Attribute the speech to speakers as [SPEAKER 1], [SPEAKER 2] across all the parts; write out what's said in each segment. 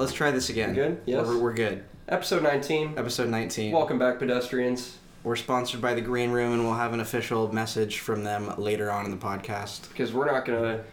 [SPEAKER 1] Let's try this again.
[SPEAKER 2] Good? Yes.
[SPEAKER 1] We're, we're good.
[SPEAKER 2] Episode 19.
[SPEAKER 1] Episode 19.
[SPEAKER 2] Welcome back, pedestrians.
[SPEAKER 1] We're sponsored by the Green Room, and we'll have an official message from them later on in the podcast.
[SPEAKER 2] Because we're not going to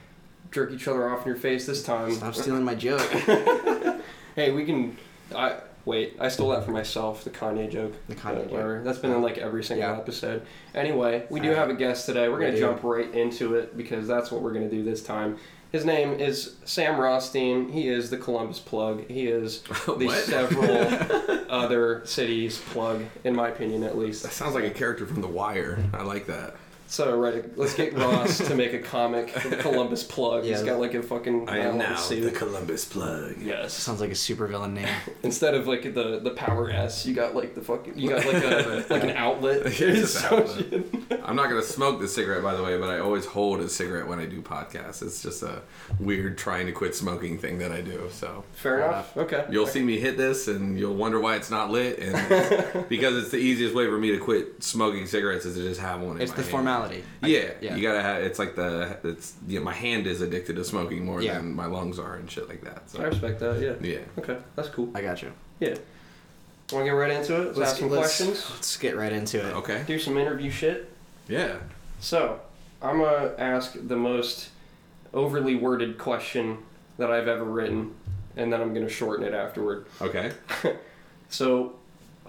[SPEAKER 2] jerk each other off in your face this time.
[SPEAKER 1] Stop stealing my joke.
[SPEAKER 2] hey, we can. I Wait, I stole that for myself, the Kanye joke.
[SPEAKER 1] The Kanye joke.
[SPEAKER 2] whatever. That's been in like every single
[SPEAKER 1] Yeah.
[SPEAKER 2] episode. Anyway, we do
[SPEAKER 1] Alright.
[SPEAKER 2] have a guest today. We're going to
[SPEAKER 1] do.
[SPEAKER 2] jump right into it because that's what we're going to do this time. His name is Sam Rothstein. He is the Columbus plug. He is the several other cities plug, in my opinion at least.
[SPEAKER 3] That sounds like a character from The Wire. I like that.
[SPEAKER 2] So, right, let's get Ross to make a comic for the Columbus plug. He's got like a fucking
[SPEAKER 3] I am
[SPEAKER 2] nylon
[SPEAKER 3] now
[SPEAKER 2] suit.
[SPEAKER 3] the Columbus plug.
[SPEAKER 2] Yes.
[SPEAKER 1] Sounds like a supervillain name.
[SPEAKER 2] Instead of like the the power S, you got like the fucking you got like a like an outlet.
[SPEAKER 3] It's
[SPEAKER 2] It's so
[SPEAKER 3] outlet. I'm not gonna smoke the cigarette, by the way, but I always hold a cigarette when I do podcasts. It's just a weird trying to quit smoking thing that I do. So
[SPEAKER 2] Fair enough. Okay.
[SPEAKER 3] you'll see me hit this, and you'll wonder why it's not lit, and it's because it's the easiest way for me to quit smoking cigarettes is to just have one. In
[SPEAKER 1] It's
[SPEAKER 3] my
[SPEAKER 1] the
[SPEAKER 3] hand.
[SPEAKER 1] formality.
[SPEAKER 3] Yeah,
[SPEAKER 1] yeah.
[SPEAKER 3] you gotta have. It's like the. It's you know, my hand is addicted to smoking more
[SPEAKER 1] Yeah.
[SPEAKER 3] than my lungs are and shit like that.
[SPEAKER 2] I respect that. Yeah.
[SPEAKER 3] yeah.
[SPEAKER 2] Okay, that's cool.
[SPEAKER 1] I got you.
[SPEAKER 2] Yeah. Want to get right into it? Let's, ask some
[SPEAKER 1] let's,
[SPEAKER 2] questions.
[SPEAKER 1] Let's get right into it.
[SPEAKER 3] Okay.
[SPEAKER 2] Do some interview shit.
[SPEAKER 3] Yeah.
[SPEAKER 2] So, I'm gonna ask the most overly worded question that I've ever written, and then I'm gonna shorten it afterward.
[SPEAKER 3] Okay.
[SPEAKER 2] So,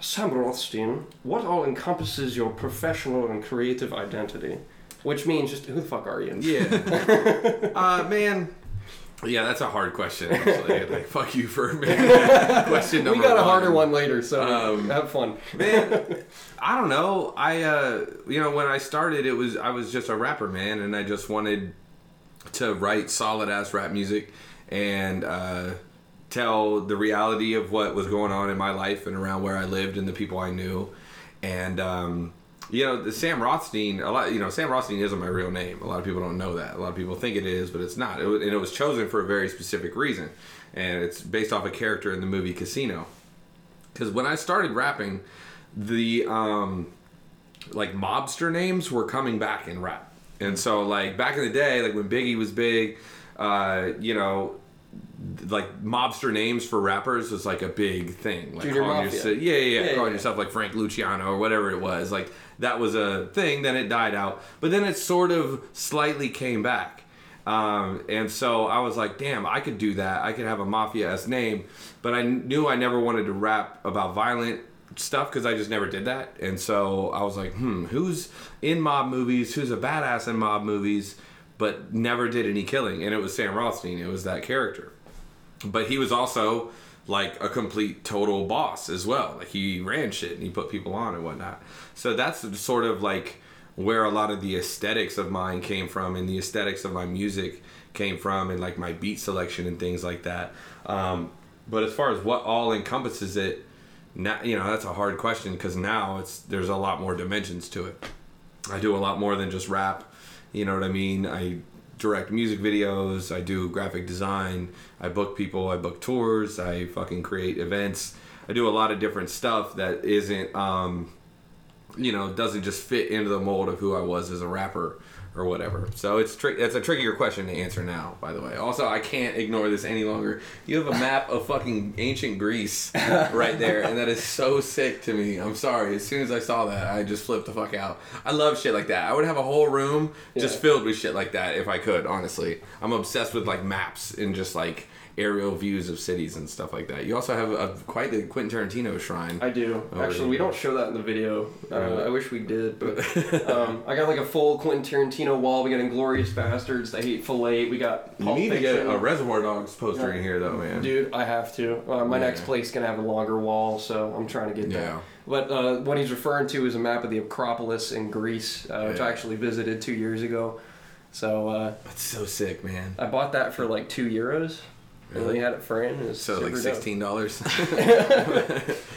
[SPEAKER 2] Sam Rothstein, what all encompasses your professional and creative identity? Which means just who the fuck are you?
[SPEAKER 3] Yeah. uh, man. Yeah, that's a hard question. Actually, like, fuck you for making question number
[SPEAKER 2] we got a
[SPEAKER 3] one.
[SPEAKER 2] harder one later, so
[SPEAKER 3] Um,
[SPEAKER 2] have fun.
[SPEAKER 3] man i don't know i uh you know when i started it was i was just a rapper man and i just wanted to write solid ass rap music and uh tell the reality of what was going on in my life and around where i lived and the people i knew. And um you know the sam rothstein a lot you know sam rothstein isn't my real name. A lot of people don't know that. A lot of people think it is but it's not. It, wa- and it was chosen for a very specific reason. And it's based off a character in the movie casino. Because when I started rapping, the um, like mobster names were coming back in rap, and so like back in the day, like when Biggie was big, uh, you know, like mobster names for rappers was like a big thing. Like
[SPEAKER 2] Junior
[SPEAKER 3] calling yourself, yeah, yeah, yeah,
[SPEAKER 2] Yeah,
[SPEAKER 3] calling
[SPEAKER 2] yeah.
[SPEAKER 3] yourself like Frank Luciano or whatever it was. Like that was a thing. Then it died out, but then it sort of slightly came back. Um, and so I was like, damn, I could do that. I could have a mafia s name, but I knew I never wanted to rap about violent stuff because I just never did that. And so I was like, hmm, who's in mob movies? Who's a badass in mob movies, but never did any killing? And it was Sam Rothstein. It was that character but he was also like a complete total boss as well. Like he ran shit and he put people on and whatnot. So that's sort of like where a lot of the aesthetics of mine came from and the aesthetics of my music came from and like my beat selection and things like that. Um, but as far as what all encompasses it, now you know that's a hard question because now it's there's a lot more dimensions to it. I do a lot more than just rap. You know what I mean? I direct music videos. I do graphic design. I book people. I book tours. I fucking create events. I do a lot of different stuff that isn't, um, you know, doesn't just fit into the mold of who I was as a rapper or whatever. So it's tri- it's a trickier question to answer now. By the way, also I can't ignore this any longer. You have a map of fucking ancient Greece right there, and that is so sick to me. I'm sorry. As soon as I saw that, I just flipped the fuck out. I love shit like that. I would have a whole room just
[SPEAKER 2] Yeah.
[SPEAKER 3] filled with shit like that if I could. Honestly, I'm obsessed with like maps and just like aerial views of cities and stuff like that. You also have a, quite the Quentin Tarantino shrine.
[SPEAKER 2] I do. Actually,
[SPEAKER 3] yeah.
[SPEAKER 2] we don't show that in the video. Uh, I wish we did, but um, I got like a full Quentin Tarantino wall. We got Inglourious Basterds, The Hateful Eight. We got
[SPEAKER 3] you
[SPEAKER 2] Pulp
[SPEAKER 3] need to get a Reservoir Dogs poster in here though, man.
[SPEAKER 2] Dude, I have to. Uh, my
[SPEAKER 3] Yeah.
[SPEAKER 2] next place gonna have a longer wall, so I'm trying to get that. But uh, what he's referring to is a map of the Acropolis in Greece, uh, which I actually visited two years ago. So uh,
[SPEAKER 3] That's so sick, man.
[SPEAKER 2] I bought that for like two euros. And
[SPEAKER 3] Really?
[SPEAKER 2] they had it framed. It was
[SPEAKER 3] So like sixteen dollars.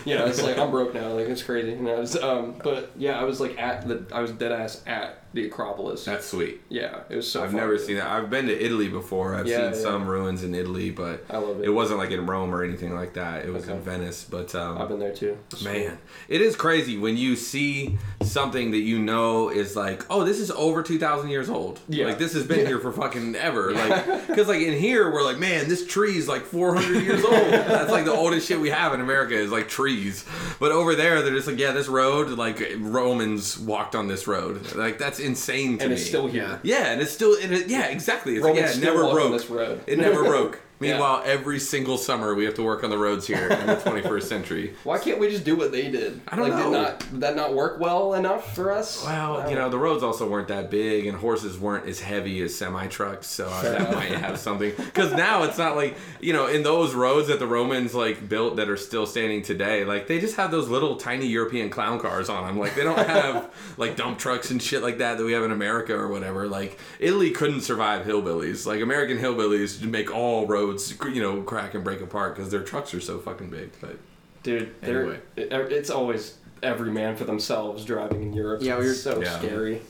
[SPEAKER 2] You know, it's like I'm broke now. Like it's crazy. You know, it's, um, but yeah, I was like at the I was dead ass at the Acropolis.
[SPEAKER 3] That's sweet.
[SPEAKER 2] yeah, it was so.
[SPEAKER 3] I've
[SPEAKER 2] fun.
[SPEAKER 3] never seen that. I've been to Italy before. I've
[SPEAKER 2] Yeah,
[SPEAKER 3] seen
[SPEAKER 2] yeah.
[SPEAKER 3] some ruins in Italy, but
[SPEAKER 2] I love it.
[SPEAKER 3] it wasn't like in Rome or anything like that. It was in Venice. But um,
[SPEAKER 2] I've been there too.
[SPEAKER 3] Man, it is crazy when you see something that you know is like, oh, this is over two thousand years old.
[SPEAKER 2] Yeah.
[SPEAKER 3] like this has been here for fucking ever. Like, because like in here we're like, man, this tree trees like 400 years old. That's like the oldest shit we have in America is like trees. But over there, they're just like, yeah, this road, like Romans walked on this road. Like that's insane to
[SPEAKER 2] and
[SPEAKER 3] me.
[SPEAKER 2] it's still here.
[SPEAKER 3] yeah, and it's still, and it, yeah, exactly. It's like,
[SPEAKER 2] Romans
[SPEAKER 3] yeah, it never broke.
[SPEAKER 2] this road.
[SPEAKER 3] It never broke. Meanwhile, every single summer we have to work on the roads here in the 21st century.
[SPEAKER 2] Why can't we just do what they did?
[SPEAKER 3] I don't
[SPEAKER 2] like,
[SPEAKER 3] know.
[SPEAKER 2] Did, not, did that not work well enough for us?
[SPEAKER 3] Well, you know, the roads also weren't that big, and horses weren't as heavy as semi trucks, so that might have something. Because now it's not like you know, in those roads that the Romans like built that are still standing today, like they just have those little tiny European clown cars on them. Like they don't have like dump trucks and shit like that that we have in America or whatever. Like Italy couldn't survive hillbillies. Like American hillbillies make all roads, you know, crack and break apart because their trucks are so fucking big. But
[SPEAKER 2] Dude,
[SPEAKER 3] Anyway.
[SPEAKER 2] it's always every man for themselves driving in Europe.
[SPEAKER 1] Yeah,
[SPEAKER 2] it's
[SPEAKER 1] we're-
[SPEAKER 2] so
[SPEAKER 3] Yeah.
[SPEAKER 2] scary.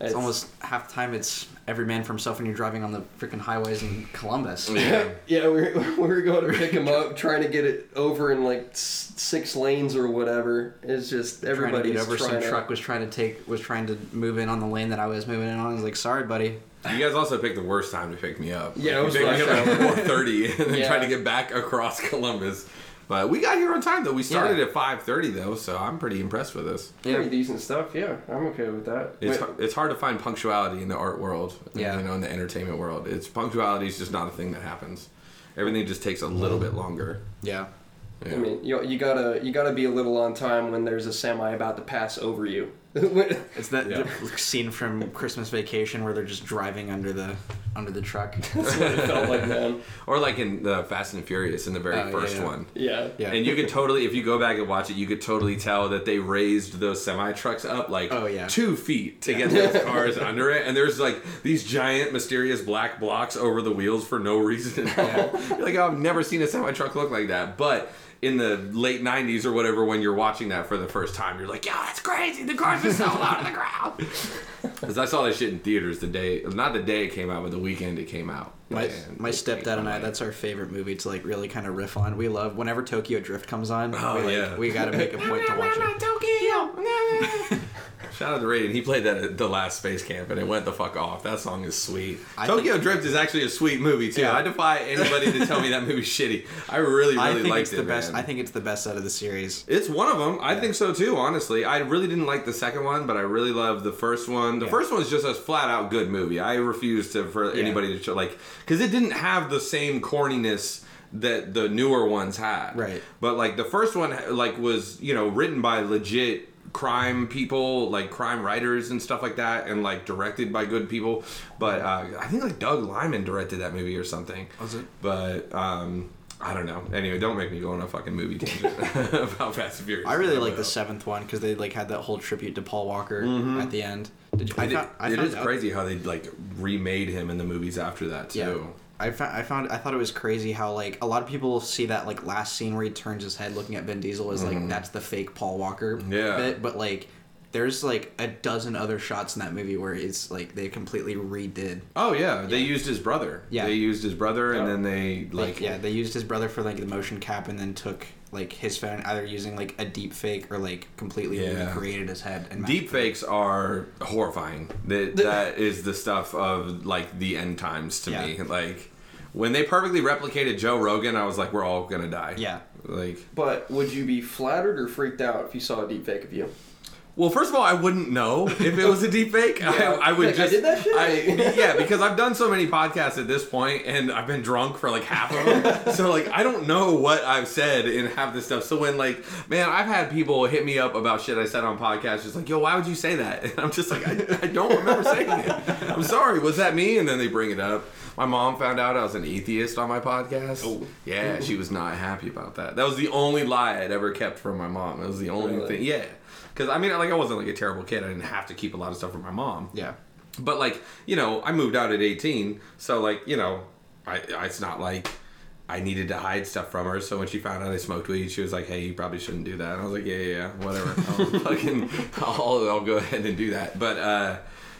[SPEAKER 1] It's almost half the time it's every man for himself when you're driving on the freaking highways in Columbus.
[SPEAKER 3] yeah.
[SPEAKER 2] Yeah, we were, we were going to pick him up, trying to get it over in like six lanes or whatever. It's just
[SPEAKER 1] Trying to get over some
[SPEAKER 2] to-
[SPEAKER 1] truck was trying to take was trying to move in on the lane that I was moving in on. I was like, sorry, buddy.
[SPEAKER 3] You guys also picked the worst time to pick me up.
[SPEAKER 2] Yeah, it was
[SPEAKER 3] picked me up at four thirty, and then
[SPEAKER 2] Yeah.
[SPEAKER 3] tried to get back across Columbus. But we got here on time though. We started
[SPEAKER 1] Yeah.
[SPEAKER 3] at five thirty though, so I'm pretty impressed with this.
[SPEAKER 2] Pretty decent stuff. Yeah, I'm okay with that.
[SPEAKER 3] It's
[SPEAKER 2] Wait,
[SPEAKER 3] it's hard to find punctuality in the art world.
[SPEAKER 1] Yeah.
[SPEAKER 3] you know, in the entertainment world, it's punctuality is just not a thing that happens. Everything just takes a little bit longer.
[SPEAKER 1] Yeah.
[SPEAKER 3] Yeah.
[SPEAKER 2] I mean, you, you gotta you gotta be a little on time when there's a semi about to pass over you. When-
[SPEAKER 1] It's that
[SPEAKER 3] Yeah.
[SPEAKER 1] scene from Christmas Vacation where they're just driving under the under the truck.
[SPEAKER 2] That's what it felt like, man.
[SPEAKER 3] or like in the Fast and Furious in the very
[SPEAKER 1] yeah,
[SPEAKER 3] first
[SPEAKER 1] yeah.
[SPEAKER 3] one.
[SPEAKER 2] Yeah.
[SPEAKER 1] Yeah.
[SPEAKER 3] And you could totally, if you go back and watch it, you could totally tell that they raised those semi trucks up like
[SPEAKER 1] Oh, yeah.
[SPEAKER 3] two feet to get those cars under it. And there's like these giant, mysterious black blocks over the wheels for no reason at all. You're like, oh, I've never seen a semi truck look like that. But in the late 90s or whatever, when you're watching that for the first time, you're like, yeah, that's crazy. The cars are so out of the ground. Because I saw this shit in theaters the day, not the day it came out, but the weekend it came out.
[SPEAKER 1] My,
[SPEAKER 3] And
[SPEAKER 1] my stepdad and I, that's our favorite movie to like really kind of riff on. We love whenever Tokyo Drift comes on.
[SPEAKER 3] Oh,
[SPEAKER 1] we, like,
[SPEAKER 3] yeah.
[SPEAKER 1] we got to make a point to watch it. Tokyo.
[SPEAKER 3] Shout out to Raiden. He played that at the last Space Camp and it went the fuck off. That song is sweet.
[SPEAKER 1] I
[SPEAKER 3] Tokyo
[SPEAKER 1] think-
[SPEAKER 3] Drift is actually a sweet movie too.
[SPEAKER 1] Yeah.
[SPEAKER 3] I defy anybody to tell me that movie's shitty. I really, really
[SPEAKER 1] I think
[SPEAKER 3] liked
[SPEAKER 1] it's
[SPEAKER 3] it.
[SPEAKER 1] the best.
[SPEAKER 3] man.
[SPEAKER 1] I think it's the best out of the series.
[SPEAKER 3] It's one of them. I think so too, honestly. I really didn't like the second one, but I really loved the first one. The
[SPEAKER 1] Yeah.
[SPEAKER 3] first one was just a flat out good movie. I refuse to for
[SPEAKER 1] Yeah.
[SPEAKER 3] anybody to like cuz it didn't have the same corniness that the newer ones had.
[SPEAKER 1] Right.
[SPEAKER 3] But like the first one like was, you know, written by legit crime people, like crime writers and stuff like that and like directed by good people. But uh, I think like Doug Liman directed that movie or something.
[SPEAKER 1] Was it?
[SPEAKER 3] But um I don't know. Anyway, don't make me go on a fucking movie tangent about Fast and Furious.
[SPEAKER 1] I really like the seventh one because they like had that whole tribute to Paul Walker at the end. Did you?
[SPEAKER 3] I
[SPEAKER 1] I
[SPEAKER 3] did-
[SPEAKER 1] found, I
[SPEAKER 3] it
[SPEAKER 1] found
[SPEAKER 3] is
[SPEAKER 1] out-
[SPEAKER 3] crazy how they like remade him in the movies after that too.
[SPEAKER 1] Yeah. I found, I found I thought it was crazy how like a lot of people see that like last scene where he turns his head looking at Vin Diesel as like mm-hmm. that's the fake Paul Walker
[SPEAKER 3] Yeah.
[SPEAKER 1] bit, but like there's like a dozen other shots in that movie where it's like they completely redid.
[SPEAKER 3] Oh yeah, they used his brother.
[SPEAKER 1] Yeah.
[SPEAKER 3] they used his brother, and then they
[SPEAKER 1] Like
[SPEAKER 3] like
[SPEAKER 1] yeah, they used his brother for like the motion cap and then took like his phone either using like a deep fake or like completely
[SPEAKER 3] Yeah.
[SPEAKER 1] recreated his head and
[SPEAKER 3] Deep fakes are horrifying. That that is the stuff of like the end times to me. Like when they perfectly replicated Joe Rogan, I was like, we're all gonna die.
[SPEAKER 1] Yeah.
[SPEAKER 3] Like,
[SPEAKER 2] But would you be flattered or freaked out if you saw a deep fake of you?
[SPEAKER 3] Well, first of all, I wouldn't know if it was a deep fake.
[SPEAKER 2] Yeah.
[SPEAKER 3] I, I would
[SPEAKER 2] Like, I
[SPEAKER 3] just
[SPEAKER 2] did that shit?
[SPEAKER 3] I- yeah, because I've done so many podcasts at this point, and I've been drunk for like half of them. so like, I don't know what I've said in half this stuff. So when like, man, I've had people hit me up about shit I said on podcasts, just like, yo, why would you say that? And I'm just like, I, I don't remember saying it. I'm sorry. Was that me? And then they bring it up. My mom found out I was an atheist on my podcast.
[SPEAKER 2] Oh.
[SPEAKER 3] Yeah, she was not happy about that. That was the only lie I'd ever kept from my mom. It was the only
[SPEAKER 2] Really?
[SPEAKER 3] thing. Yeah. Because I mean, like, I wasn't like a terrible kid. I didn't have to keep a lot of stuff from my mom.
[SPEAKER 1] Yeah.
[SPEAKER 3] But like, you know, I moved out at 18, so like, you know, I, I it's not like I needed to hide stuff from her. So when she found out I smoked weed, she was like, "Hey, you probably shouldn't do that." And I was like, "Yeah, yeah, yeah whatever. I'll fucking, I'll, I'll go ahead and do that." But uh,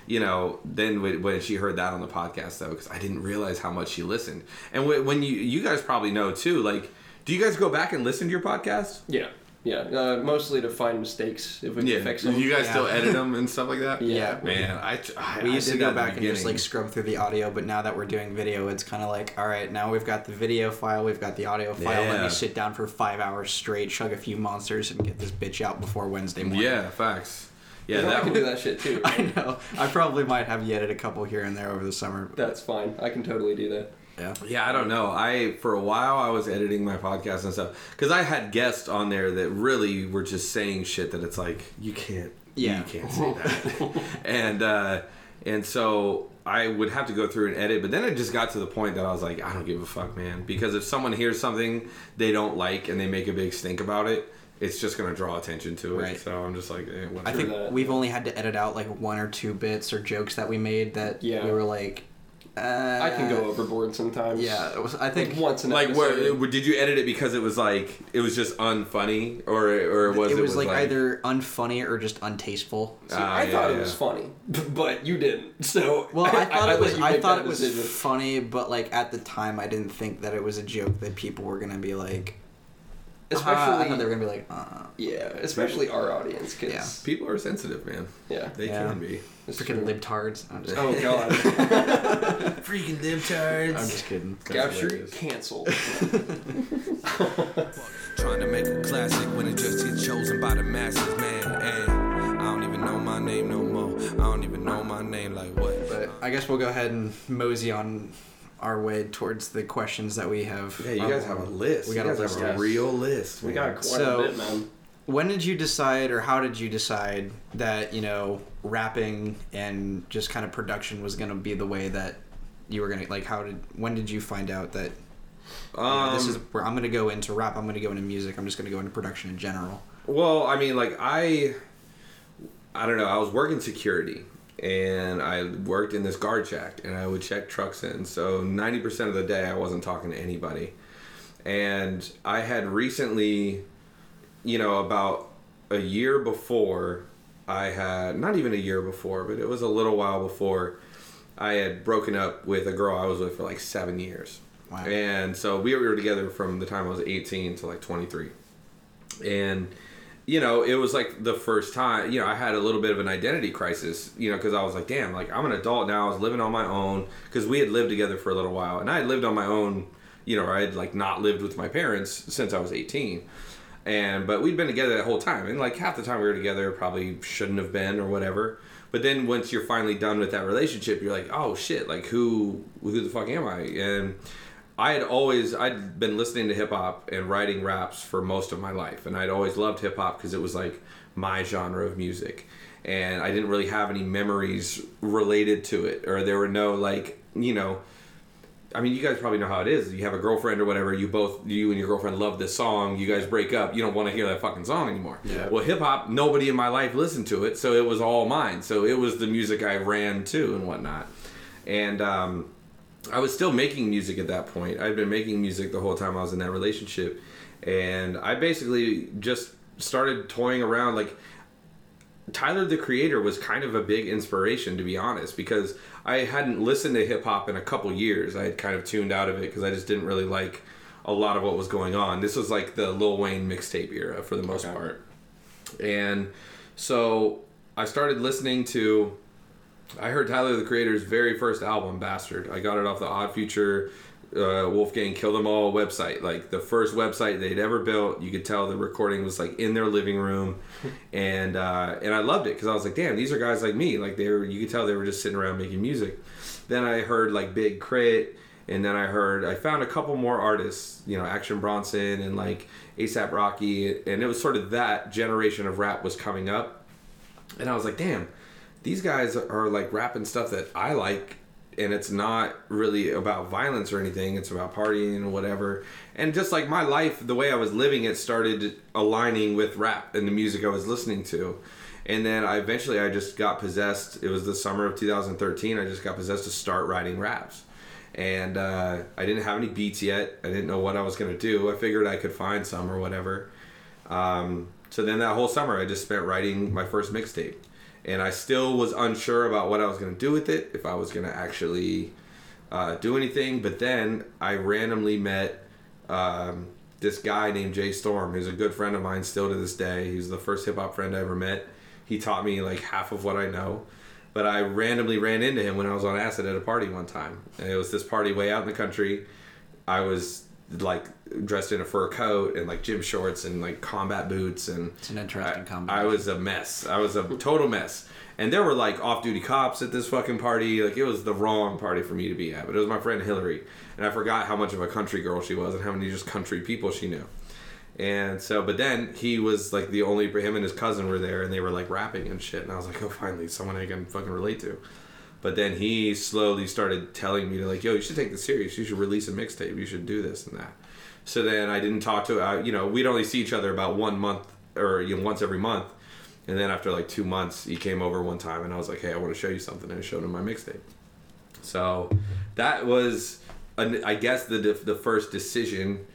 [SPEAKER 3] you know, then when, when she heard that on the podcast though, because I didn't realize how much she listened, and when, when you you guys probably know too, like, do you guys go back and listen to your podcast?
[SPEAKER 2] Yeah. Yeah, uh, mostly to find mistakes if we can
[SPEAKER 3] Yeah,
[SPEAKER 2] fix them.
[SPEAKER 3] you guys
[SPEAKER 1] Yeah.
[SPEAKER 3] still edit them and stuff like that.
[SPEAKER 2] Yeah.
[SPEAKER 3] man, I, I
[SPEAKER 1] We
[SPEAKER 3] I
[SPEAKER 1] used to go
[SPEAKER 3] that in the
[SPEAKER 1] back and just like scrub through the audio, but now that we're doing video, it's kind of like, all right, now we've got the video file, we've got the audio file. Let me sit down for five hours straight, chug a few monsters, and get this bitch out before Wednesday morning.
[SPEAKER 3] Yeah, facts. Yeah,
[SPEAKER 2] You know, I
[SPEAKER 3] that
[SPEAKER 2] can do that shit too.
[SPEAKER 1] I know. I probably might have you edit a couple here and there over the summer.
[SPEAKER 2] That's fine. I can totally do that.
[SPEAKER 1] Yeah.
[SPEAKER 3] Yeah, I don't know. I for a while I was editing my podcast and stuff because I had guests on there that really were just saying shit that it's like you can't,
[SPEAKER 1] Yeah.
[SPEAKER 3] you can't say that, and uh, and so I would have to go through and edit. But then it just got to the point that I was like, I don't give a fuck, man, because if someone hears something they don't like and they make a big stink about it, it's just gonna draw attention to it.
[SPEAKER 1] Right.
[SPEAKER 3] So I'm just like, eh.
[SPEAKER 1] I think
[SPEAKER 2] that.
[SPEAKER 1] we've only had to edit out like one or two bits or jokes that we made that
[SPEAKER 2] Yeah.
[SPEAKER 1] we were like, uh,
[SPEAKER 2] I can go overboard sometimes.
[SPEAKER 1] Yeah, it was, I
[SPEAKER 2] I
[SPEAKER 1] think
[SPEAKER 2] think once an
[SPEAKER 3] like,
[SPEAKER 2] episode.
[SPEAKER 3] what, did you edit it because it was like it was just unfunny, or or was
[SPEAKER 1] it
[SPEAKER 3] it,
[SPEAKER 1] was like, either unfunny or just untasteful.
[SPEAKER 2] See,
[SPEAKER 3] Ah,
[SPEAKER 2] I
[SPEAKER 3] yeah,
[SPEAKER 2] thought
[SPEAKER 3] yeah.
[SPEAKER 2] it was funny, but you didn't. So
[SPEAKER 1] Well, I thought it was.
[SPEAKER 2] you
[SPEAKER 1] I thought it was
[SPEAKER 2] decision.
[SPEAKER 1] funny, but like at the time, I didn't think that it was a joke that people were gonna be like.
[SPEAKER 2] Especially
[SPEAKER 1] "Ah," I thought they were gonna be like, uh,
[SPEAKER 2] yeah, especially our audience, because
[SPEAKER 1] Yeah.
[SPEAKER 3] people are sensitive, man.
[SPEAKER 2] yeah,
[SPEAKER 3] They
[SPEAKER 1] Yeah.
[SPEAKER 3] can be.
[SPEAKER 2] it's
[SPEAKER 1] freaking
[SPEAKER 2] true.
[SPEAKER 1] libtards. I'm just,
[SPEAKER 2] Oh god,
[SPEAKER 3] Freaking libtards.
[SPEAKER 1] I'm just kidding.
[SPEAKER 2] Gap Street canceled.
[SPEAKER 4] Trying to make a classic when it just gets chosen by the masses, man. And I don't even know my name no more. I don't even know my name like what.
[SPEAKER 1] But I guess we'll go ahead and mosey on our way towards the questions that we have.
[SPEAKER 3] Yeah, you guys have a list.
[SPEAKER 1] We
[SPEAKER 3] you
[SPEAKER 1] got a list,
[SPEAKER 3] have a real list.
[SPEAKER 2] we got quite
[SPEAKER 1] So-
[SPEAKER 2] a bit, man.
[SPEAKER 1] When did you decide, or how did you decide that you know rapping and just kind of production was gonna be the way that you were gonna like? How did? When did you find out that you know,
[SPEAKER 3] Um,
[SPEAKER 1] this is where I'm gonna go into rap? I'm gonna go into music. I'm just gonna go into production in general.
[SPEAKER 3] Well, I mean, like I, I don't know. I was working security, and I worked in this guard check, and I would check trucks in. So ninety percent of the day, I wasn't talking to anybody, and I had recently, you know, about a year before, I had not even a year before, but it was a little while before. I had broken up with a girl I was with for like seven years.
[SPEAKER 1] Wow.
[SPEAKER 3] And so we were together from the time I was 18 to like 23. And, you know, it was like the first time, you know, I had a little bit of an identity crisis, you know, because I was like, damn, like I'm an adult now. I was living on my own because we had lived together for a little while. And I had lived on my own, you know, I had like not lived with my parents since I was 18. And, but we'd been together that whole time. And like half the time we were together probably shouldn't have been or whatever. But then once you're finally done with that relationship, you're like, oh shit, like who, who the fuck am I? And, I had always I'd been listening to hip hop and writing raps for most of my life, and I'd always loved hip hop because it was like my genre of music, and I didn't really have any memories related to it, or there were no like you know. I mean, you guys probably know how it is. You have a girlfriend or whatever. You both, you and your girlfriend love this song. You guys break up. You don't want to hear that fucking song anymore.
[SPEAKER 2] Yeah.
[SPEAKER 3] Well, hip hop, nobody in my life listened to it, so it was all mine. So it was the music I ran to and whatnot. And um, I was still making music at that point. I'd been making music the whole time I was in that relationship, and I basically just started toying around. Like Tyler the Creator was kind of a big inspiration, to be honest, because I hadn't listened to hip hop in a couple years. I had kind of tuned out of it because I just didn't really like a lot of what was going on. This was like the Lil Wayne mixtape era for the most
[SPEAKER 2] Okay.
[SPEAKER 3] part, and so I started listening to. I heard Tyler the Creator's very first album, Bastard. I got it off the Odd Future uh, Wolfgang Kill Them All website. Like the first website they'd ever built. You could tell the recording was like in their living room, and uh, and I loved it because I was like, damn, these are guys like me. Like they were, you could tell they were just sitting around making music. Then I heard like Big K.R.I.T., and then I heard I found a couple more artists, you know, Action Bronson and like ASAP Rocky, and it was sort of that generation of rap was coming up, and I was like, damn these guys are like rapping stuff that I like and it's not really about violence or anything. It's about partying and whatever. And just like my life the way I was living it started aligning with rap and the music I was listening to. And then I eventually I just got possessed. It was the summer of 2013 I just got possessed to start writing raps. And uh, I didn't have any beats yet. I didn't know what I was gonna do. I figured I could find some or whatever. Um, so then that whole summer I just spent writing my first mixtape and I still was unsure about what I was going to do with it, if I was going to actually uh, do anything. But then I randomly met um, this guy named Jay Storm, who's a good friend of mine still to this day. He's the first hip hop friend I ever met. He taught me like half of what I know. But I randomly ran into him when I was on acid at a party one time. And it was this party way out in the country. I was like dressed in a fur coat and like gym shorts and like combat boots and
[SPEAKER 1] It's an interesting combination.
[SPEAKER 3] I was a mess. I was a total mess. And there were like off-duty cops at this fucking party. Like it was the wrong party for me to be at. But it was my friend Hillary, and I forgot how much of a country girl she was and how many just country people she knew. And so, but then he was like the only him and his cousin were there, and they were like rapping and shit. And I was like, oh, finally, someone I can fucking relate to. But then he slowly started telling me to like, yo, you should take this serious. You should release a mixtape. You should do this and that. So then I didn't talk to, uh, you know, we'd only see each other about one month or you know, once every month. And then after like two months, he came over one time and I was like, hey, I want to show you something. And I showed him my mixtape. So that was, an, I guess, the the first decision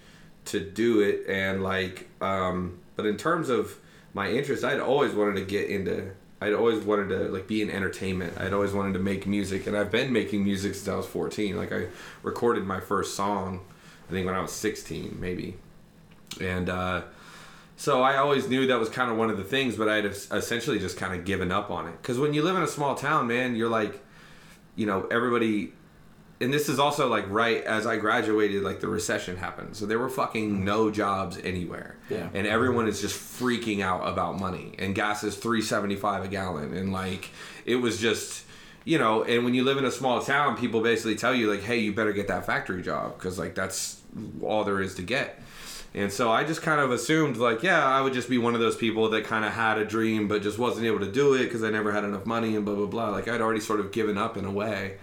[SPEAKER 3] to do it. And like, um, but in terms of my interest, I'd always wanted to get into. I'd always wanted to like be in entertainment. I'd always wanted to make music, and I've been making music since I was 14. Like I recorded my first song, I think when I was 16, maybe, and uh, so I always knew that was kind of one of the things. But I'd essentially just kind of given up on it because when you live in a small town, man, you're like, you know, everybody and this is also like right as I graduated, like the recession happened. So there were fucking no jobs anywhere.
[SPEAKER 1] Yeah.
[SPEAKER 3] And everyone is just freaking out about money. And gas is three seventy five a gallon. And like it was just you know, and when you live in a small town, people basically tell you like, hey, you better get that factory job because like that's all there is to get. And so I just kind of assumed like, yeah, I would just be one of those people that kind of had a dream but just wasn't able to do it because I never had enough money and blah blah blah. Like I'd already sort of given up in a way.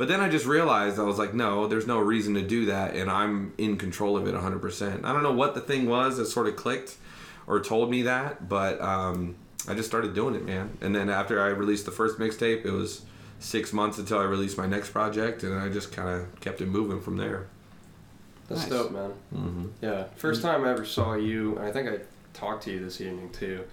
[SPEAKER 3] But then I just realized I was like, no, there's no reason to do that, and I'm in control of it 100%. I don't know what the thing was that sort of clicked or told me that, but um, I just started doing it, man. And then after I released the first mixtape, it was six months until I released my next project, and I just kind of kept it moving from there.
[SPEAKER 2] That's
[SPEAKER 1] Nice.
[SPEAKER 2] dope, man.
[SPEAKER 3] Mm-hmm.
[SPEAKER 2] Yeah, first time I ever saw you, and I think I talked to you this evening too.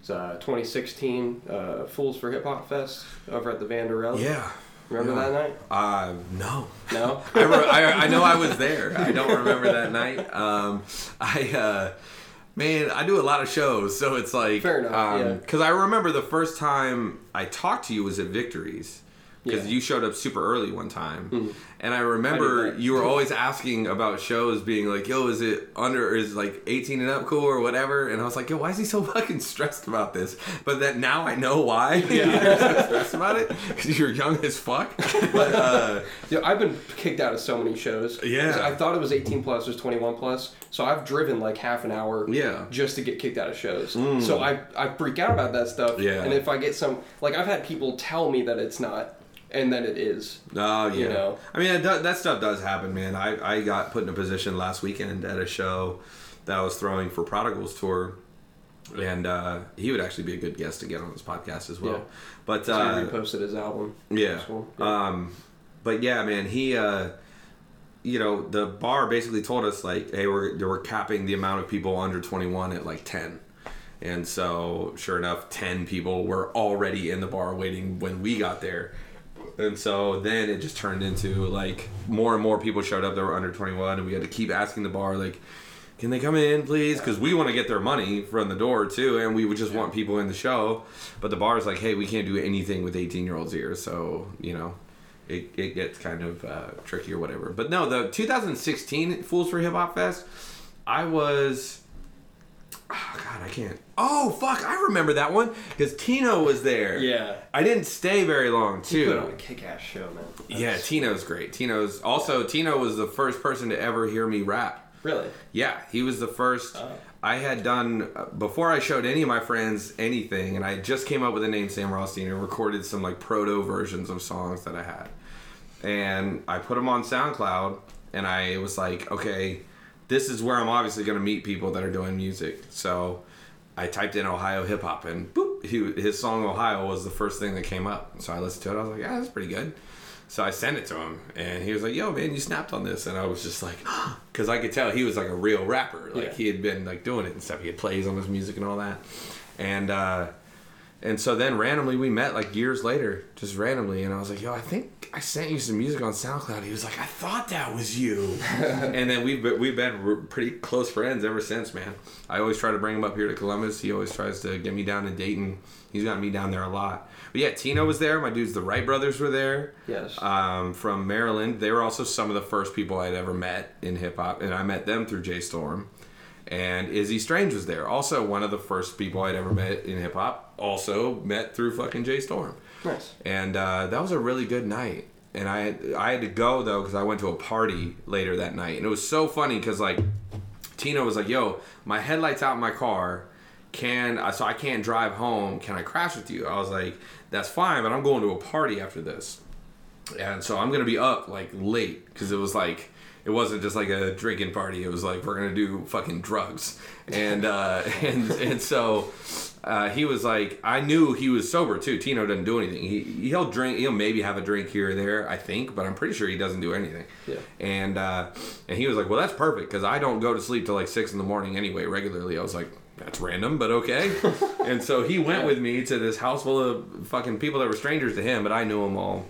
[SPEAKER 2] It's uh, 2016 uh, Fools for Hip Hop Fest over at the Vanderell.
[SPEAKER 3] Yeah.
[SPEAKER 2] Remember
[SPEAKER 3] yeah.
[SPEAKER 2] that night?
[SPEAKER 3] Uh, no.
[SPEAKER 2] No.
[SPEAKER 3] I, re- I, I know I was there. I don't remember that night. Um, I, uh, man, I do a lot of shows, so it's like,
[SPEAKER 2] Fair enough, yeah.
[SPEAKER 3] Because I remember the first time I talked to you was at Victories. Because
[SPEAKER 2] Yeah. Mm-hmm.
[SPEAKER 3] you showed up super early one time, and I remember
[SPEAKER 2] I
[SPEAKER 3] you were always asking about shows, being like, "Yo, is it under? Is like 18 and up cool or whatever?" And I was like, "Yo, why is he so fucking stressed about this?" But that now I know why you're so stressed about it because you're young as fuck. But uh,
[SPEAKER 2] Yeah, I've been kicked out of so many shows.
[SPEAKER 3] Yeah.
[SPEAKER 2] I thought it was 18 plus, it was 21 plus. So I've driven like half an hour
[SPEAKER 3] Yeah. Mm.
[SPEAKER 2] just to get kicked out of shows. So I, I freak out about that stuff.
[SPEAKER 3] Yeah.
[SPEAKER 2] And if I get some, like I've had people tell me that it's not, and then it is.
[SPEAKER 3] Oh yeah.
[SPEAKER 2] You know?
[SPEAKER 3] I mean, that, that stuff does happen, man. I, I got put in a position last weekend at a show that I was throwing for Prodigals tour, and uh, he would actually be a good guest to get on this podcast as well.
[SPEAKER 2] Yeah.
[SPEAKER 3] But
[SPEAKER 2] So I
[SPEAKER 3] uh,
[SPEAKER 2] reposted his album.
[SPEAKER 3] yeah.
[SPEAKER 2] Yeah.
[SPEAKER 3] Um, but yeah, man, he, uh, you know, the bar basically told us like, hey, we're we're capping the amount of people under 21 at like 10. And so, sure enough, 10 people were already in the bar waiting when we got there. And so then it just turned into like more and more people showed up that were under 21, and we had to keep asking the bar, like, can they come in, please? Because we want to get their money from the door too, and we would just want people in the show. But the bar is like, hey, we can't do anything with 18 year olds here, so you know, it, it gets kind of uh, tricky or whatever. But no, the 2016 Fools for Hip Hop Fest, I was. Oh, God, I can't. Oh fuck, I remember that one because Tino was there.
[SPEAKER 2] yeah.
[SPEAKER 3] I didn't stay very long
[SPEAKER 2] You put on a kick ass show, man.
[SPEAKER 3] Yeah, Tino's great. Tino's also Tino was the first person to ever hear me rap.
[SPEAKER 2] Really?
[SPEAKER 3] Yeah, he was the first.
[SPEAKER 2] Oh.
[SPEAKER 3] I had done uh, before I showed any of my friends anything, and I just came up with the name Sam Rothstein and recorded some like proto versions of songs that I had, and I put them on SoundCloud, and I was like, okay, this is where I'm obviously going to meet people that are doing music. So I typed in Ohio hip hop, and boop, he, his song Ohio was the first thing that came up. So I listened to it. I was like, yeah, that's pretty good. So I sent it to him, and he was like, "Yo, man, you snapped on this," and I was just like, because I could tell he was like a real rapper, like
[SPEAKER 2] Yeah.
[SPEAKER 3] he had been like doing it and stuff. He had plays on his music and all that, and uh, and so then randomly we met like years later, just randomly, and I was like, "Yo, I think I sent you some music on SoundCloud." He was like, "I thought that was you," and then we've been, we've been pretty close friends ever since, man. I always try to bring him up here to Columbus. He always tries to get me down to Dayton. He's got me down there a lot. But yeah, Tino was there. My dudes, the Wright brothers, were there.
[SPEAKER 2] Yes.
[SPEAKER 3] Um, from Maryland, they were also some of the first people I'd ever met in hip hop, and I met them through Jay Storm. And Izzy Strange was there, also one of the first people I'd ever met in hip hop. Also met through fucking Jay Storm
[SPEAKER 2] Nice.
[SPEAKER 3] and uh, that was a really good night. And I I had to go though because I went to a party later that night, and it was so funny because like Tino was like, "Yo, my headlights out in my car. Can I so I can't drive home? Can I crash with you?" I was like, "That's fine, but I'm going to a party after this, and so I'm gonna be up like late because it was like." It wasn't just like a drinking party. It was like we're gonna do fucking drugs, and uh, and and so uh, he was like, I knew he was sober too. Tino doesn't do anything. He he'll drink. He'll maybe have a drink here or there. I think, but I'm pretty sure he doesn't do anything.
[SPEAKER 2] Yeah.
[SPEAKER 3] And uh, and he was like, well, that's perfect because I don't go to sleep till like six in the morning anyway regularly. I was like. That's random, but okay. and so he went with me to this house full of fucking people that were strangers to him, but I knew them all.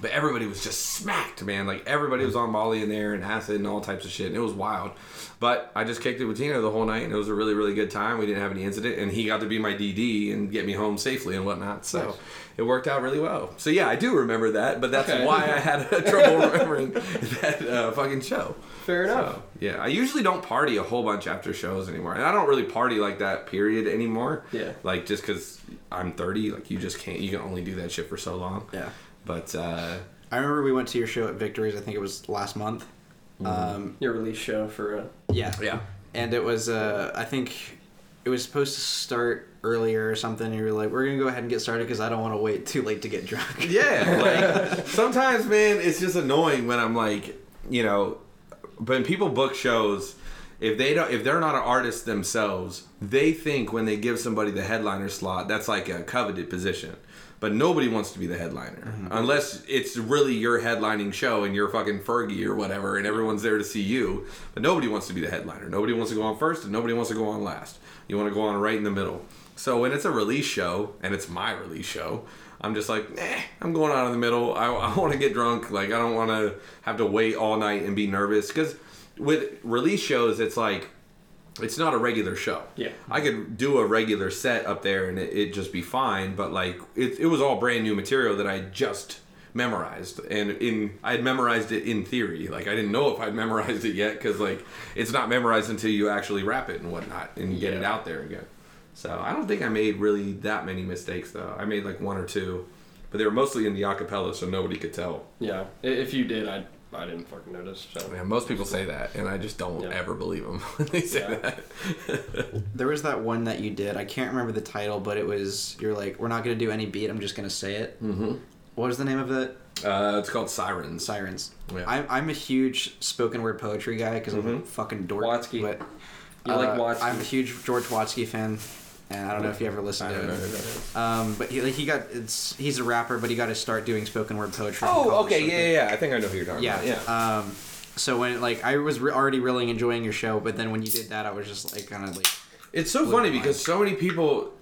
[SPEAKER 3] But everybody was just smacked, man. Like everybody was on Molly in there and acid and all types of shit. And it was wild. But I just kicked it with Tino the whole night, and it was a really, really good time. We didn't have any incident, and he got to be my DD and get me home safely and whatnot. So
[SPEAKER 2] Nice.
[SPEAKER 3] it worked out really well. So yeah, I do remember that, but that's
[SPEAKER 2] Okay.
[SPEAKER 3] why I had trouble remembering that uh, fucking show.
[SPEAKER 2] Fair enough.
[SPEAKER 3] So, yeah, I usually don't party a whole bunch after shows anymore, and I don't really party like that. Period anymore.
[SPEAKER 2] Yeah.
[SPEAKER 3] Like just because I'm 30, like you just can't. You can only do that shit for so long.
[SPEAKER 1] Yeah.
[SPEAKER 3] But uh,
[SPEAKER 1] I remember we went to your show at Victories. I think it was last month. Um,
[SPEAKER 2] Your release show for uh,
[SPEAKER 1] yeah.
[SPEAKER 3] yeah.
[SPEAKER 1] And it was, uh, I think it was supposed to start earlier or something. And you were like, we're going to go ahead and get started because I don't want to wait too late to get drunk.
[SPEAKER 3] Yeah, like sometimes, man, it's just annoying when I'm like, you know, when people book shows, if they don't, if they're not an artist themselves, they think when they give somebody the headliner slot, that's like a coveted position. But nobody wants to be the headliner unless it's really your headlining show and you're fucking Fergie or whatever, and everyone's there to see you. But nobody wants to be the headliner. Nobody wants to go on first, and nobody wants to go on last. You want to go on right in the middle. So when it's a release show and it's my release show, I'm just like, eh, I'm going out in the middle. I, I want to get drunk. Like, I don't want to have to wait all night and be nervous. Because with release shows, it's like, it's not a regular show.
[SPEAKER 2] Yeah.
[SPEAKER 3] I could do a regular set up there and it, it'd just be fine. But, like, it, it was all brand new material that I just memorized and in i had memorized it in theory like i didn't know if i'd memorized it yet because like it's not memorized until you actually rap it and whatnot and you get it out there again so I don't think I made really that many mistakes though. I made like one or two, but they were mostly in the acapella, so nobody could tell.
[SPEAKER 2] yeah. If you did, I I didn't fucking notice. So
[SPEAKER 3] Man, most people say that, and I just don't
[SPEAKER 2] Yeah.
[SPEAKER 3] ever believe them when they say
[SPEAKER 2] Yeah.
[SPEAKER 3] that.
[SPEAKER 1] There was that one that you did. I can't remember the title, but it was, you're like, we're not going to do any beat. I'm just going to say it. Mm-hmm. What was the name of it?
[SPEAKER 3] Uh, it's called Sirens.
[SPEAKER 1] Sirens.
[SPEAKER 3] Yeah.
[SPEAKER 1] I'm, I'm a huge spoken word poetry guy because I'm a fucking dork.
[SPEAKER 2] Watsky.
[SPEAKER 1] But
[SPEAKER 2] You like
[SPEAKER 1] uh,
[SPEAKER 2] Watsky.
[SPEAKER 1] I'm a huge George Watsky fan, and I don't know if you ever listened to
[SPEAKER 3] don't know
[SPEAKER 1] it.
[SPEAKER 3] who that is.
[SPEAKER 1] Um, but he, like, he got it's he's a rapper, but he got to start doing spoken word poetry.
[SPEAKER 3] Oh, okay, yeah, yeah, yeah. I think I know who you're talking
[SPEAKER 1] yeah,
[SPEAKER 3] about. Yeah.
[SPEAKER 1] Um, so when like I was re- already really enjoying your show, but then when you did that, I was just like kind of like
[SPEAKER 3] It's so funny because so many people,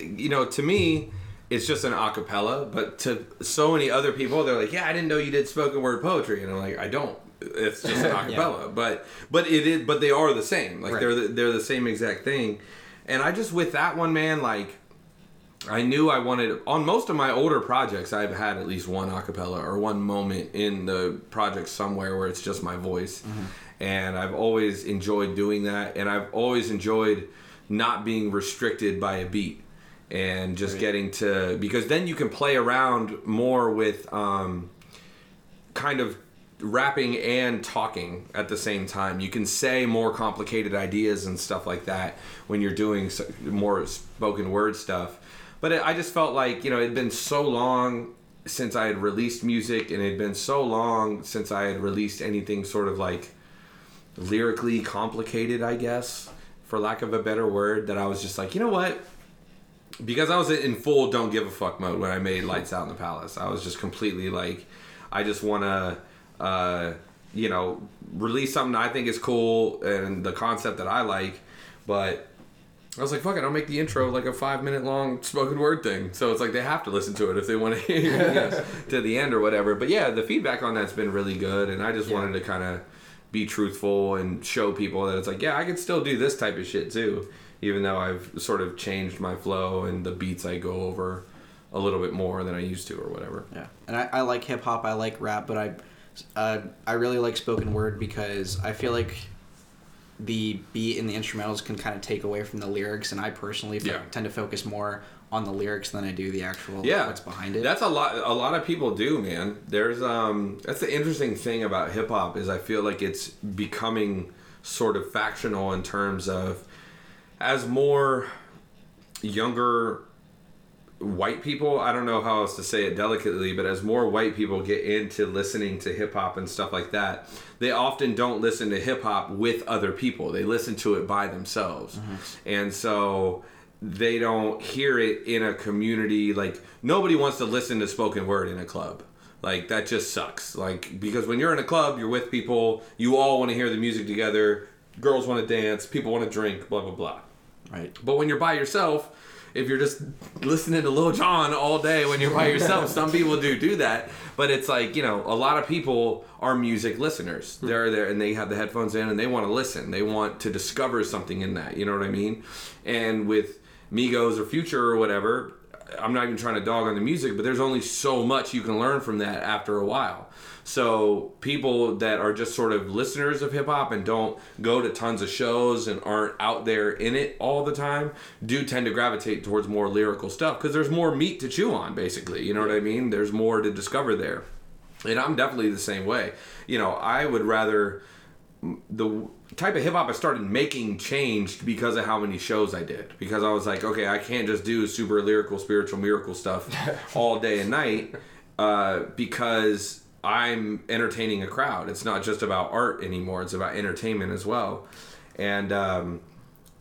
[SPEAKER 3] you know, to me, it's just an acapella, but to so many other people, they're like, "Yeah, I didn't know you did spoken word poetry," and I'm like, "I don't. It's just an acapella." But but it is, but they are the same. Like
[SPEAKER 1] Right.
[SPEAKER 3] they're the, they're the same exact thing. And I just with that one, man, like. I knew I wanted on most of my older projects. I've had at least one acapella or one moment in the project somewhere where it's just my voice, and I've always enjoyed doing that. And I've always enjoyed not being restricted by a beat and just getting to because then you can play around more with um, kind of rapping and talking at the same time. You can say more complicated ideas and stuff like that when you're doing more spoken word stuff. But it, I just felt like, you know, it had been so long since I had released music and it had been so long since I had released anything sort of like lyrically complicated, I guess, for lack of a better word, that I was just like, you know what? because I was in full don't give a fuck mode when I made Lights Out in the Palace. I was just completely like, I just want to, uh, you know, release something I think is cool and the concept that I like, but I was like, fuck it, I'll make the intro like a five minute long spoken word thing. So it's like they have to listen to it if they want to hear it to the end or whatever. But yeah, the feedback on that's been really good. And I just wanted to kind of be truthful and show people that it's like, yeah, I can still do this type of shit too. Even though I've sort of changed my flow and the beats I go over a little bit more than I used to or whatever.
[SPEAKER 1] Yeah, and I, I like hip hop. I like rap, but I, uh, I really like spoken word because I feel like the beat and the instrumentals can kind of take away from the lyrics, and I personally
[SPEAKER 3] Yeah.
[SPEAKER 1] tend to focus more on the lyrics than I do the actual
[SPEAKER 3] yeah
[SPEAKER 1] what's behind it.
[SPEAKER 3] that's a lot a lot of people do man there's um that's the interesting thing about hip-hop is i feel like it's becoming sort of factional in terms of as more younger white people i don't know how else to say it delicately but as more white people get into listening to hip-hop and stuff like that they often don't listen to hip-hop with other people. They listen to it by themselves. Mm-hmm. And so they don't hear it in a community like nobody wants to listen to spoken word in a club. Like that just sucks. Like because when you're in a club you're with people you all want to hear the music together girls want to dance people want to drink blah blah blah.
[SPEAKER 1] Right.
[SPEAKER 3] but when you're by yourself, if you're just listening to Lil Jon all day when you're by yourself, some people do do that. But it's like you know, a lot of people are music listeners. Hmm. They're there and they have the headphones in and they want to listen. They want to discover something in that. You know what I mean? And with Migos or Future or whatever, I'm not even trying to dog on the music, but there's only so much you can learn from that after a while. So people that are just sort of listeners of hip hop and don't go to tons of shows and aren't out there in it all the time do tend to gravitate towards more lyrical stuff because there's more meat to chew on basically. You know what I mean? There's more to discover there. And I'm definitely the same way. You know, I would rather the type of hip hop I started making changed because of how many shows I did. Because I was like, okay, I can't just do super lyrical, spiritual, miracle stuff all day and night uh, because I'm entertaining a crowd. It's not just about art anymore, it's about entertainment as well. And um,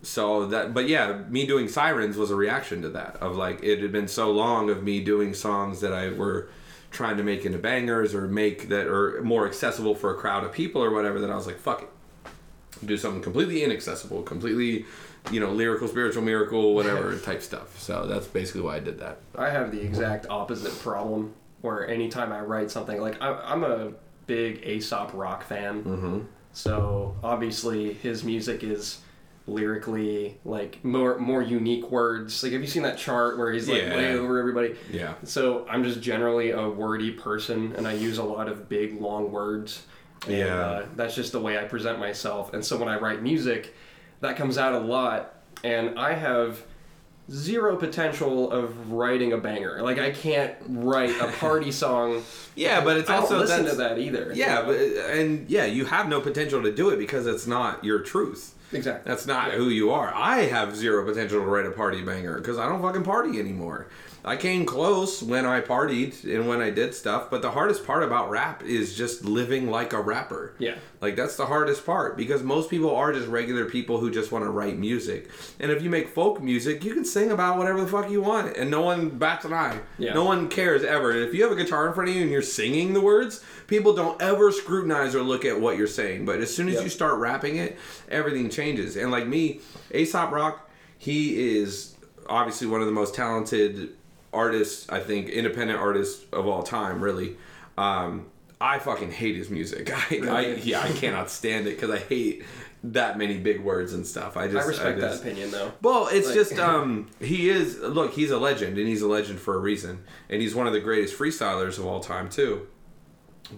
[SPEAKER 3] so that, but yeah, me doing Sirens was a reaction to that. Of like, it had been so long of me doing songs that I were trying to make into bangers or make that are more accessible for a crowd of people or whatever that I was like, fuck it. Do something completely inaccessible, completely, you know, lyrical, spiritual, miracle, whatever type stuff. So that's basically why I did that.
[SPEAKER 2] I have the exact opposite problem where anytime I write something, like I, I'm a big Aesop Rock fan.
[SPEAKER 3] Mm-hmm.
[SPEAKER 2] So obviously his music is lyrically like more more unique words. Like have you seen that chart where he's like
[SPEAKER 3] Yeah.
[SPEAKER 2] way over everybody?
[SPEAKER 3] Yeah.
[SPEAKER 2] So I'm just generally a wordy person and I use a lot of big long words. And,
[SPEAKER 3] Yeah.
[SPEAKER 2] Uh, that's just the way I present myself. And so when I write music, that comes out a lot and I have zero potential of writing a banger. Like I can't write a party song.
[SPEAKER 3] Yeah, but it's
[SPEAKER 2] I don't
[SPEAKER 3] also
[SPEAKER 2] listen
[SPEAKER 3] that's-
[SPEAKER 2] to that either.
[SPEAKER 3] Yeah, but and yeah, you have no potential to do it because it's not your truth.
[SPEAKER 2] exactly.
[SPEAKER 3] That's not who you are. I have zero potential to write a party banger because I don't fucking party anymore. I came close when I partied and when I did stuff, but the hardest part about rap is just living like a rapper.
[SPEAKER 2] Yeah.
[SPEAKER 3] Like that's the hardest part because most people are just regular people who just want to write music. And if you make folk music, you can sing about whatever the fuck you want and no one bats an eye.
[SPEAKER 2] Yeah.
[SPEAKER 3] No one cares ever. And if you have a guitar in front of you and you're singing the words, people don't ever scrutinize or look at what you're saying. But as soon as
[SPEAKER 2] Yep.
[SPEAKER 3] you start rapping it, everything changes. And like me, Aesop Rock, he is obviously one of the most talented artists, I think, independent artists of all time, really. Um, I fucking hate his music. I, I yeah, I cannot stand it because I hate that many big words and stuff. I just
[SPEAKER 2] I respect
[SPEAKER 3] just-
[SPEAKER 2] that opinion though.
[SPEAKER 3] well, it's
[SPEAKER 2] Like-
[SPEAKER 3] just um he is look, he's a legend and he's a legend for a reason. And he's one of the greatest freestylers of all time too.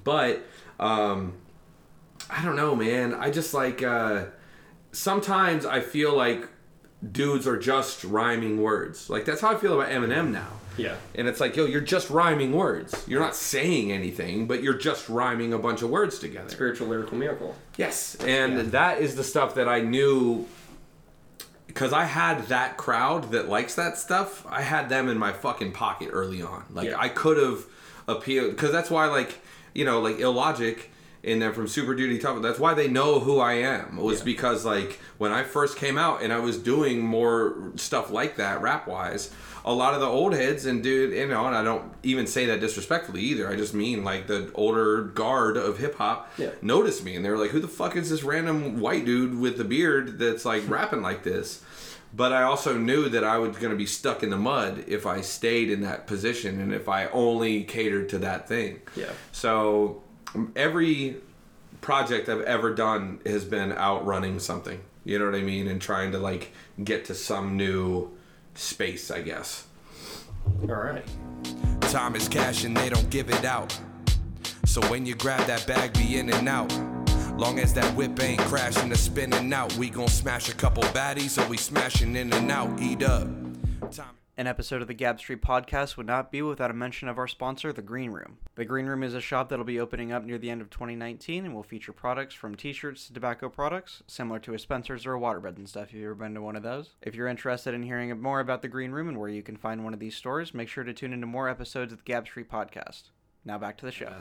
[SPEAKER 3] But um I don't know, man. I just like uh sometimes I feel like dudes are just rhyming words. Like that's how I feel about Eminem now.
[SPEAKER 2] Yeah.
[SPEAKER 3] And it's like, yo, you're just rhyming words. You're not saying anything, but you're just rhyming a bunch of words together.
[SPEAKER 2] Spiritual lyrical miracle.
[SPEAKER 3] Yes, and that is the stuff that I knew because I had that crowd that likes that stuff. I had them in my fucking pocket early on. Like
[SPEAKER 2] Yeah.
[SPEAKER 3] I could have appealed because that's why, like you know, like illogic and then from Super Duty Tough. That's why they know who I am. Was
[SPEAKER 2] Yeah.
[SPEAKER 3] because like when I first came out and I was doing more stuff like that rap wise. A lot of the old heads and dude, you know, and I don't even say that disrespectfully either. I just mean like the older guard of hip hop
[SPEAKER 2] Yeah.
[SPEAKER 3] noticed me and they were like, "Who the fuck is this random white dude with the beard that's like rapping like this?" but I also knew that I was going to be stuck in the mud if I stayed in that position and if I only catered to that thing.
[SPEAKER 2] Yeah.
[SPEAKER 3] So every project I've ever done has been outrunning something. You know what I mean? And trying to like get to some new space, I guess.
[SPEAKER 2] All right.
[SPEAKER 4] Time is cash and they don't give it out. So when you grab that bag, be in and out. Long as that whip ain't crashing or spinning out, we gon' smash a couple baddies or we smashing in and out. Eat up. Time-
[SPEAKER 1] An episode of the Gab Street podcast would not be without a mention of our sponsor, The Green Room. The Green Room is a shop that'll be opening up near the end of 2019 and will feature products from t shirts to tobacco products, similar to a Spencer's or a Waterbed and stuff. Have you've ever been to one of those? If you're interested in hearing more about The Green Room and where you can find one of these stores, make sure to tune into more episodes of the Gab Street podcast. Now back to the show.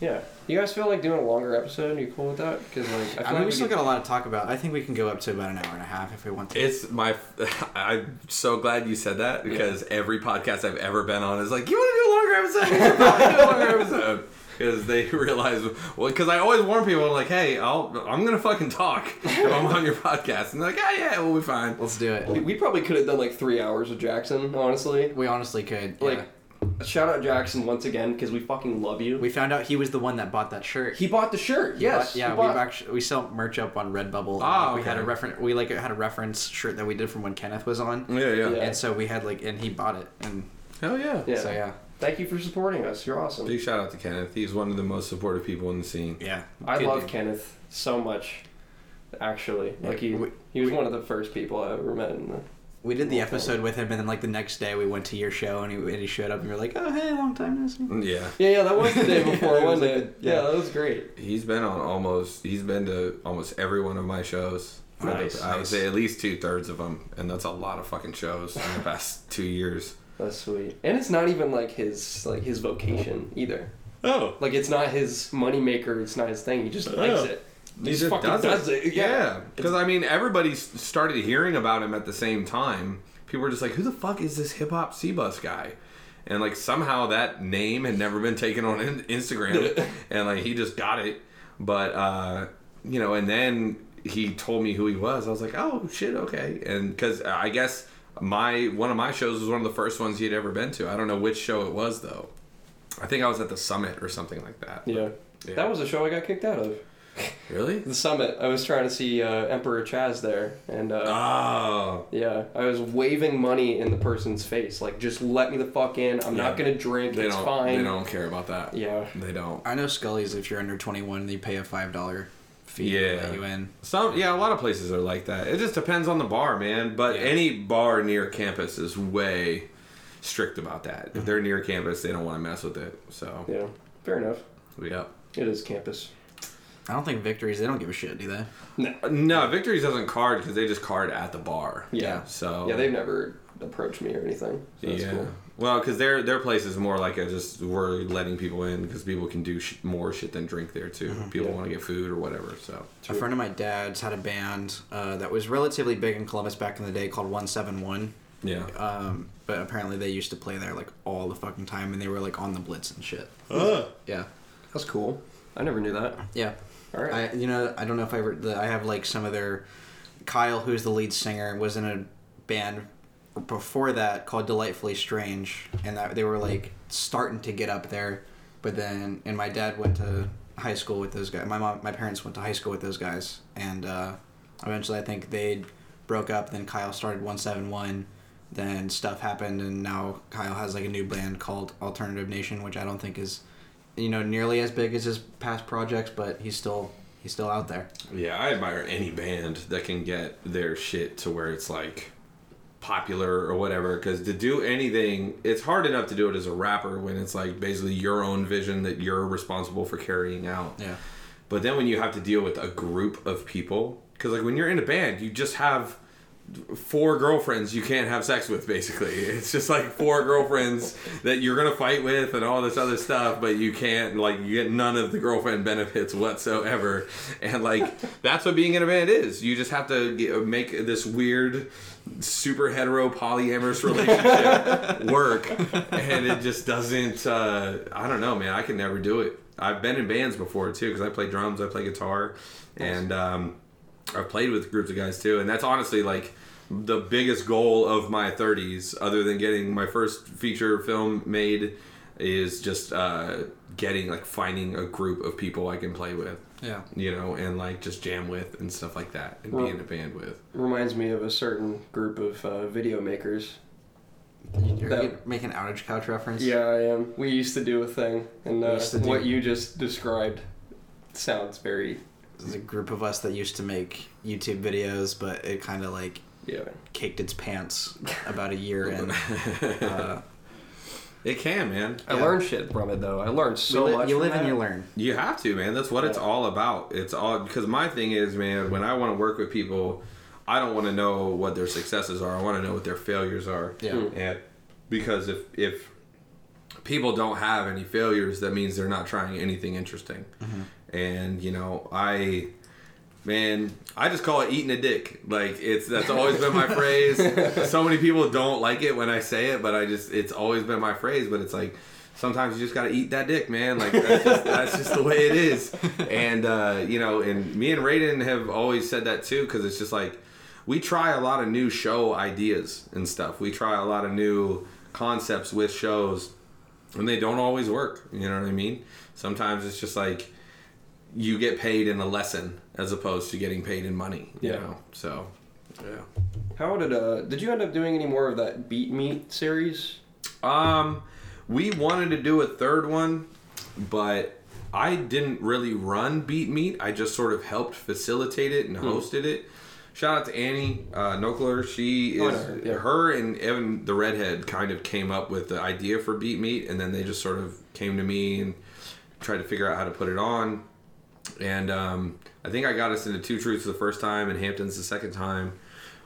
[SPEAKER 2] Yeah. You guys feel like doing a longer episode? Are you cool with that? Because like I feel
[SPEAKER 1] I
[SPEAKER 2] like
[SPEAKER 1] mean, we
[SPEAKER 2] we
[SPEAKER 1] still
[SPEAKER 2] could-
[SPEAKER 1] got a lot to talk about. I think we can go up to about an hour and a half if we want to.
[SPEAKER 3] It's my. I'm so glad you said that because every podcast I've ever been on is like, you want to do a longer episode? You should probably do a longer episode. Because they realize, well, because I always warn people, I'm like, hey, I'll, I'm gonna fucking talk if I'm on your podcast, and they're like, yeah, yeah, we'll be fine.
[SPEAKER 1] Let's do it.
[SPEAKER 2] we probably could have done like three hours with Jackson. Honestly,
[SPEAKER 1] We honestly could. yeah.
[SPEAKER 2] Like shout out Jackson once again because we fucking love you.
[SPEAKER 1] we found out he was the one that bought that shirt.
[SPEAKER 2] he bought the shirt. Yes.
[SPEAKER 1] But, yeah,
[SPEAKER 2] bought-
[SPEAKER 1] we've actually we sell merch up on Redbubble.
[SPEAKER 3] Ah,
[SPEAKER 1] we had a reference. We like had a reference shirt that we did from when Kenneth was on,
[SPEAKER 3] Yeah, yeah,
[SPEAKER 2] Yeah.
[SPEAKER 1] and so we had like, and he bought it, and
[SPEAKER 3] hell yeah.
[SPEAKER 2] Yeah.
[SPEAKER 1] so yeah,
[SPEAKER 2] Thank you for supporting us. You're awesome.
[SPEAKER 3] Big shout out to Kenneth. He's one of the most supportive people in the scene.
[SPEAKER 1] yeah.
[SPEAKER 2] I
[SPEAKER 1] Good
[SPEAKER 2] love
[SPEAKER 1] dude.
[SPEAKER 2] Kenneth so much. Actually,
[SPEAKER 1] Yeah,
[SPEAKER 2] like he
[SPEAKER 1] we-
[SPEAKER 2] he was one of the first people I ever met. In the,
[SPEAKER 1] We did the episode with him, and then like the next day we went to your show, and he, and he showed up, and we were like, oh hey, long time no see.
[SPEAKER 3] Yeah.
[SPEAKER 2] yeah, yeah, that was the day before,
[SPEAKER 1] It was
[SPEAKER 2] wasn't
[SPEAKER 1] like
[SPEAKER 2] it? yeah.
[SPEAKER 1] yeah.
[SPEAKER 2] that was great.
[SPEAKER 3] He's been on almost. He's been to almost every one of my shows. For the-
[SPEAKER 2] Nice,
[SPEAKER 3] I would say at least two thirds of them, and that's a lot of fucking shows in the past two years.
[SPEAKER 2] That's sweet. And it's not even like his like his vocation either.
[SPEAKER 3] Oh,
[SPEAKER 2] Like it's not his moneymaker. It's not his thing. He just likes oh. it.
[SPEAKER 3] He just
[SPEAKER 2] fucking
[SPEAKER 3] does,
[SPEAKER 2] does
[SPEAKER 3] it.
[SPEAKER 2] it.
[SPEAKER 3] Yeah,
[SPEAKER 2] Yeah.
[SPEAKER 3] because I mean, everybody started hearing about him at the same time. People were just like, "Who the fuck is this hip hop C bus guy?" And like somehow that name had never been taken on Instagram, and like he just got it. But uh, you know, and then he told me who he was. I was like, "Oh shit, okay." And because I guess my one of my shows was one of the first ones he had ever been to. I don't know which show it was though. I think I was at the summit or something like that.
[SPEAKER 2] Yeah.
[SPEAKER 3] Yeah.
[SPEAKER 2] That was a show I got kicked out of.
[SPEAKER 3] Really?
[SPEAKER 2] The summit. I was trying to see uh, Emperor Chaz there, and uh,
[SPEAKER 3] Oh.
[SPEAKER 2] yeah, I was waving money in the person's face, like just let me the fuck in. I'm
[SPEAKER 3] Yeah.
[SPEAKER 2] not gonna drink.
[SPEAKER 3] They
[SPEAKER 2] it's
[SPEAKER 3] don't.
[SPEAKER 2] fine.
[SPEAKER 3] They don't care about that.
[SPEAKER 2] Yeah.
[SPEAKER 3] They don't.
[SPEAKER 1] I know Skully's. If you're under 21, they pay a five dollar fee
[SPEAKER 3] Yeah.
[SPEAKER 1] to let you in.
[SPEAKER 3] Some yeah, a lot of places are like that. It just depends on the bar, man. But
[SPEAKER 1] Yeah.
[SPEAKER 3] any bar near campus is way strict about that. If they're near campus, they don't want to mess with it. So
[SPEAKER 2] Yeah. Fair enough.
[SPEAKER 3] yeah.
[SPEAKER 2] It is campus.
[SPEAKER 1] I don't think Victories. They don't give a shit, do they?
[SPEAKER 2] No.
[SPEAKER 3] No, Victories doesn't card because they just card at the bar.
[SPEAKER 2] Yeah.
[SPEAKER 3] So
[SPEAKER 2] Yeah, they've never approached me or anything. So that's
[SPEAKER 3] yeah.
[SPEAKER 2] cool.
[SPEAKER 3] Well, because their their place is more like a just we're letting people in because people can do sh- more shit than drink there too. People
[SPEAKER 2] Yeah.
[SPEAKER 3] want to get food or whatever. So
[SPEAKER 1] A friend of my dad's had a band uh, that was relatively big in Columbus back in the day called 171.
[SPEAKER 3] yeah.
[SPEAKER 1] Um, but apparently they used to play there like all the fucking time, and they were like on the Blitz and shit. Yeah,
[SPEAKER 2] That's cool. I never knew that.
[SPEAKER 1] yeah.
[SPEAKER 2] All right.
[SPEAKER 1] I you know I don't know if I ever I have like some of their Kyle who's the lead singer was in a band before that called Delightfully Strange and that they were like starting to get up there but then and my dad went to high school with those guys my mom my parents went to high school with those guys and uh, eventually I think they broke up then Kyle started 171 then stuff happened and now Kyle has like a new band called Alternative Nation which I don't think is you know nearly as big as his past projects but he's still he's still out there
[SPEAKER 3] Yeah, I admire any band that can get their shit to where it's like popular or whatever. Because to do anything, it's hard enough to do it as a rapper when it's like basically your own vision that you're responsible for carrying out.
[SPEAKER 1] yeah
[SPEAKER 3] But then when you have to deal with a group of people, because like when you're in a band, you just have four girlfriends you can't have sex with basically. It's just like four girlfriends that you're gonna fight with and all this other stuff but you can't like you get none of the girlfriend benefits whatsoever. And like that's what being in a band is. You just have to get, make this weird super hetero polyamorous relationship work. And it just doesn't uh, i don't know man. I can never do it. I've been in bands before too because i play drums i play guitar and um, I've played with groups of guys too, and that's honestly like the biggest goal of my 30s, other than getting my first feature film made, is just uh, getting like finding a group of people I can play with.
[SPEAKER 1] Yeah.
[SPEAKER 3] You know, and like just jam with and stuff like that, and
[SPEAKER 2] Well-
[SPEAKER 3] be in a band with.
[SPEAKER 2] Reminds me of a certain group of uh, video makers.
[SPEAKER 1] You're
[SPEAKER 2] That-
[SPEAKER 1] gonna make an outage couch reference.
[SPEAKER 2] Yeah, I am. We used to do a thing, and uh,
[SPEAKER 1] used do-
[SPEAKER 2] what you just described sounds very
[SPEAKER 1] There's a group of us that used to make YouTube videos, but it kind of like
[SPEAKER 2] yeah.
[SPEAKER 1] caked its pants about a year in. Uh,
[SPEAKER 3] It can, man.
[SPEAKER 2] I
[SPEAKER 1] Yeah.
[SPEAKER 2] learned shit from it though. I learned so
[SPEAKER 1] li-
[SPEAKER 2] much.
[SPEAKER 1] you
[SPEAKER 2] from
[SPEAKER 1] live and
[SPEAKER 2] that.
[SPEAKER 1] you learn.
[SPEAKER 3] You have to, man. That's what it's all about. It's all because my thing is, man, when I want to work with people, I don't want to know what their successes are. I want to know what their failures are.
[SPEAKER 1] Yeah.
[SPEAKER 2] Hmm.
[SPEAKER 3] And because if if people don't have any failures, that means they're not trying anything interesting. And you know, I man, I just call it eating a dick. Like it's that's always been my phrase. So many people don't like it when I say it, but I just it's always been my phrase. But it's like sometimes you just gotta eat that dick, man. Like that's just, that's just the way it is. And uh, you know, and me and Raiden have always said that too, because it's just like we try a lot of new show ideas and stuff. We try a lot of new concepts with shows, and they don't always work. You know what I mean? Sometimes it's just like you get paid in a lesson as opposed to getting paid in money. You
[SPEAKER 2] Yeah.
[SPEAKER 3] know, so yeah.
[SPEAKER 2] How did uh did you end up doing any more of that Beat Meat series?
[SPEAKER 3] Um, we wanted to do a third one, but I didn't really run Beat Meat. I just sort of helped facilitate it and hosted it. Shout out to Annie uh, Nokler. She
[SPEAKER 2] Oh,
[SPEAKER 3] is
[SPEAKER 2] know her, yeah.
[SPEAKER 3] her and Evan the redhead kind of came up with the idea for Beat Meat, and then they just sort of came to me and tried to figure out how to put it on. And um, I think I got us into Two Truths the first time and Hamptons the second time.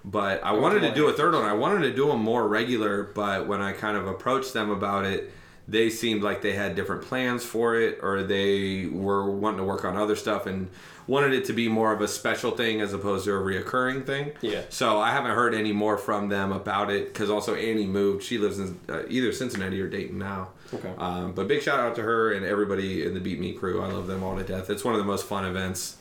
[SPEAKER 3] But I wanted to do a third one. I wanted to do them more regular, but when I kind of approached them about it, they seemed like they had different plans for it, or they were wanting to work on other stuff and wanted it to be more of a special thing as opposed to a reoccurring thing.
[SPEAKER 2] Yeah.
[SPEAKER 3] So I haven't heard any more from them about it because also Annie moved. She lives in uh, either Cincinnati or Dayton now.
[SPEAKER 2] Okay.
[SPEAKER 3] Um, but big shout out to her and everybody in the Beat Meat crew. I love them all to death. It's one of the most fun events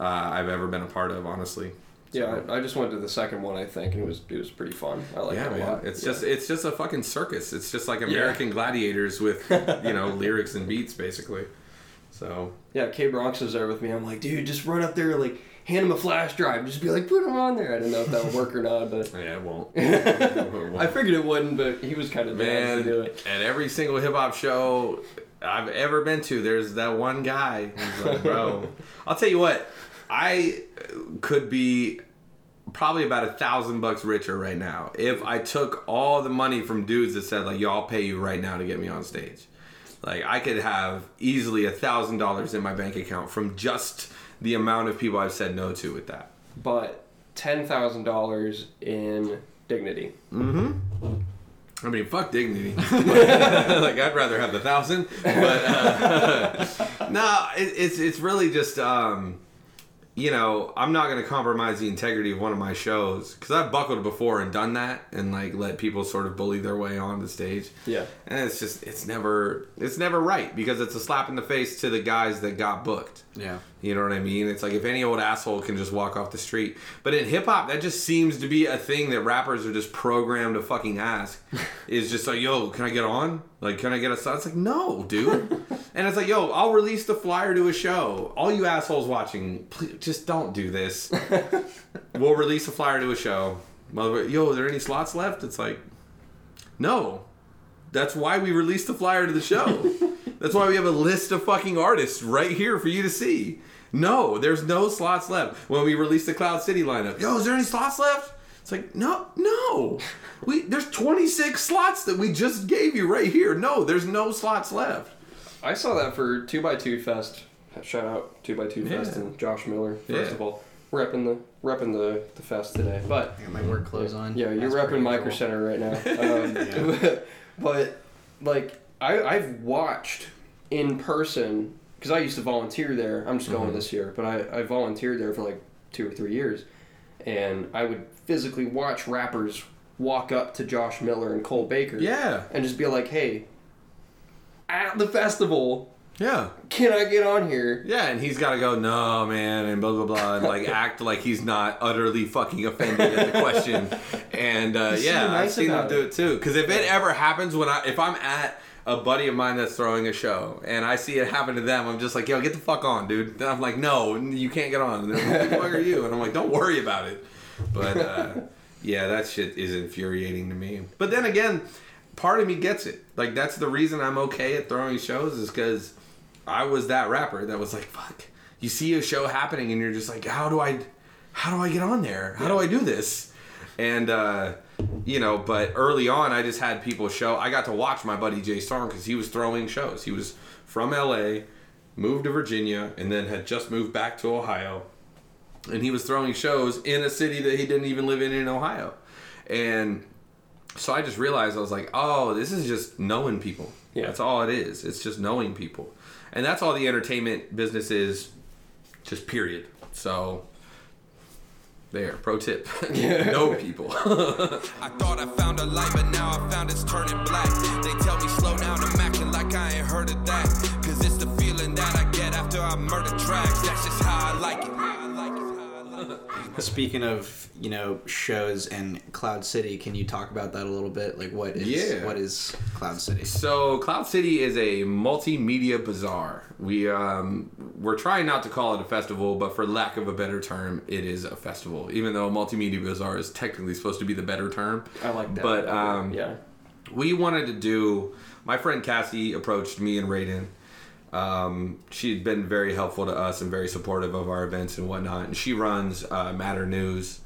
[SPEAKER 3] uh, I've ever been a part of, honestly.
[SPEAKER 2] Yeah, I, I just went to the second one I think, and it was it was pretty fun. I like
[SPEAKER 3] yeah,
[SPEAKER 2] it a lot.
[SPEAKER 3] It's
[SPEAKER 2] Yeah.
[SPEAKER 3] just it's just a fucking circus. It's just like American Gladiators with you know lyrics and beats, basically. So
[SPEAKER 2] Yeah, K Bronx was there with me. I'm like, dude, just run up there, like, hand him a flash drive. Just be like, put him on there. I didn't know if that would work or not, but
[SPEAKER 3] yeah, it won't.
[SPEAKER 2] I figured it wouldn't. But he was kind of
[SPEAKER 3] Man,
[SPEAKER 2] to do it.
[SPEAKER 3] at every single hip hop show I've ever been to, there's that one guy who's like, bro. I'll tell you what, I could be probably about a thousand bucks richer right now if I took all the money from dudes that said like, yo, I'll pay you right now to get me on stage. Like I could have easily a thousand dollars in my bank account from just the amount of people I've said no to with that.
[SPEAKER 2] But ten thousand dollars in dignity.
[SPEAKER 3] I mean, fuck dignity. like I'd rather have the thousand, but uh, no, it, it's it's really just um, you know I'm not gonna compromise the integrity of one of my shows because I've buckled before and done that and like let people sort of bully their way on the stage.
[SPEAKER 2] Yeah.
[SPEAKER 3] and it's just it's never it's never right because it's a slap in the face to the guys that got booked.
[SPEAKER 1] Yeah.
[SPEAKER 3] You know what I mean? It's like if any old asshole can just walk off the street. But in hip hop, that just seems to be a thing that rappers are just programmed to fucking ask. is just like, yo, can I get on? Like, can I get a song? It's like, no, dude. and it's like, yo, I'll release the flyer to a show. All you assholes watching, please, just don't do this. we'll release a flyer to a show. Mother, yo, are there any slots left? It's like, no. That's why we released the flyer to the show. That's why we have a list of fucking artists right here for you to see. No, there's no slots left. When we released the Cloud City lineup, yo, is there any slots left? It's like, no, no. We there's 26 slots that we just gave you right here. No, there's no slots left.
[SPEAKER 2] I saw that for Two by Two Fest. Shout out Two by Two Fest
[SPEAKER 3] Yeah.
[SPEAKER 2] and Josh Miller. First
[SPEAKER 3] Yeah.
[SPEAKER 2] of all, repping the repping the, the fest today. But
[SPEAKER 1] I got my work clothes on.
[SPEAKER 2] yeah, you're
[SPEAKER 1] That's
[SPEAKER 2] repping
[SPEAKER 1] pretty
[SPEAKER 2] Micro
[SPEAKER 1] cool.
[SPEAKER 2] Center right now. Um, but like I I've watched in person because I used to volunteer there. I'm just going
[SPEAKER 3] Mm-hmm.
[SPEAKER 2] this year, but I I volunteered there for like two or three years, and I would physically watch rappers walk up to Josh Miller and Cole Baker.
[SPEAKER 3] Yeah.
[SPEAKER 2] and just be like, hey, at the festival,
[SPEAKER 3] Yeah.
[SPEAKER 2] Can I get on here?
[SPEAKER 3] Yeah, and he's got to go, no, man, and blah, blah, blah, and like act like he's not utterly fucking offended at the question. And uh, yeah, I've seen him do
[SPEAKER 2] it.
[SPEAKER 3] it too. Because if it ever happens when I, if I'm at a buddy of mine that's throwing a show and I see it happen to them, I'm just like, yo, get the fuck on, dude. Then I'm like, no, you can't get on. And they're like, Who the fuck are you? And I'm like, don't worry about it. But uh, yeah, that shit is infuriating to me. But then again, part of me gets it. Like that's the reason I'm okay at throwing shows is because I was that rapper that was like, fuck. You see a show happening and you're just like, how do I, how do I get on there? How do I do this? And uh, you know, but early on, I just had people show. I got to watch my buddy Jay Storm because he was throwing shows. He was from LA, moved to Virginia, and then had just moved back to Ohio. And he was throwing shows in a city that he didn't even live in in Ohio. And so I just realized I was like, oh, this is just knowing people.
[SPEAKER 2] Yeah.
[SPEAKER 3] That's all it is. It's just knowing people. And that's all the entertainment business is, just period. So, there, pro tip. know people.
[SPEAKER 4] I thought I found a light, but now I found it's turning black. They tell me slow down, I'm acting like I ain't heard of that. Cause it's the feeling that I get after I murder tracks.
[SPEAKER 1] Speaking of, you know, shows and Cloud City, can you talk about that a little bit? Like, what is
[SPEAKER 3] Yeah.
[SPEAKER 1] what is Cloud City?
[SPEAKER 3] So Cloud City is a multimedia bazaar. We um, we're trying not to call it a festival, but for lack of a better term, it is a festival. Even though multimedia bazaar is technically supposed to be the better term.
[SPEAKER 2] I like that.
[SPEAKER 3] But um,
[SPEAKER 2] yeah.
[SPEAKER 3] we wanted to do. My friend Cassie approached me and Raiden. Um, she'd been very helpful to us and very supportive of our events and whatnot. And she runs uh, Matter News.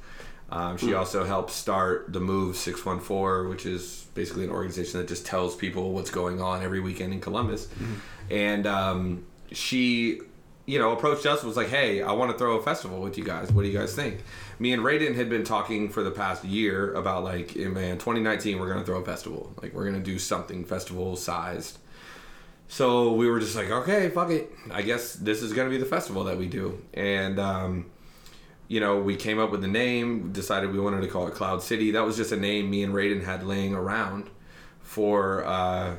[SPEAKER 3] Um, she also helped start the Move 614, which is basically an organization that just tells people what's going on every weekend in Columbus. And um, she, you know, approached us was like, "Hey, I want to throw a festival with you guys. What do you guys think?" Me and Raiden had been talking for the past year about like, "Eh, man, 2019, we're gonna throw a festival. Like, we're gonna do something festival sized. So we were just like, okay, fuck it. I guess this is gonna be the festival that we do. And um, you know, we came up with the name, decided we wanted to call it Cloud City. That was just a name me and Raiden had laying around for uh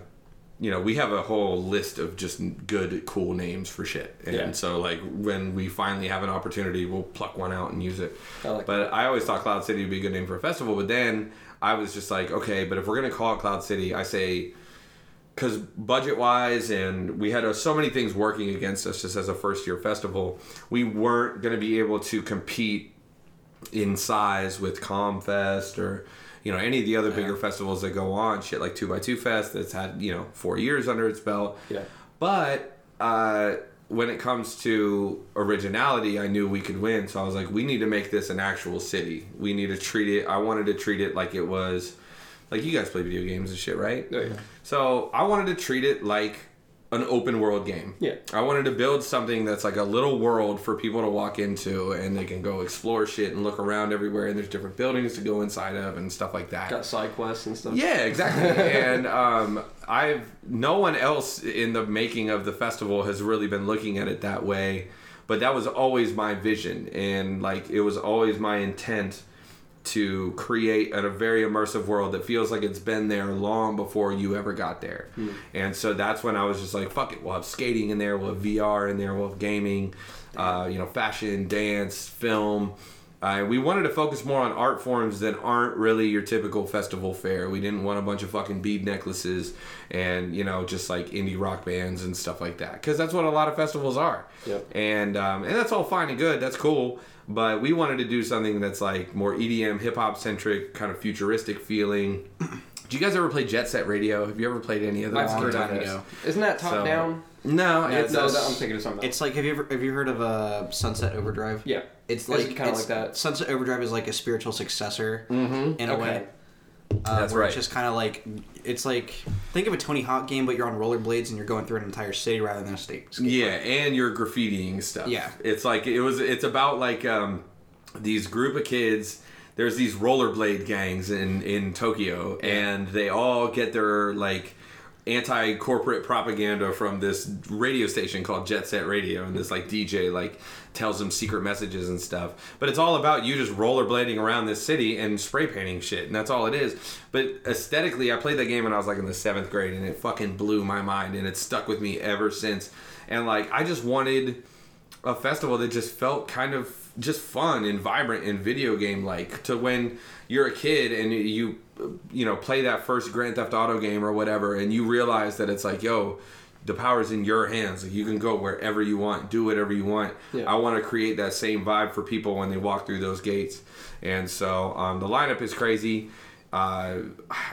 [SPEAKER 3] you know, we have a whole list of just good, cool names for shit. And
[SPEAKER 2] Yeah.
[SPEAKER 3] so, like, when we finally have an opportunity, we'll pluck one out and use it.
[SPEAKER 2] I like
[SPEAKER 3] but I always thought Cloud City would be a good name for a festival. But then I was just like, okay, but if we're going to call it Cloud City, I say, because budget wise, and we had uh, so many things working against us just as a first year festival, we weren't going to be able to compete in size with Comfest or you know any of the other bigger festivals that go on. Shit like 2x2 fest that's had you know four years under its belt.
[SPEAKER 2] Yeah.
[SPEAKER 3] but uh, when it comes to originality i knew we could win. So i was like we need to make this an actual city. We need to treat it i wanted to treat it like it was like you guys play video games and shit right
[SPEAKER 2] Oh, yeah.
[SPEAKER 3] so I wanted to treat it like an open world game.
[SPEAKER 2] Yeah.
[SPEAKER 3] I wanted to build something that's like a little world for people to walk into and they can go explore shit and look around everywhere and there's different buildings to go inside of and stuff like that.
[SPEAKER 2] Got side quests and stuff.
[SPEAKER 3] Yeah, exactly. and um, I've no one else in the making of the festival has really been looking at it that way, but that was always my vision, and like it was always my intent to create a, very immersive world that feels like it's been there long before you ever got there. And so that's when I was just like, fuck it, we'll have skating in there, we'll have VR in there, we'll have gaming, uh, you know, fashion, dance, film. Uh, we wanted to focus more on art forms that aren't really your typical festival fare. We didn't want a bunch of fucking bead necklaces and you know just like indie rock bands and stuff like that because that's what a lot of festivals are.
[SPEAKER 2] Yep.
[SPEAKER 3] And um, and that's all fine and good. That's cool. But we wanted to do something that's like more EDM, hip hop centric, kind of futuristic feeling. Do you guys ever play Jet Set Radio? Have you ever played any of those?
[SPEAKER 2] I've heard
[SPEAKER 1] time
[SPEAKER 2] of
[SPEAKER 1] ago.
[SPEAKER 2] Isn't that top
[SPEAKER 3] So-
[SPEAKER 2] down?
[SPEAKER 3] No, it's
[SPEAKER 2] no,
[SPEAKER 3] a-
[SPEAKER 2] that, I'm thinking of something. else.
[SPEAKER 1] It's like have you ever have you heard of uh, Sunset Overdrive?
[SPEAKER 2] yeah.
[SPEAKER 1] It's like
[SPEAKER 2] it kinda like that?
[SPEAKER 1] Sunset Overdrive is like a spiritual successor in a
[SPEAKER 2] Okay.
[SPEAKER 1] way. Uh,
[SPEAKER 3] That's
[SPEAKER 1] where
[SPEAKER 3] right.
[SPEAKER 1] It's just kind of like it's like think of a Tony Hawk game, but you're on rollerblades and you're going through an entire city rather than a state. skate
[SPEAKER 3] Yeah, and you're graffitiing stuff.
[SPEAKER 1] Yeah.
[SPEAKER 3] It's like it was it's about like um these group of kids there's these rollerblade gangs in in Tokyo and they all get their like anti-corporate propaganda from this radio station called Jet Set Radio, and this like DJ like tells them secret messages and stuff. But it's all about you just rollerblading around this city and spray painting shit, and that's all it is. But aesthetically, I played that game when I was like in the seventh grade, and it fucking blew my mind, and it's stuck with me ever since. And like, I just wanted a festival that just felt kind of just fun and vibrant and video game like to when you're a kid and you you know play that first Grand Theft Auto game or whatever and you realize that it's like yo the power's in your hands. Like you can go wherever you want do whatever you want.
[SPEAKER 2] Yeah.
[SPEAKER 3] I want to create that same vibe for people when they walk through those gates. And so um, the lineup is crazy. Uh,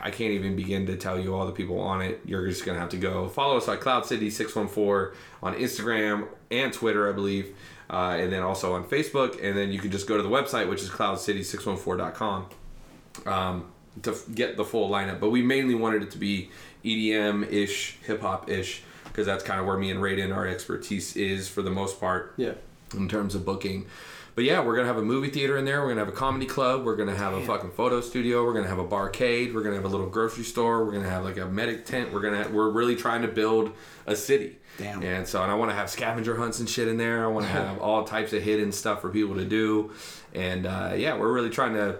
[SPEAKER 3] I can't even begin to tell you all the people on it. You're just gonna have to go. Follow us at Cloud City six one four on Instagram and Twitter, I believe, uh, and then also on Facebook. And then you can just go to the website, which is cloudcity614.com, um, to f- get the full lineup. But we mainly wanted it to be EDM ish, hip hop ish, because that's kind of where me and Raiden our expertise is for the most part
[SPEAKER 2] Yeah.
[SPEAKER 3] in terms of booking. But yeah, we're gonna have a movie theater in there. We're gonna have a comedy club. We're gonna have a fucking photo studio. We're gonna have a barcade. We're gonna have a little grocery store. We're gonna have like a medic tent. We're gonna we're really trying to build a city.
[SPEAKER 1] Damn.
[SPEAKER 3] And so, and I want to have scavenger hunts and shit in there. I want to have all types of hidden stuff for people to do. And uh, yeah, we're really trying to.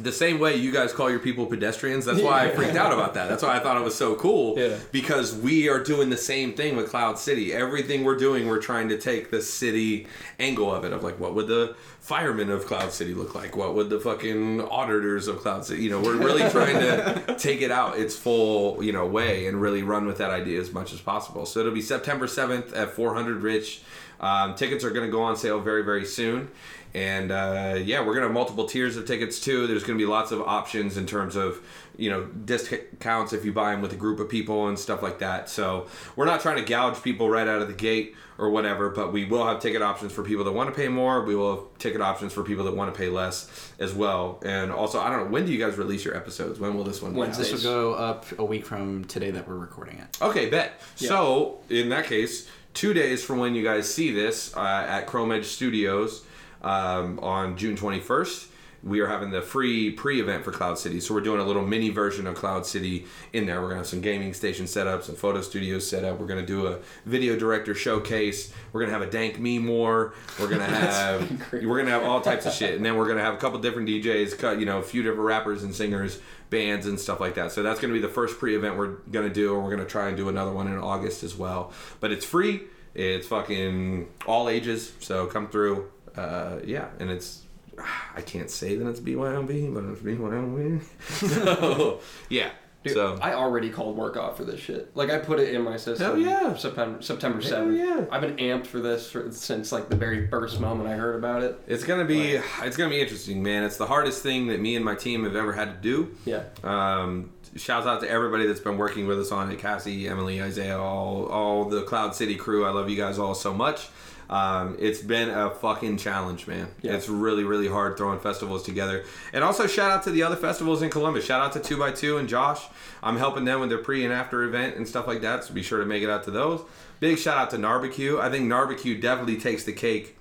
[SPEAKER 3] The same way you guys call your people pedestrians, that's why I freaked out about that. That's why I thought it was so cool
[SPEAKER 2] Yeah.
[SPEAKER 3] because we are doing the same thing with Cloud City. Everything we're doing, we're trying to take the city angle of it of like, what would the firemen of Cloud City look like? What would the fucking auditors of Cloud City? You know, we're really trying to take it out its full, you know, way and really run with that idea as much as possible. So it'll be September 7th at 400 Rich. Um, tickets are going to go on sale very, very soon. And uh, yeah, we're going to have multiple tiers of tickets too. There's going to be lots of options in terms of, you know, discounts if you buy them with a group of people and stuff like that. So we're not trying to gouge people right out of the gate or whatever, but we will have ticket options for people that want to pay more. We will have ticket options for people that want to pay less as well. And also, I don't know, when do you guys release your episodes? When will this one be?
[SPEAKER 1] This will go up a week from today that we're recording it.
[SPEAKER 3] Okay, bet. So in that case, two days from when you guys see this uh, at Chrome Edge Studios um, on June 21st, we are having the free pre-event for Cloud City. So we're doing a little mini version of Cloud City in there. We're gonna have some gaming station set up, some photo studios set up. We're gonna do a video director showcase. We're gonna have a dank meme war. We're gonna have we're gonna have all types of shit, and then we're gonna have a couple different DJs, cut you know, a few different rappers and singers, bands and stuff like that. So that's gonna be the first pre-event we're gonna do, and we're gonna try and do another one in August as well. But it's free. It's fucking all ages. So come through. Uh, yeah, and it's I can't say that it's BYOB, but it's BYOB. so yeah.
[SPEAKER 2] Dude,
[SPEAKER 3] so
[SPEAKER 2] I already called work off for this shit. Like I put it in my system.
[SPEAKER 3] Hell yeah.
[SPEAKER 2] September September seventh.
[SPEAKER 3] yeah.
[SPEAKER 2] I've been amped for this for, since like the very first moment I heard about it.
[SPEAKER 3] it's gonna be it's gonna be interesting, man. It's the hardest thing that me and my team have ever had to do.
[SPEAKER 2] Yeah.
[SPEAKER 3] Um, shouts out to everybody that's been working with us on it Cassie, Emily, Isaiah, all, all the Cloud City crew. I love you guys all so much. Um, it's been a fucking challenge, man.
[SPEAKER 2] Yeah.
[SPEAKER 3] It's really, really hard throwing festivals together. And also, shout out to the other festivals in Columbus. Shout out to 2x2 and Josh. I'm helping them with their pre and after event and stuff like that, so be sure to make it out to those. Big shout out to Narbecue. I think Narbecue definitely takes the cake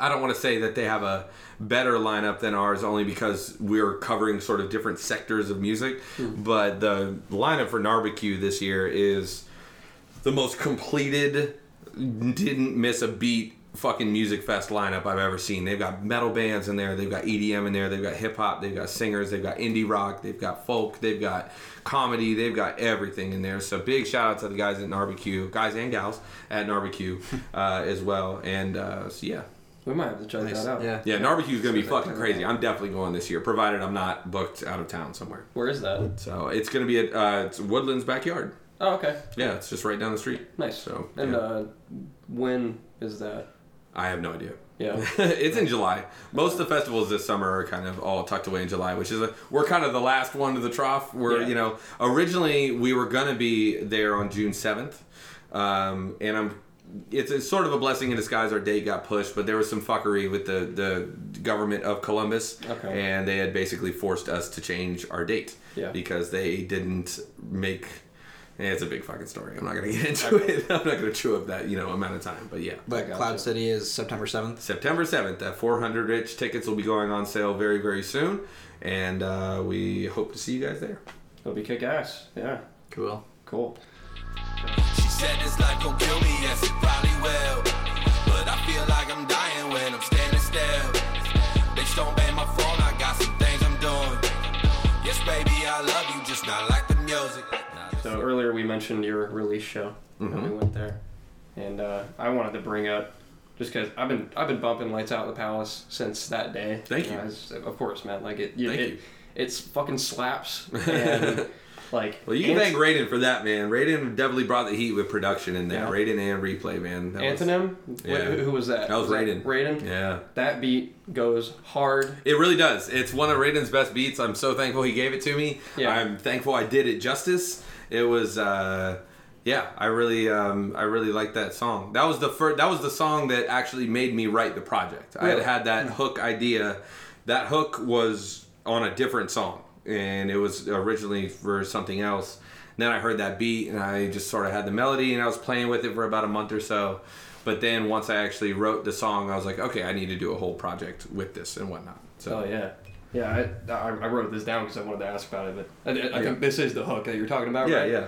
[SPEAKER 3] I don't want to say that they have a better lineup than ours only because we're covering sort of different sectors of music. But the lineup for Narbecue this year is the most completed, didn't miss a beat fucking music fest lineup I've ever seen. They've got metal bands in there, they've got EDM in there, they've got hip hop, they've got singers, they've got indie rock, they've got folk, they've got comedy, they've got everything in there. So big shout out to the guys at Narbecue, guys and gals at Narbecue uh, as well. And uh, so yeah.
[SPEAKER 2] We might have to check
[SPEAKER 1] Nice.
[SPEAKER 2] that out.
[SPEAKER 1] Yeah.
[SPEAKER 3] Yeah, Narbecue's gonna be fucking crazy. I'm definitely going this year, provided I'm not booked out of town somewhere.
[SPEAKER 2] Where is that?
[SPEAKER 3] So it's gonna be at uh, it's Woodlands backyard.
[SPEAKER 2] Oh, okay.
[SPEAKER 3] Yeah, it's just right down the street.
[SPEAKER 2] Nice.
[SPEAKER 3] So
[SPEAKER 2] And
[SPEAKER 3] yeah.
[SPEAKER 2] uh, when is that?
[SPEAKER 3] I have no idea.
[SPEAKER 2] Yeah.
[SPEAKER 3] it's in July. Most of the festivals this summer are kind of all tucked away in July, which is a we're kind of the last one to the trough. We're
[SPEAKER 2] Yeah.
[SPEAKER 3] you know originally we were gonna be there on June seventh, um, and I'm. It's a sort of a blessing in disguise. Our date got pushed, but there was some fuckery with the the government of Columbus,
[SPEAKER 2] Okay.
[SPEAKER 3] and they had basically forced us to change our date
[SPEAKER 2] Yeah.
[SPEAKER 3] because they didn't make. It's a big fucking story. I'm not gonna get into it. I'm not gonna chew up that you know amount of time. But yeah,
[SPEAKER 1] But
[SPEAKER 2] gotcha.
[SPEAKER 1] Cloud City is September 7th.
[SPEAKER 3] September 7th at 400 Rich. Tickets will be going on sale very, very soon. And uh, we hope to see you guys there.
[SPEAKER 2] It'll be kick ass. Yeah.
[SPEAKER 1] Cool.
[SPEAKER 2] Cool.
[SPEAKER 4] She said this life gon' kill me, yes, it probably will. But I feel like I'm dying when I'm standing still. Bitch, don't ban my phone, I got some things I'm doing. Yes, baby, I love you, just not like the music.
[SPEAKER 2] So earlier we mentioned your release show when
[SPEAKER 3] Mm-hmm.
[SPEAKER 2] we went there, and uh, I wanted to bring up just because I've been I've been bumping Lights Out the Palace since that day.
[SPEAKER 3] Thank you.
[SPEAKER 2] know, it's- of course, man. Like it, you,
[SPEAKER 3] Thank
[SPEAKER 2] it,
[SPEAKER 3] you.
[SPEAKER 2] it's fucking slaps. And like,
[SPEAKER 3] Well, you can
[SPEAKER 2] Ant-
[SPEAKER 3] thank Raiden for that, man. Raiden definitely brought the heat with production in there.
[SPEAKER 2] Yeah.
[SPEAKER 3] Raiden and replay, man. That was- Yeah.
[SPEAKER 2] Wh- Who, who was that?
[SPEAKER 3] That was Raiden.
[SPEAKER 2] Raiden.
[SPEAKER 3] yeah.
[SPEAKER 2] That beat goes hard.
[SPEAKER 3] It really does. It's one of Raiden's best beats. I'm so thankful he gave it to me.
[SPEAKER 2] Yeah.
[SPEAKER 3] I'm thankful I did it justice. It was uh yeah, I really um I really liked that song. That was the first that was the song that actually made me write the project. I had had that hook idea. That hook was on a different song and it was originally for something else. And then I heard that beat and I just sort of had the melody and I was playing with it for about a month or so. But then once I actually wrote the song, I was like, okay, I need to do a whole project with this and whatnot. So
[SPEAKER 2] Oh yeah. Yeah, I, I, wrote this down because I wanted to ask about it, but I, I
[SPEAKER 3] Yeah.
[SPEAKER 2] think this is the hook that you're talking about,
[SPEAKER 3] yeah,
[SPEAKER 2] right?
[SPEAKER 3] yeah.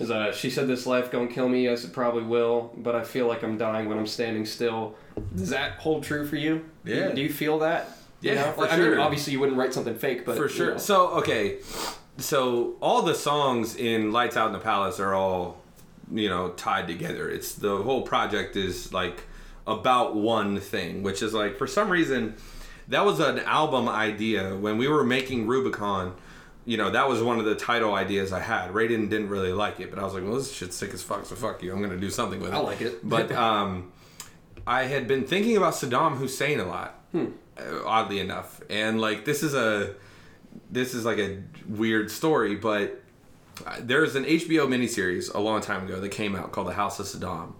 [SPEAKER 2] Is uh, she said this life gonna kill me? Yes, it probably will, but I feel like I'm dying when I'm standing still. Does that hold true for you? Do you-
[SPEAKER 3] Yeah.
[SPEAKER 2] Do you feel that? You
[SPEAKER 3] Yeah,
[SPEAKER 2] know?
[SPEAKER 3] for
[SPEAKER 2] Like, I mean, obviously you wouldn't write something fake, but
[SPEAKER 3] for
[SPEAKER 2] you
[SPEAKER 3] sure.
[SPEAKER 2] know.
[SPEAKER 3] So okay, so all the songs in Lights Out in the Palace are all you know tied together. It's the whole project is like about one thing, which is like for some reason that was an album idea when we were making Rubicon. You know, that was one of the title ideas I had. Raiden didn't really like it, but I was like, well, this shit's sick as fuck, so fuck you. I'm going to do something with it.
[SPEAKER 2] I like it.
[SPEAKER 3] But um, I had been thinking about Saddam Hussein a lot,
[SPEAKER 2] Hmm.
[SPEAKER 3] uh, oddly enough. And like, this is a this is like a weird story, but uh, there's an HBO miniseries a long time ago that came out called The House of Saddam.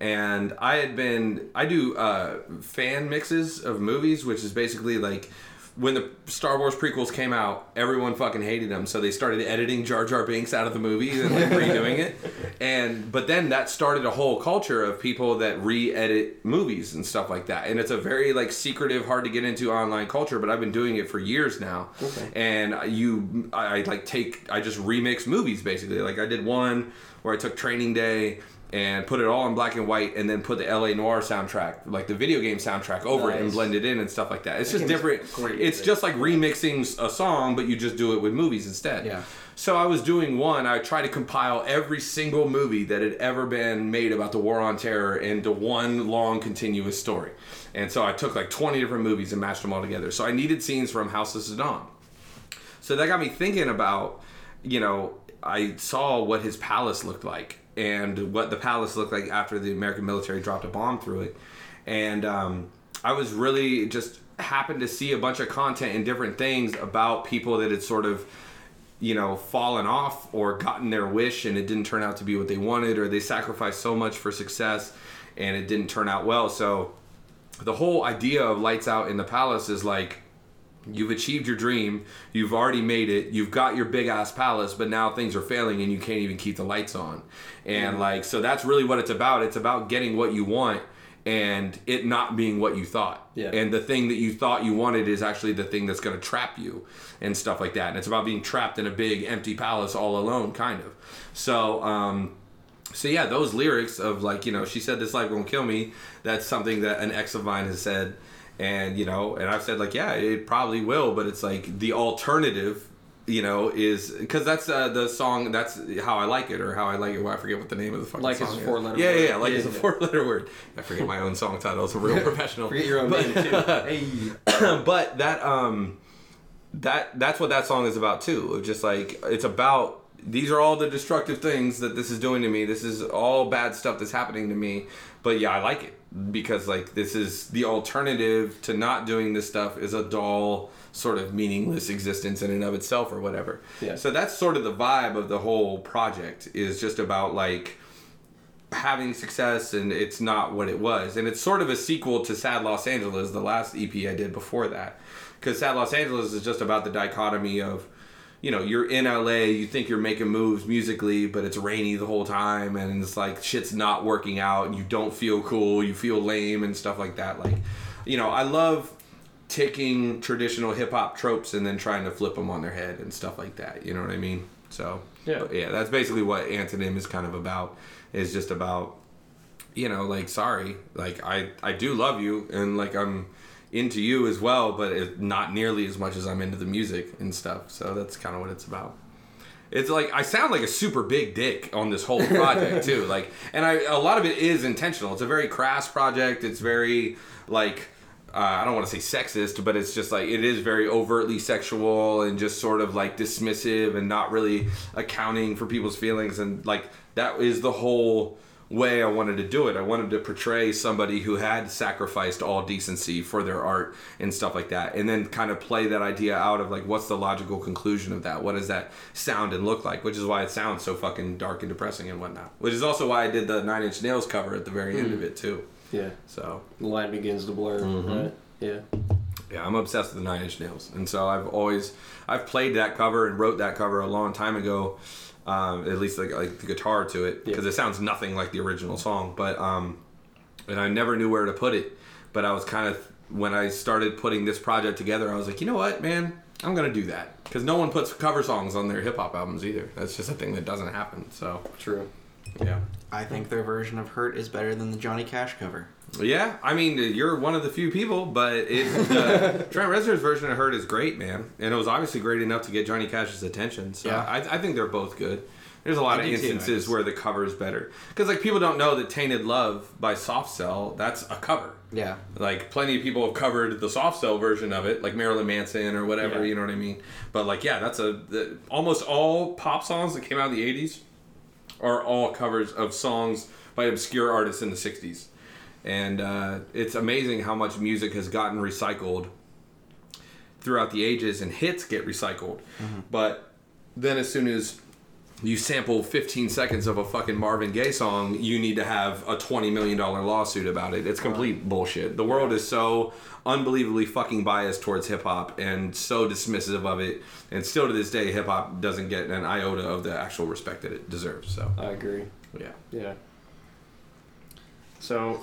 [SPEAKER 3] And I had been, I do uh, fan mixes of movies, which is basically like when the Star Wars prequels came out, everyone fucking hated them, so they started editing Jar Jar Binks out of the movie and like redoing it. And but then that started a whole culture of people that re-edit movies and stuff like that. And it's a very like secretive, hard to get into online culture. But I've been doing it for years now.
[SPEAKER 2] Okay.
[SPEAKER 3] And you, I, I like take, I just remix movies basically. Like I did one where I took Training Day and put it all in black and white and then put the LA Noire soundtrack, like the video game soundtrack over it and blend it in and stuff like that. It's
[SPEAKER 2] That
[SPEAKER 3] just different. It's just like remixing a song, but you just do it with movies instead.
[SPEAKER 1] Yeah.
[SPEAKER 3] So I was doing one. I tried to compile every single movie that had ever been made about the War on Terror into one long continuous story. And so I took like 20 different movies and mashed them all together. So I needed scenes from House of Saddam. So that got me thinking about, you know, I saw what his palace looked like and what the palace looked like after the American military dropped a bomb through it. And um, I was really just happened to see a bunch of content and different things about people that had sort of, you know, fallen off or gotten their wish and it didn't turn out to be what they wanted or they sacrificed so much for success and it didn't turn out well. So the whole idea of lights out in the palace is like you've achieved your dream. You've already made it. You've got your big ass palace but now things are failing and you can't even keep the lights on. And like so that's really what it's about. It's about getting what you want and it not being what you thought.
[SPEAKER 2] Yeah.
[SPEAKER 3] and the thing that you thought you wanted is actually the thing that's going to trap you and stuff like that. And it's about being trapped in a big empty palace all alone kind of. So um so yeah, those lyrics of like you know she said this life won't kill me. That's something that an ex of mine has said, and you know, and I've said like yeah, it probably will, but it's like the alternative, you know, is because that's uh, the song. That's how I like it, or how I like it. Well, I forget what the name of the fucking
[SPEAKER 2] Like
[SPEAKER 3] song
[SPEAKER 2] it's a four-letter
[SPEAKER 3] Yeah,
[SPEAKER 2] word.
[SPEAKER 3] yeah, yeah, like
[SPEAKER 2] Yeah,
[SPEAKER 3] it's a four letter word. I forget my own song title. It's a real professional.
[SPEAKER 2] Forget your own
[SPEAKER 3] But-
[SPEAKER 2] name too. Hey.
[SPEAKER 3] but that um that that's what that song is about too of just like it's about these are all the destructive things that this is doing to me this is all bad stuff that's happening to me but yeah i like it because like this is the alternative to not doing this stuff is a dull sort of meaningless existence in and of itself or whatever.
[SPEAKER 2] Yeah.
[SPEAKER 3] so that's sort of the vibe of the whole project is just about like having success and it's not what it was. And it's sort of a sequel to sad los angeles the last ep i did before that. Because sad los angeles is just about the dichotomy of you know you're in la you think you're making moves musically but it's rainy the whole time and it's like shit's not working out and you don't feel cool you feel lame and stuff like that like you know i love taking traditional hip-hop tropes and then trying to flip them on their head and stuff like that you know what i mean so
[SPEAKER 2] Yeah.
[SPEAKER 3] Yeah, that's basically what Antonym is kind of about. Is just about, you know, like sorry, like I I do love you and like I'm into you as well, but it, not nearly as much as I'm into the music and stuff. So that's kind of what it's about. It's like I sound like a super big dick on this whole project too. Like, and I a lot of it is intentional. It's a very crass project. It's very like uh, I don't want to say sexist, but it's just like it is very overtly sexual and just sort of like dismissive and not really accounting for people's feelings. And like that is the whole way I wanted to do it. I wanted to portray somebody who had sacrificed all decency for their art and stuff like that, and then kind of play that idea out of like what's the logical conclusion of that? What does that sound and look like? Which is why it sounds so fucking dark and depressing and whatnot. Which is also why I did the Nine Inch Nails cover at the very end of it too.
[SPEAKER 2] Yeah.
[SPEAKER 3] So
[SPEAKER 2] The line begins to blur.
[SPEAKER 3] Mm-hmm.
[SPEAKER 2] Right? Yeah.
[SPEAKER 3] yeah, I'm obsessed with the Nine Inch Nails, and so I've always I've played that cover and wrote that cover a long time ago. Um, at least like like the guitar to it because
[SPEAKER 2] Yeah.
[SPEAKER 3] it sounds nothing like the original song. But um, and I never knew where to put it. But I was kind of when I started putting this project together, I was like, you know what, man, I'm gonna do that because no one puts cover songs on their hip hop albums either. That's just a thing that doesn't happen. So
[SPEAKER 2] True.
[SPEAKER 3] yeah.
[SPEAKER 1] I think their version of "Hurt" is better than the Johnny Cash cover.
[SPEAKER 3] Yeah, I mean, you're one of the few people, but it, uh, Trent Reznor's version of Hurt is great, man. And it was obviously great enough to get Johnny Cash's attention. So
[SPEAKER 1] Yeah.
[SPEAKER 3] I, I think they're both good. There's a lot
[SPEAKER 1] I
[SPEAKER 3] of instances where the cover is better. Because, like, people don't know that Tainted Love by Soft Cell, that's a cover.
[SPEAKER 1] Yeah.
[SPEAKER 3] Like, plenty of people have covered the Soft Cell version of it, like Marilyn Manson or whatever,
[SPEAKER 2] Yeah.
[SPEAKER 3] you know what I mean? But, like, yeah, that's a. The, almost all pop songs that came out in the 80s are all covers of songs by obscure artists in the 60s. And uh, it's amazing how much music has gotten recycled throughout the ages and hits get recycled. But then as soon as you sample 15 seconds of a fucking Marvin Gaye song, you need to have a $20 million lawsuit about it. It's complete bullshit. The world is so unbelievably fucking biased towards hip hop and so dismissive of it. And still to this day, hip hop doesn't get an iota of the actual respect that it deserves. So,
[SPEAKER 2] I agree.
[SPEAKER 3] yeah.
[SPEAKER 2] Yeah. So,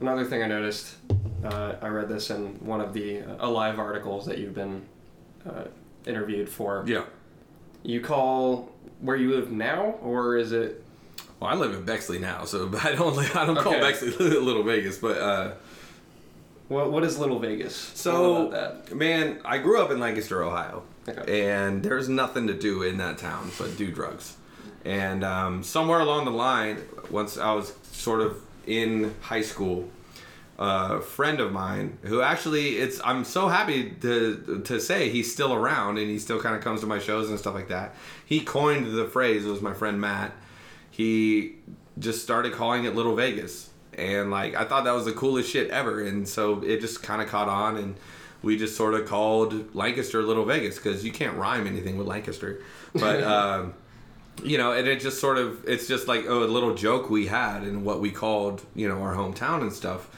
[SPEAKER 2] another thing I noticed, uh, I read this in one of the uh, Alive articles that you've been uh, interviewed for.
[SPEAKER 3] Yeah.
[SPEAKER 2] You call where you live now, or is it?
[SPEAKER 3] Well, I live in Bexley now, so I don't I don't call
[SPEAKER 2] Okay.
[SPEAKER 3] Bexley Little Vegas, but uh,
[SPEAKER 2] What What is Little Vegas?
[SPEAKER 3] so man, I grew up in Lancaster, Ohio,
[SPEAKER 2] Okay.
[SPEAKER 3] and there's nothing to do in that town but do drugs. And um, somewhere along the line, once I was sort of in high school, a friend of mine who actually it's I'm so happy to to say he's still around and he still kind of comes to my shows and stuff like that. He coined the phrase. It was my friend Matt. He just started calling it Little Vegas, and like I thought that was the coolest shit ever. And so it just kind of caught on, and we just sort of called Lancaster Little Vegas because you can't rhyme anything with Lancaster, but. um, you know, and it just sort of it's just like oh, a little joke we had and what we called you know our hometown and stuff,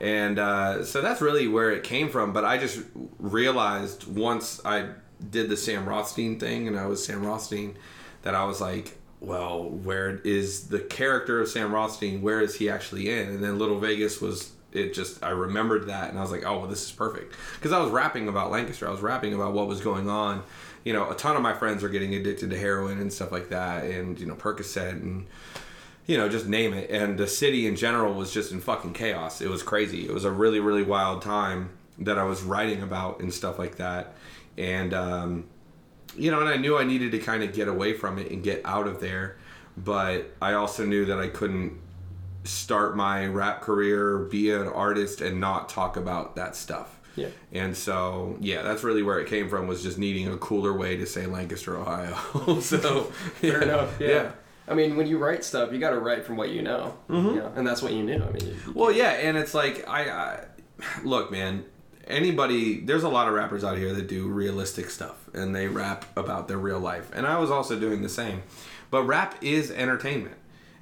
[SPEAKER 3] and uh, so that's really where it came from. But I just realized once I did the Sam Rothstein thing and I was Sam Rothstein that I was like, well, where is the character of Sam Rothstein? Where is he actually in? And then Little Vegas was it just I remembered that and I was like, oh well, this is perfect because I was rapping about Lancaster. I was rapping about what was going on. You know, a ton of my friends are getting addicted to heroin and stuff like that, and you know, Percocet and you know, just name it. And the city in general was just in fucking chaos. It was crazy. It was a really, really wild time that I was writing about and stuff like that. And, um, you know, and I knew I needed to kind of get away from it and get out of there. But I also knew that I couldn't start my rap career, be an artist, and not talk about that stuff.
[SPEAKER 2] Yeah.
[SPEAKER 3] And so, yeah, that's really where it came from was just needing a cooler way to say Lancaster, Ohio. so,
[SPEAKER 2] Fair
[SPEAKER 3] yeah.
[SPEAKER 2] enough. Yeah.
[SPEAKER 3] yeah.
[SPEAKER 2] I mean, when you write stuff, you got to write from what you know.
[SPEAKER 3] Mm-hmm.
[SPEAKER 2] You know, and that's what you knew. I mean, you,
[SPEAKER 3] Well, yeah, and it's like I, I look, man. Anybody, there's a lot of rappers out here that do realistic stuff and they rap about their real life, and I was also doing the same. But rap is entertainment,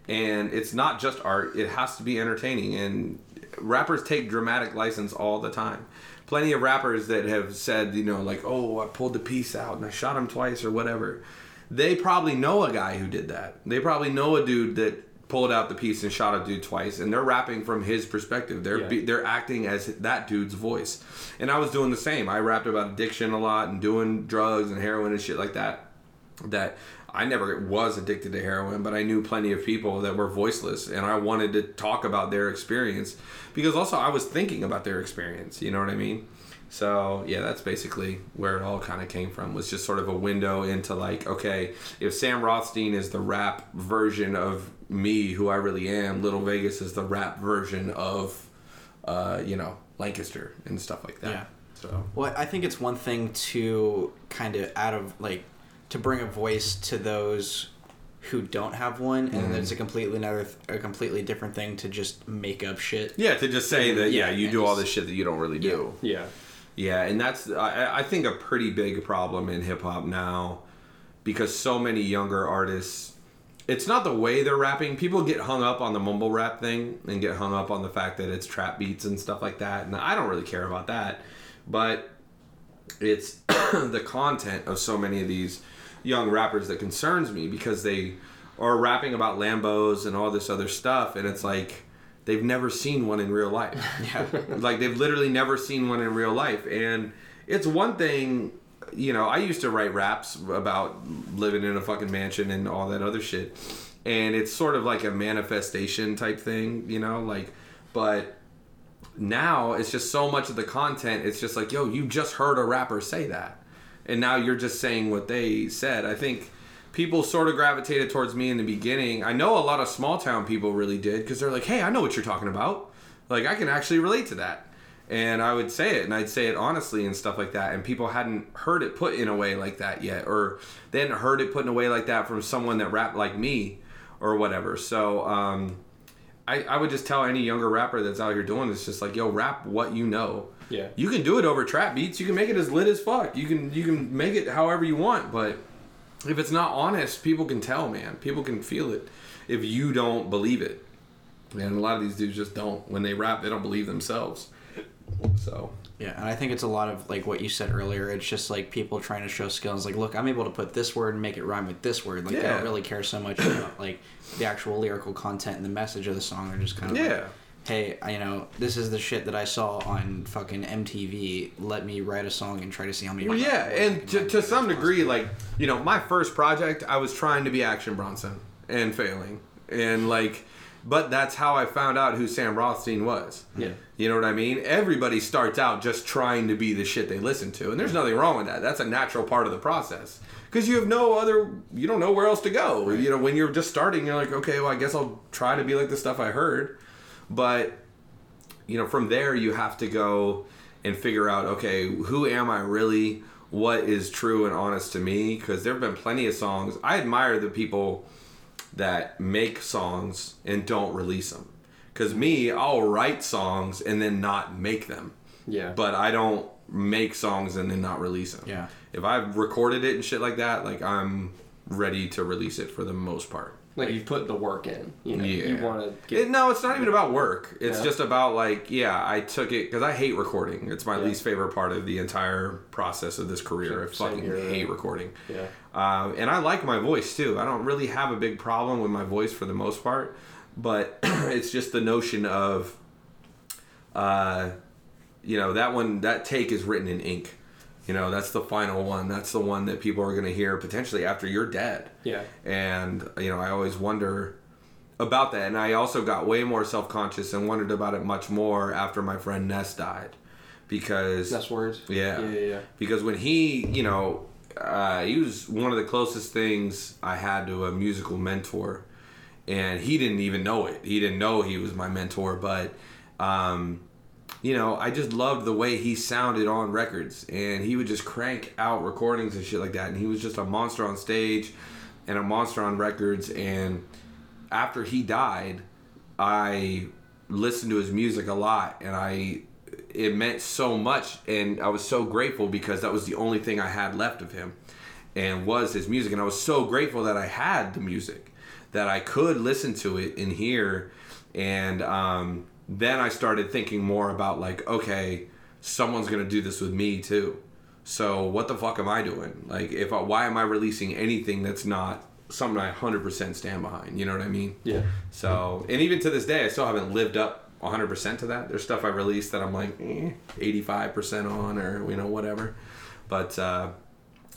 [SPEAKER 3] and it's not just art; it has to be entertaining. And rappers take dramatic license all the time. Plenty of rappers that have said, you know, like, "Oh, I pulled the piece out and I shot him twice" or whatever. They probably know a guy who did that. They probably know a dude that pulled out the piece and shot a dude twice, and they're rapping from his perspective. They're
[SPEAKER 2] Yeah.
[SPEAKER 3] be, they're acting as that dude's voice. And I was doing the same. I rapped about addiction a lot and doing drugs and heroin and shit like that. That I never was addicted to heroin, but I knew plenty of people that were voiceless, and I wanted to talk about their experience because also I was thinking about their experience. You know what I mean? So yeah, that's basically where it all kind of came from. Was just sort of a window into like, okay, if Sam Rothstein is the rap version of me, who I really am, Little Vegas is the rap version of, uh, you know, Lancaster and stuff like that.
[SPEAKER 1] Yeah.
[SPEAKER 3] So
[SPEAKER 1] Well, I think it's one thing to kind of out of like to bring a voice to those who don't have one, and mm-hmm. then there's a completely another, a completely different thing to just make up shit.
[SPEAKER 3] yeah, to just say that yeah, you
[SPEAKER 1] and
[SPEAKER 3] do all this shit that you don't really do.
[SPEAKER 2] Yeah.
[SPEAKER 3] Yeah, and that's I, I think a pretty big problem in hip hop now because so many younger artists. It's not the way they're rapping. People get hung up on the mumble rap thing and get hung up on the fact that it's trap beats and stuff like that. And I don't really care about that, but it's the content of so many of these young rappers that concerns me because they are rapping about Lambos and all this other stuff, and it's like they've never seen one in real life.
[SPEAKER 1] Yeah.
[SPEAKER 3] like they've literally never seen one in real life and it's one thing you know i used to write raps about living in a fucking mansion and all that other shit and it's sort of like a manifestation type thing you know like but now it's just so much of the content it's just like yo you just heard a rapper say that and now you're just saying what they said. I think people sort of gravitated towards me in the beginning. I know a lot of small town people really did because they're like hey i know what you're talking about. Like i can actually relate to that. And i would say it and i'd say it honestly and stuff like that and people hadn't heard it put in a way like that yet or they hadn't heard it put in a way like that from someone that rapped like me or whatever. So um I, I would just tell any younger rapper that's out here doing this, just like, yo, rap what you know.
[SPEAKER 2] Yeah.
[SPEAKER 3] You can do it over trap beats. You can make it as lit as fuck. You can you can make it however you want. But if it's not honest, people can tell, man. People can feel it if you don't believe it. And a lot of these dudes just don't. When they rap, they don't believe themselves. So
[SPEAKER 1] Yeah, and I think it's a lot of like what you said earlier. It's just like people trying to show skills. Like, look, I'm able to put this word and make it rhyme with this word. Like, they don't really care so much about like the actual lyrical content and the message of the song. They're just kind of like,
[SPEAKER 3] Yeah.
[SPEAKER 1] Hey, I, you know, this is the shit that I saw on fucking MTV. Let me write a song and try to see how many.
[SPEAKER 3] Well, yeah, and to, to some degree, like you know, my first project, I was trying to be Action Bronson and failing, and like, but that's how I found out who Sam Rothstein was.
[SPEAKER 2] Yeah.
[SPEAKER 3] You know what I mean? Everybody starts out just trying to be the shit they listen to, and there's nothing wrong with that. That's a natural part of the process because you have no other, you don't know where else to go. You know, when you're just starting, you're like, okay, well, I guess I'll try to be like the stuff I heard, but you know, from there you have to go and figure out, okay, who am I really? What is true and honest to me? Because there have been plenty of songs. I admire the people that make songs and don't release them. Because me, I'll write songs and then not make them.
[SPEAKER 2] Yeah.
[SPEAKER 3] But I don't make songs and then not release them.
[SPEAKER 1] Yeah.
[SPEAKER 3] If I've recorded it and shit like that, like I'm ready to release it for the most part.
[SPEAKER 2] Like you've put the work in. You know,
[SPEAKER 3] Yeah.
[SPEAKER 2] you want to get.
[SPEAKER 3] It, no, it's not even about work. It's
[SPEAKER 2] Yeah.
[SPEAKER 3] just about like, yeah, I took it because I hate recording. It's my
[SPEAKER 2] Yeah.
[SPEAKER 3] least favorite part of the entire process of this career. I fucking
[SPEAKER 2] here.
[SPEAKER 3] hate recording.
[SPEAKER 2] yeah.
[SPEAKER 3] Um, and I like my voice too. I don't really have a big problem with my voice for the most part, but it's just the notion of, uh, you know, that one, that take is written in ink. You know, that's the final one. That's the one that people are going to hear potentially after you're dead.
[SPEAKER 2] Yeah.
[SPEAKER 3] And, you know, I always wonder about that. And I also got way more self conscious and wondered about it much more after my friend Ness died. Because.
[SPEAKER 2] That's words.
[SPEAKER 3] Yeah.
[SPEAKER 2] Yeah. Yeah. yeah.
[SPEAKER 3] Because when he, you know, uh, he was one of the closest things I had to a musical mentor, and he didn't even know it. He didn't know he was my mentor, but, um, you know, I just loved the way he sounded on records, and he would just crank out recordings and shit like that, and he was just a monster on stage, and a monster on records, and after he died, I listened to his music a lot, and I it meant so much, and I was so grateful because that was the only thing I had left of him, and was his music, and I was so grateful that I had the music, that I could listen to it and hear, and um, then I started thinking more about like, okay, someone's gonna do this with me too. So what the fuck am I doing? Like, if I, why am I releasing anything that's not something I 100% stand behind? You know what I mean?
[SPEAKER 2] Yeah.
[SPEAKER 3] So, and even to this day, I still haven't lived up 100% to that. There's stuff I released that I'm like eh, 85% on or, you know, whatever. But uh,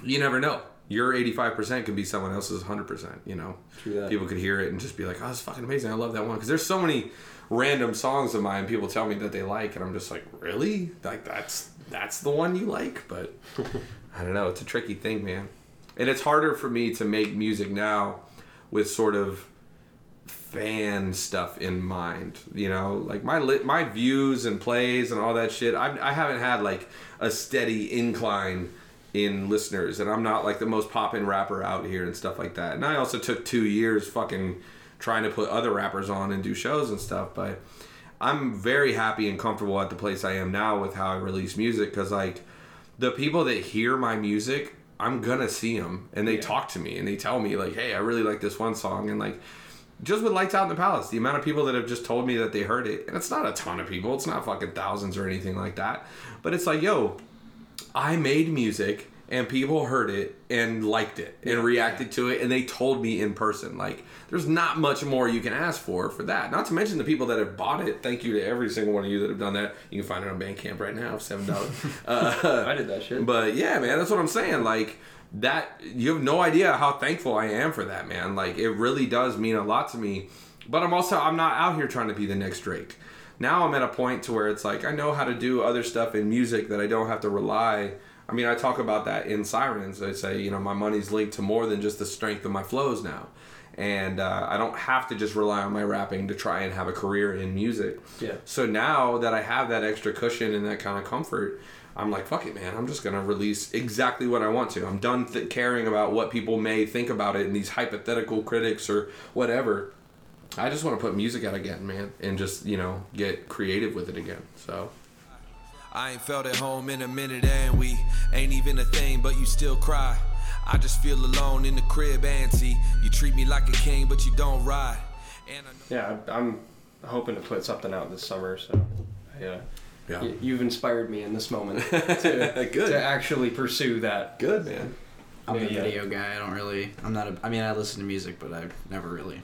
[SPEAKER 3] you never know. your 85% could be someone else's 100%, you know.
[SPEAKER 2] True that.
[SPEAKER 3] People could hear it and just be like, "Oh, it's fucking amazing. I love that one." Cuz there's so many random songs of mine people tell me that they like and I'm just like, "Really? Like that's that's the one you like?" But I don't know, it's a tricky thing, man. And it's harder for me to make music now with sort of fan stuff in mind. You know, like my li- my views and plays and all that shit. I I haven't had like a steady incline in listeners, and I'm not like the most poppin' rapper out here and stuff like that. And I also took two years fucking trying to put other rappers on and do shows and stuff, but. I'm very happy and comfortable at the place I am now with how I release music because like the people that hear my music, I'm gonna see them and they talk to me and they tell me like, hey, I really like this one song and like just with Lights Out in the Palace, the amount of people that have just told me that they heard it, and it's not a ton of people, it's not fucking thousands or anything like that, but it's like, yo, I made music and people heard it and liked it and reacted to it and they told me in person. Like, there's not much more you can ask for for that. Not to mention the people that have bought it. Thank you to every single one of you that have done that. You can find it on Bandcamp right now, seven dollars. uh,
[SPEAKER 2] I did that shit.
[SPEAKER 3] but yeah, man, that's what I'm saying. Like that, you have no idea how thankful I am for that, man. Like it really does mean a lot to me. But I'm also I'm not out here trying to be the next Drake. Now I'm at a point to where it's like I know how to do other stuff in music that I don't have to rely. I mean, I talk about that in Sirens. I say, you know, my money's linked to more than just the strength of my flows now. And uh, I don't have to just rely on my rapping to try and have a career in music.
[SPEAKER 2] Yeah.
[SPEAKER 3] So now that I have that extra cushion and that kind of comfort, I'm like, fuck it, man. I'm just gonna release exactly what I want to. I'm done th- caring about what people may think about it and these hypothetical critics or whatever. I just want to put music out again, man, and just you know get creative with it again. So
[SPEAKER 4] I ain't felt at home in a minute and we ain't even a thing, but you still cry. I just feel alone in the crib, auntie. You treat me like a king, but you don't ride. And I know-
[SPEAKER 2] Yeah, I- I'm hoping to put something out this summer. So, yeah,
[SPEAKER 3] yeah,
[SPEAKER 2] Y- you've inspired me in this moment to,
[SPEAKER 3] Good.
[SPEAKER 2] to actually pursue that.
[SPEAKER 3] good man.
[SPEAKER 1] I'm a
[SPEAKER 2] Yeah.
[SPEAKER 1] video guy. I don't really. I'm not a. I mean, I listen to music, but I've never really.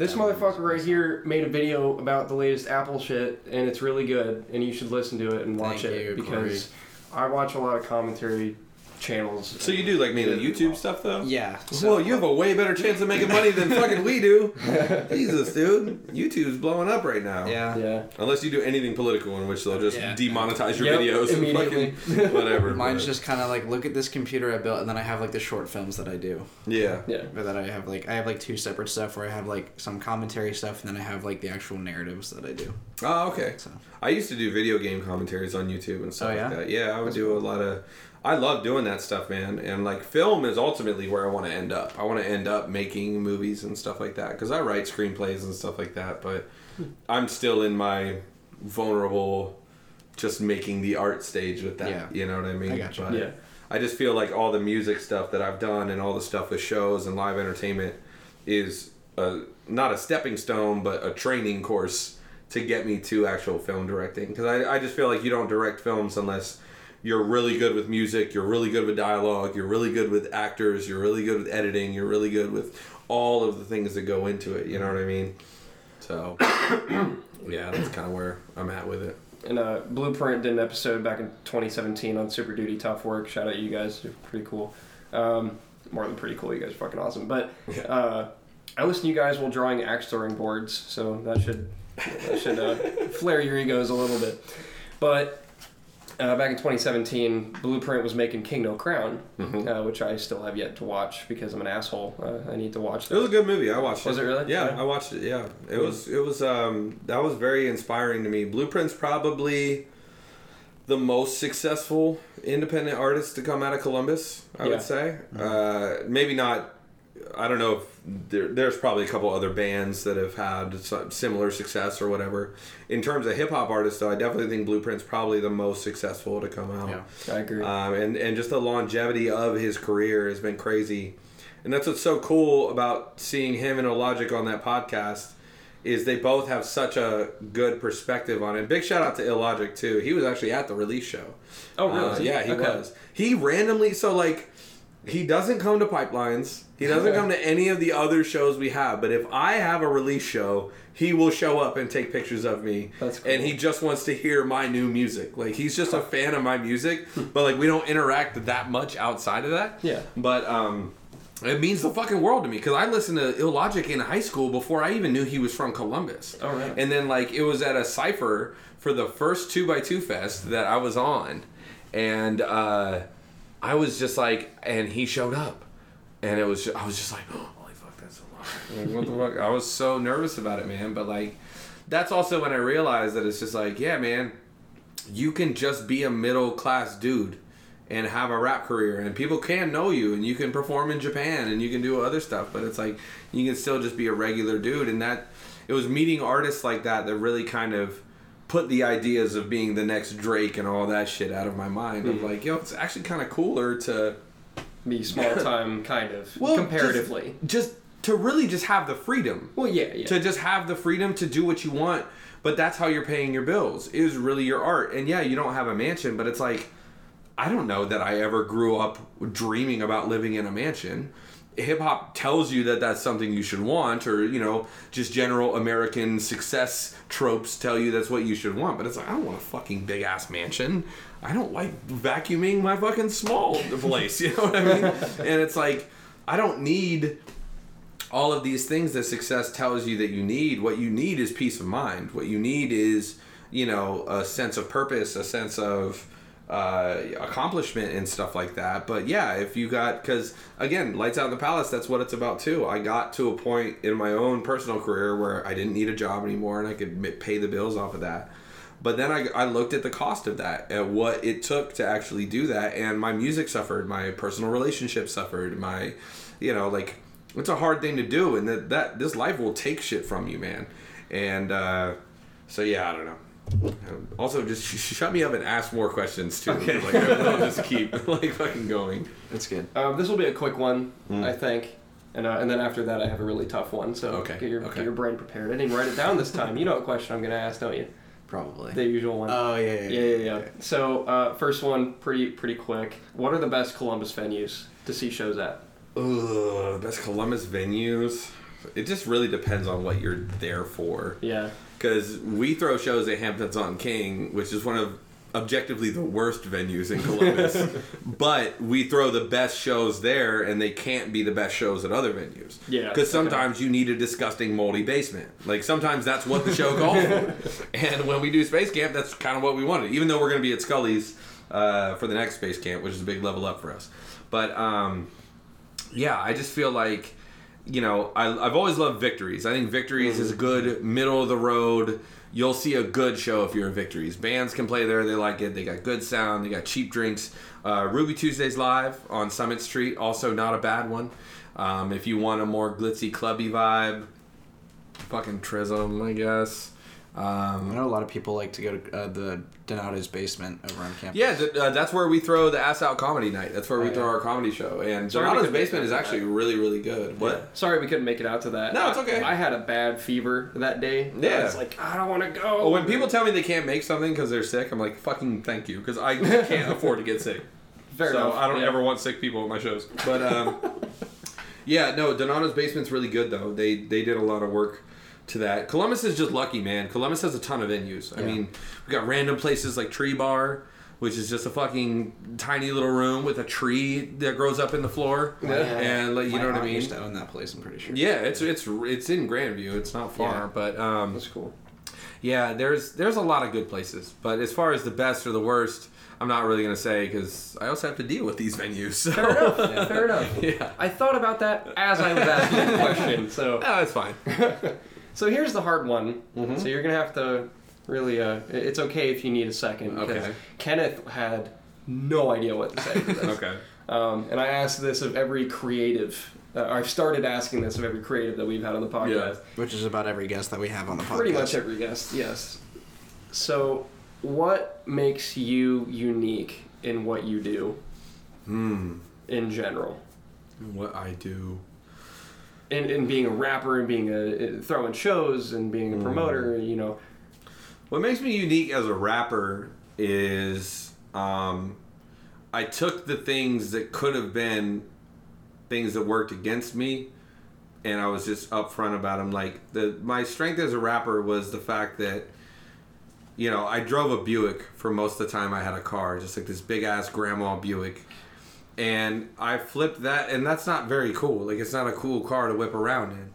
[SPEAKER 2] This motherfucker right here made a video about the latest Apple shit, and it's really good, and you should listen to it and watch
[SPEAKER 1] Thank
[SPEAKER 2] it
[SPEAKER 1] you,
[SPEAKER 2] because I watch a lot of commentary channels.
[SPEAKER 3] So you do like mainly YouTube stuff though?
[SPEAKER 1] Yeah.
[SPEAKER 3] well, you have a way better chance of making money than fucking we do. Jesus, dude, YouTube's blowing up right now.
[SPEAKER 1] Yeah.
[SPEAKER 2] yeah,
[SPEAKER 3] Unless you do anything political, in which they'll just
[SPEAKER 1] Yeah.
[SPEAKER 3] demonetize your
[SPEAKER 2] Yep,
[SPEAKER 3] videos and
[SPEAKER 2] immediately.
[SPEAKER 3] fucking whatever.
[SPEAKER 1] Mine's
[SPEAKER 3] but-
[SPEAKER 1] just kind of like look at this computer I built, and then I have like the short films that I do.
[SPEAKER 3] yeah.
[SPEAKER 2] yeah.
[SPEAKER 1] But then I have like I have like two separate stuff where I have like some commentary stuff, and then I have like the actual narratives that I do.
[SPEAKER 3] Oh, okay.
[SPEAKER 1] So
[SPEAKER 3] I used to do video game commentaries on YouTube and stuff
[SPEAKER 1] Oh, yeah?
[SPEAKER 3] like that. Yeah, I would do a lot of. I love doing that stuff, man. And like film is ultimately where I want to end up. I want to end up making movies and stuff like that because I write screenplays and stuff like that. But hmm. I'm still in my vulnerable, just making the art stage with that.
[SPEAKER 1] Yeah.
[SPEAKER 3] You know what I mean?
[SPEAKER 1] I gotcha.
[SPEAKER 3] But
[SPEAKER 2] Yeah.
[SPEAKER 3] I just feel like all the music stuff that I've done and all the stuff with shows and live entertainment is a, not a stepping stone, but a training course to get me to actual film directing. Because I, I just feel like you don't direct films unless you're really good with music, you're really good with dialogue, you're really good with actors, you're really good with editing, you're really good with all of the things that go into it. You know what I mean? So, yeah, that's kind of where I'm at with it.
[SPEAKER 2] And uh, Blueprint did an episode back in 2017 on Super Duty Tough Work. Shout out to you guys, you're pretty cool. Um, more than pretty cool, you guys are fucking awesome. But uh, I listen to you guys while drawing axe throwing boards, so that should that should uh, flare your egos a little bit. But uh, back in 2017, Blueprint was making King No Crown, uh, which I still have yet to watch because I'm an asshole. Uh, I need to watch
[SPEAKER 3] It was a good movie. I watched
[SPEAKER 2] Was
[SPEAKER 3] it.
[SPEAKER 2] it really?
[SPEAKER 3] Yeah,
[SPEAKER 2] Yeah.
[SPEAKER 3] I watched it. Yeah, it was. It was. Um, that was very inspiring to me. Blueprint's probably the most successful independent artist to come out of Columbus. I
[SPEAKER 2] Yeah.
[SPEAKER 3] would say. Uh, maybe not. I don't know if there, there's probably a couple other bands that have had similar success or whatever. In terms of hip hop artists, though, I definitely think Blueprint's probably the most successful to come out.
[SPEAKER 1] Yeah.
[SPEAKER 2] I agree.
[SPEAKER 3] Um, and and just the longevity of his career has been crazy, and that's what's so cool about seeing him and Illogic on that podcast, is they both have such a good perspective on it. Big shout out to Illogic too. He was actually at the release show.
[SPEAKER 2] Oh, really?
[SPEAKER 3] Uh, yeah, he
[SPEAKER 2] Okay.
[SPEAKER 3] was. He randomly so like. he doesn't come to pipelines. He doesn't come to any of the other shows we have. But if I have a release show, he will show up and take pictures of me.
[SPEAKER 2] That's cool.
[SPEAKER 3] And he just wants to hear my new music. Like he's just a fan of my music, but like we don't interact that much outside of that.
[SPEAKER 2] Yeah.
[SPEAKER 3] But um, it means the fucking world to me because I listened to Illogic in high school before I even knew he was from Columbus.
[SPEAKER 2] Oh, right.
[SPEAKER 3] And then like it was at a cipher for the first two by two fest that I was on, and uh, I was just like, and he showed up, and it was I was just like, holy fuck, that's a lot. Like, what the fuck? I was so nervous about it, man. But like, that's also when I realized that it's just like, yeah, man, you can just be a middle class dude and have a rap career and people can know you and you can perform in Japan and you can do other stuff but it's like you can still just be a regular dude and that it was meeting artists like that that really kind of put the ideas of being the next Drake and all that shit out of my mind of mm-hmm. like yo it's actually kind of cooler to
[SPEAKER 2] Be small time, kind of
[SPEAKER 3] well,
[SPEAKER 2] comparatively.
[SPEAKER 3] just, just to really just have the freedom
[SPEAKER 2] well, yeah, yeah.
[SPEAKER 3] to just have the freedom to do what you want but that's how you're paying your bills is really your art and yeah you don't have a mansion but it's like i don't know that i ever grew up dreaming about living in a mansion hip hop tells you that that's something you should want or you know just general american success tropes tell you that's what you should want but it's like i don't want a fucking big ass mansion i don't like vacuuming my fucking small place you know what i mean? And it's like i don't need all of these things that success tells you that you need. What you need is peace of mind. What you need is you know a sense of purpose a sense of uh, accomplishment and stuff like that. But yeah if you got because again lights out in the palace that's what it's about too. I got to a point in my own personal career where i didn't need a job anymore and i could pay the bills off of that but then I, I looked at the cost of that at what it took to actually do that and my music suffered my personal relationship suffered my you know like it's a hard thing to do and that, that this life will take shit from you man and uh, so yeah i don't know Um, also just sh- sh- shut me up and ask more questions too
[SPEAKER 2] Okay.
[SPEAKER 3] like i'll just keep like fucking going
[SPEAKER 1] That's good.
[SPEAKER 2] Um, this will be a quick one, I think, and uh, and then after that I have a really tough one. So
[SPEAKER 3] Okay,
[SPEAKER 2] get your
[SPEAKER 3] okay.
[SPEAKER 2] get your brain prepared. I didn't write it down this time. You know what question I'm gonna ask, don't you?
[SPEAKER 1] Probably.
[SPEAKER 2] The usual one.
[SPEAKER 1] oh yeah, yeah,
[SPEAKER 2] yeah, yeah, yeah. So uh, first one, pretty pretty quick. What are the best Columbus venues to see shows at?
[SPEAKER 3] Ugh, best columbus venues it just really depends on what you're there for
[SPEAKER 2] Yeah.
[SPEAKER 3] because we throw shows at Hamptons on King, which is one of objectively the worst venues in Columbus. but we throw the best shows there, and they can't be the best shows at other venues.
[SPEAKER 2] Yeah,
[SPEAKER 3] Because
[SPEAKER 2] okay.
[SPEAKER 3] sometimes you need a disgusting moldy basement. Like sometimes that's what the show calls for. And when we do Space Camp, that's kind of what we wanted. Even though we're going to be at Skully's uh, for the next Space Camp, which is a big level up for us. But um, yeah, I just feel like, you know, I, I've always loved Victories. I think Victories is a good middle of the road. You'll see a good show if you're at Victories. Bands can play there; they like it. They got good sound. They got cheap drinks. Uh, Ruby Tuesdays live on Summit Street, also not a bad one. Um, if you want a more glitzy, clubby vibe, fucking Trism, I guess.
[SPEAKER 1] I
[SPEAKER 3] Um,
[SPEAKER 1] know a lot of people like to go to uh, the Donato's basement over on campus.
[SPEAKER 3] yeah, th- uh, that's where we throw the Ass Out Comedy Night. That's where we
[SPEAKER 1] Oh,
[SPEAKER 3] throw
[SPEAKER 1] yeah.
[SPEAKER 3] our comedy show. And
[SPEAKER 2] Sorry
[SPEAKER 3] Donato's Basement is actually
[SPEAKER 2] that.
[SPEAKER 3] really, really good. What?
[SPEAKER 2] Sorry we couldn't make it out to that.
[SPEAKER 3] No, it's okay.
[SPEAKER 2] I, I had a bad fever that day.
[SPEAKER 3] Yeah.
[SPEAKER 2] I was like, I don't want to go.
[SPEAKER 3] Oh, when people tell me they can't make something because they're sick, I'm like, fucking thank you, because I can't afford to get sick.
[SPEAKER 2] Fair
[SPEAKER 3] so
[SPEAKER 2] enough.
[SPEAKER 3] I don't
[SPEAKER 2] yeah.
[SPEAKER 3] ever want sick people at my shows. But um, yeah, no, Donato's Basement's really good though. They they did a lot of work to that. Columbus is just lucky, man. Columbus has a ton of venues. I
[SPEAKER 1] Yeah.
[SPEAKER 3] mean, we got random places like Tree Bar. Which is just a fucking tiny little room with a tree that grows up in the floor,
[SPEAKER 1] Yeah.
[SPEAKER 3] and like you
[SPEAKER 1] My
[SPEAKER 3] know what I mean.
[SPEAKER 1] Used to own that place. I'm pretty sure.
[SPEAKER 3] Yeah, it's it's it's in Grandview. It's not far,
[SPEAKER 1] Yeah.
[SPEAKER 3] but um,
[SPEAKER 2] That's cool.
[SPEAKER 3] yeah, there's there's a lot of good places, but as far as the best or the worst, I'm not really gonna say because I also have to deal with these venues. So.
[SPEAKER 2] Fair enough. Fair enough.
[SPEAKER 3] yeah,
[SPEAKER 2] I thought about that as I was asking the question. So
[SPEAKER 3] no, that's fine.
[SPEAKER 2] So here's the hard one.
[SPEAKER 3] Mm-hmm.
[SPEAKER 2] So you're gonna have to really. Uh, it's okay if you need a second.
[SPEAKER 3] Okay.
[SPEAKER 2] Kenneth had no idea what to say.
[SPEAKER 3] Okay.
[SPEAKER 2] Um, and I asked this of every creative. Uh, I've started asking this of every creative that we've had on the podcast.
[SPEAKER 3] Yeah.
[SPEAKER 1] Which is about every guest that we have on the podcast.
[SPEAKER 2] Pretty much every guest, yes. So, what makes you unique in what you do
[SPEAKER 3] Hmm.
[SPEAKER 2] in general?
[SPEAKER 3] What I do.
[SPEAKER 2] In, in being a rapper and being a throwing shows and being a
[SPEAKER 3] Mm.
[SPEAKER 2] promoter, you know.
[SPEAKER 3] What makes me unique as a rapper is um, I took the things that could have been things that worked against me and I was just upfront about them. Like the my strength as a rapper was the fact that you know I drove a Buick for most of the time I had a car, just like this big ass grandma Buick, and I flipped that, and that's not very cool. Like it's not a cool car to whip around in,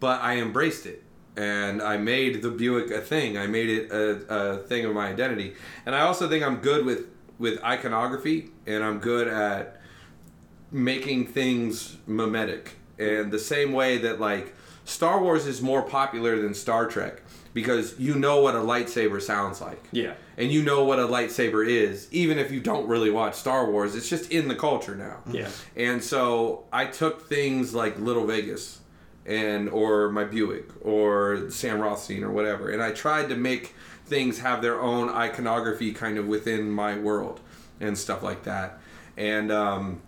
[SPEAKER 3] but I embraced it. And I made the Buick a thing. I made it a, a thing of my identity. And I also think I'm good with with iconography, and I'm good at making things mimetic and the same way that like Star Wars is more popular than Star Trek because you know what a lightsaber sounds like.
[SPEAKER 2] Yeah.
[SPEAKER 3] And you know what a lightsaber is, even if you don't really watch Star Wars. It's just in the culture now.
[SPEAKER 2] Yeah.
[SPEAKER 3] And so I took things like Little Vegas and or my Buick or Sam Rothstein or whatever, and I tried to make things have their own iconography kind of within my world and stuff like that. And um,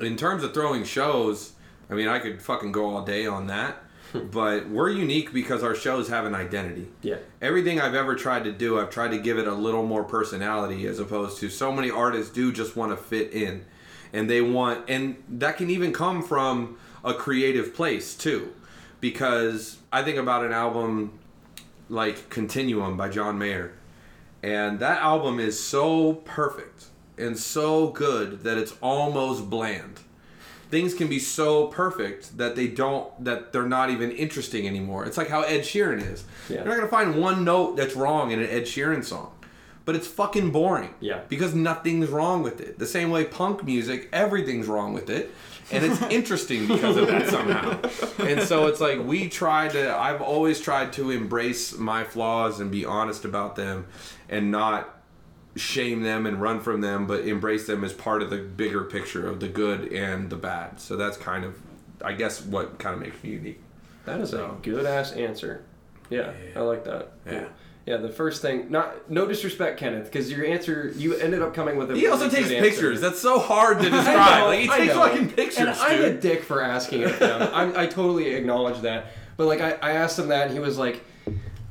[SPEAKER 3] in terms of throwing shows, I mean, I could fucking go all day on that. but we're unique because our shows have an identity.
[SPEAKER 2] Yeah.
[SPEAKER 3] Everything I've ever tried to do, I've tried to give it a little more personality as opposed to so many artists do just want to fit in. And they want, and that can even come from a creative place too. Because I think about an album like Continuum by John Mayer. And that album is so perfect and so good that it's almost bland things can be so perfect that they don't that they're not even interesting anymore. It's like how Ed Sheeran is.
[SPEAKER 2] Yeah.
[SPEAKER 3] You're not gonna find one note that's wrong in an Ed Sheeran song. But it's fucking boring.
[SPEAKER 2] Yeah.
[SPEAKER 3] Because nothing's wrong with it. The same way punk music, everything's wrong with it. And it's interesting because of that somehow. And so it's like we try to I've always tried to embrace my flaws and be honest about them and not shame them and run from them, but embrace them as part of the bigger picture of the good and the bad. So that's kind of, I guess, what kind of makes me unique.
[SPEAKER 2] That is
[SPEAKER 3] So-
[SPEAKER 2] a good ass answer. Yeah, I like that.
[SPEAKER 3] Yeah.
[SPEAKER 2] Yeah, the first thing, not no disrespect, Kenneth, because your answer, you ended up coming with a.
[SPEAKER 3] He also
[SPEAKER 2] really
[SPEAKER 3] takes
[SPEAKER 2] answer.
[SPEAKER 3] pictures. That's so hard to describe.
[SPEAKER 2] know,
[SPEAKER 3] like he
[SPEAKER 2] I
[SPEAKER 3] takes
[SPEAKER 2] know.
[SPEAKER 3] fucking pictures,
[SPEAKER 2] And I'm a dick for asking it. I'm, I totally acknowledge that. But like, I, I asked him that, and he was like,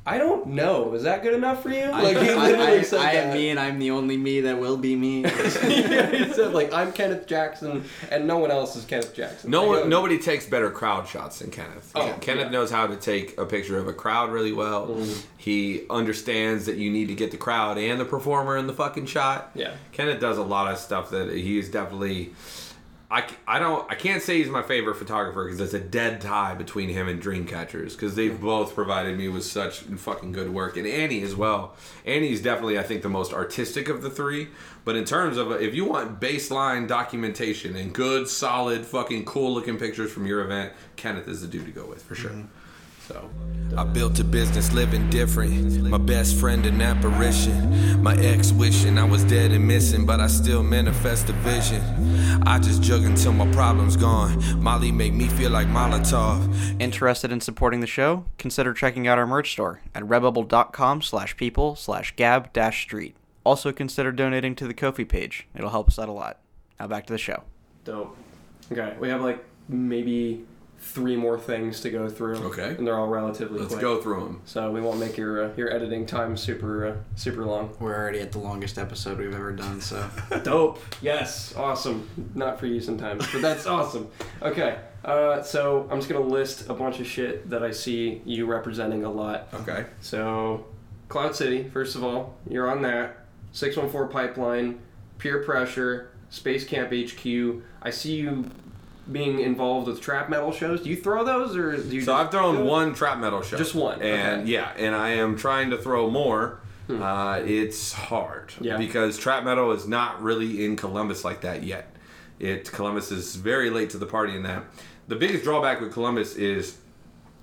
[SPEAKER 2] "I don't know. Is that good enough for you?" Like he
[SPEAKER 1] I,
[SPEAKER 2] literally
[SPEAKER 1] I,
[SPEAKER 2] said
[SPEAKER 1] I
[SPEAKER 2] that.
[SPEAKER 1] am me and I'm the only me that will be me.
[SPEAKER 2] yeah, he said like, "I'm Kenneth Jackson, and no one else is Kenneth Jackson."
[SPEAKER 3] No one, nobody takes better crowd shots than Kenneth.
[SPEAKER 2] Oh,
[SPEAKER 3] Kenneth
[SPEAKER 2] yeah.
[SPEAKER 3] knows how to take a picture of a crowd really well.
[SPEAKER 2] Mm-hmm.
[SPEAKER 3] He understands that you need to get the crowd and the performer in the fucking shot.
[SPEAKER 2] Yeah.
[SPEAKER 3] Kenneth does a lot of stuff that he is definitely. I, I don't I can't say he's my favorite photographer because there's a dead tie between him and Dreamcatchers because they've both provided me with such fucking good work and Annie as well. Annie's definitely I think the most artistic of the three, but in terms of if you want baseline documentation and good solid fucking cool looking pictures from your event, Kenneth is the dude to go with for sure. Mm-hmm. So
[SPEAKER 4] I built a business living different. My best friend an apparition. My ex wishing I was dead and missing, but I still manifest a vision. I just jug until my problem's gone. Molly make me feel like Molotov.
[SPEAKER 1] Interested in supporting the show? Consider checking out our merch store at redbubble.com slash people slash gab dash street. Also consider donating to the Ko-fi page. It'll help us out a lot. Now back to the show.
[SPEAKER 2] Dope. Okay, we have like maybe three more things to go through.
[SPEAKER 3] Okay.
[SPEAKER 2] And they're all relatively
[SPEAKER 3] let's
[SPEAKER 2] quick.
[SPEAKER 3] go through them.
[SPEAKER 2] So we won't make your uh, your editing time super uh, super long.
[SPEAKER 1] We're already at the longest episode we've ever done, so.
[SPEAKER 2] Dope. Yes. Awesome. Not for you sometimes, but that's awesome. Okay. Uh, so I'm just gonna list a bunch of shit that I see you representing a lot.
[SPEAKER 3] Okay.
[SPEAKER 2] So, Cloud City. First of all, you're on that. 614 Pipeline, Peer Pressure, Space Camp HQ. I see you being involved with trap metal shows. Do you throw those or do you?
[SPEAKER 3] So I've thrown one trap metal show.
[SPEAKER 2] Just one,
[SPEAKER 3] And
[SPEAKER 2] okay. Hmm.
[SPEAKER 3] yeah, and I am trying to throw more. Uh, it's hard
[SPEAKER 2] Yeah.
[SPEAKER 3] because trap metal is not really in Columbus like that yet. It Columbus is very late to the party in that. The biggest drawback with Columbus is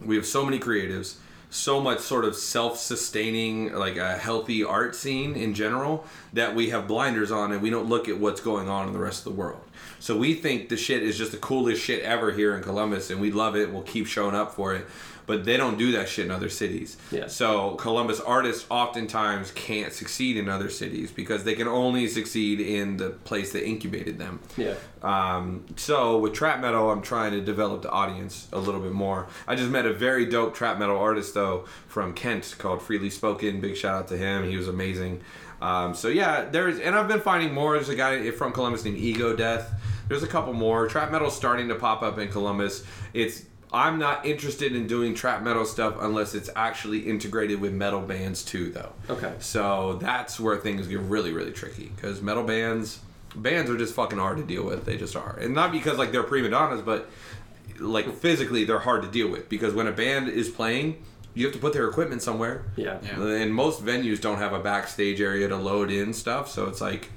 [SPEAKER 3] we have so many creatives, so much sort of self-sustaining, like a healthy art scene in general that we have blinders on and we don't look at what's going on in the rest of the world. So we think the shit is just the coolest shit ever here in Columbus and we love it. We'll keep showing up for it. But they don't do that shit in other cities.
[SPEAKER 2] Yeah.
[SPEAKER 3] So Columbus artists oftentimes can't succeed in other cities because they can only succeed in the place that incubated them.
[SPEAKER 2] Yeah.
[SPEAKER 3] Um, so with trap metal, I'm trying to develop the audience a little bit more. I just met a very dope trap metal artist though from Kent called Freely Spoken. Big shout out to him. He was amazing. Um, so yeah, there's and I've been finding more. There's a guy from Columbus named Ego Death. There's a couple more. Trap metal's starting to pop up in Columbus. It's I'm not interested in doing trap metal stuff unless it's actually integrated with metal bands too, though.
[SPEAKER 2] Okay.
[SPEAKER 3] So that's where things get really, really tricky because metal bands, bands are just fucking hard to deal with. They just are, and not because like they're prima donnas, but like physically they're hard to deal with because when a band is playing, you have to put their equipment somewhere.
[SPEAKER 2] Yeah.
[SPEAKER 1] Yeah.
[SPEAKER 3] And most venues don't have a backstage area to load in stuff, so it's like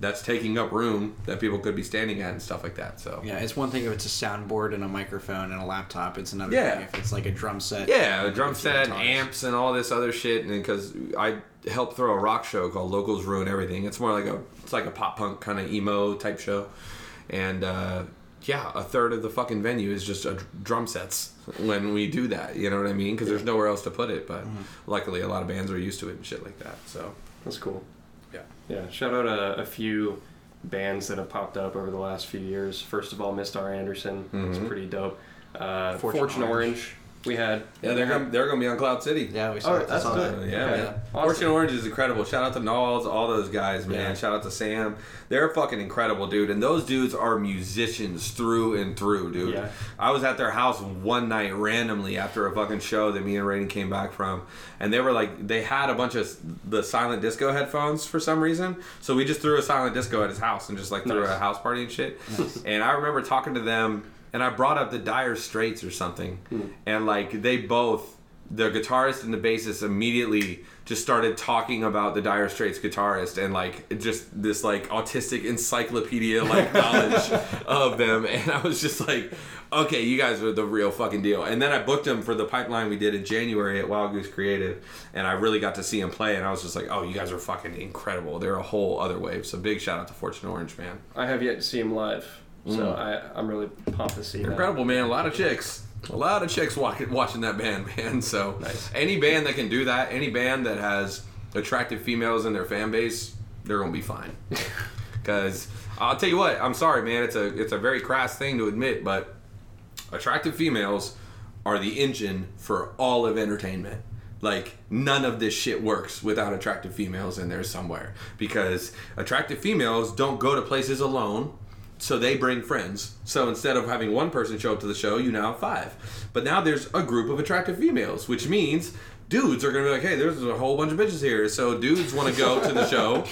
[SPEAKER 3] that's taking up room that people could be standing at and stuff like that. So
[SPEAKER 1] Yeah, it's one thing if it's a soundboard and a microphone and a laptop. It's another
[SPEAKER 3] Yeah.
[SPEAKER 1] thing if it's like a drum set.
[SPEAKER 3] Yeah, a drum set,
[SPEAKER 1] Guitars.
[SPEAKER 3] amps, and all this other shit. And because I helped throw a rock show called Locals Ruin Everything. It's more like a it's like a pop punk kind of emo type show, and uh, yeah, a third of the fucking venue is just a drum sets when we do that. You know what I mean? Because there's nowhere else to put it. But luckily, a lot of bands are used to it and shit like that. So
[SPEAKER 2] That's cool.
[SPEAKER 3] Yeah.
[SPEAKER 2] Shout out a, a few bands that have popped up over the last few years. First of all, Star Anderson. It's
[SPEAKER 3] Mhm.
[SPEAKER 2] pretty dope. Uh,
[SPEAKER 1] Fortune
[SPEAKER 2] Fortune,
[SPEAKER 1] Orange.
[SPEAKER 2] Orange. We had.
[SPEAKER 3] Yeah, they're gonna, they're gonna be on Cloud City.
[SPEAKER 1] Yeah, we oh, saw,
[SPEAKER 2] Oh,
[SPEAKER 1] I
[SPEAKER 2] that's
[SPEAKER 1] saw
[SPEAKER 2] good.
[SPEAKER 1] that.
[SPEAKER 3] Yeah,
[SPEAKER 2] Okay.
[SPEAKER 3] man.
[SPEAKER 2] Awesome.
[SPEAKER 3] Fortune Orange is incredible. Shout out to Knowles, all those guys, man.
[SPEAKER 2] Yeah.
[SPEAKER 3] Shout out to Sam. They're fucking incredible, dude. And those dudes are musicians through and through, dude.
[SPEAKER 2] Yeah.
[SPEAKER 3] I was at their house one night randomly after a fucking show that me and Raiden came back from, and they were like, they had a bunch of the silent disco headphones for some reason. So we just threw a silent disco at his house and just like threw
[SPEAKER 2] Nice.
[SPEAKER 3] a house party and shit. Nice. And I remember talking to them, and I brought up the Dire Straits or something, hmm. and like they both the guitarist and the bassist immediately just started talking about the Dire Straits guitarist and like just this like autistic encyclopedia like knowledge of them. And I was just like okay you guys are the real fucking deal. And then I booked them for the pipeline we did in January at Wild Goose Creative and I really got to see them play and I was just like oh you guys are fucking incredible. They're a whole other wave. So big shout out to Fortune Orange man.
[SPEAKER 2] I have yet to see him live, so mm. I, I'm really pumped to see that.
[SPEAKER 3] Incredible, man. A lot of chicks. A lot of chicks walking, watching that band, man. So,
[SPEAKER 2] Nice.
[SPEAKER 3] any band that can do that, any band that has attractive females in their fan base, they're gonna be fine. Because I'll tell you what, I'm sorry, man. It's a it's a very crass thing to admit, but attractive females are the engine for all of entertainment. Like none of this shit works without attractive females in there somewhere because attractive females don't go to places alone. So they bring friends. So instead of having one person show up to the show, you now have five. But now there's a group of attractive females, which means dudes are gonna be like, hey, there's a whole bunch of bitches here. So dudes want to go to the show,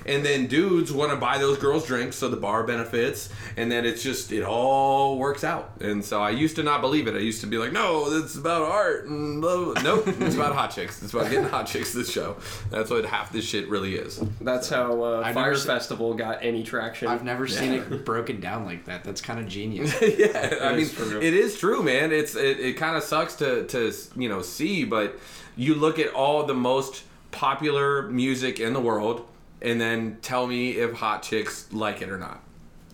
[SPEAKER 3] and then dudes want to buy those girls drinks, so the bar benefits, and then it's just it all works out. And so I used to not believe it. I used to be like, no, it's about art. And blah, blah. Nope, it's about hot chicks. It's about getting hot chicks to the show. That's what half this shit really is.
[SPEAKER 2] That's how uh,
[SPEAKER 1] I've
[SPEAKER 2] Fyre
[SPEAKER 1] never se-
[SPEAKER 2] Festival got any traction.
[SPEAKER 1] I've never seen it broken down like that. That's kind of genius.
[SPEAKER 3] yeah, I mean,
[SPEAKER 2] true.
[SPEAKER 3] it is true, man. It's it, it kind of sucks to to you know see, but you look at all the most popular music in the world, and then tell me if hot chicks like it or not,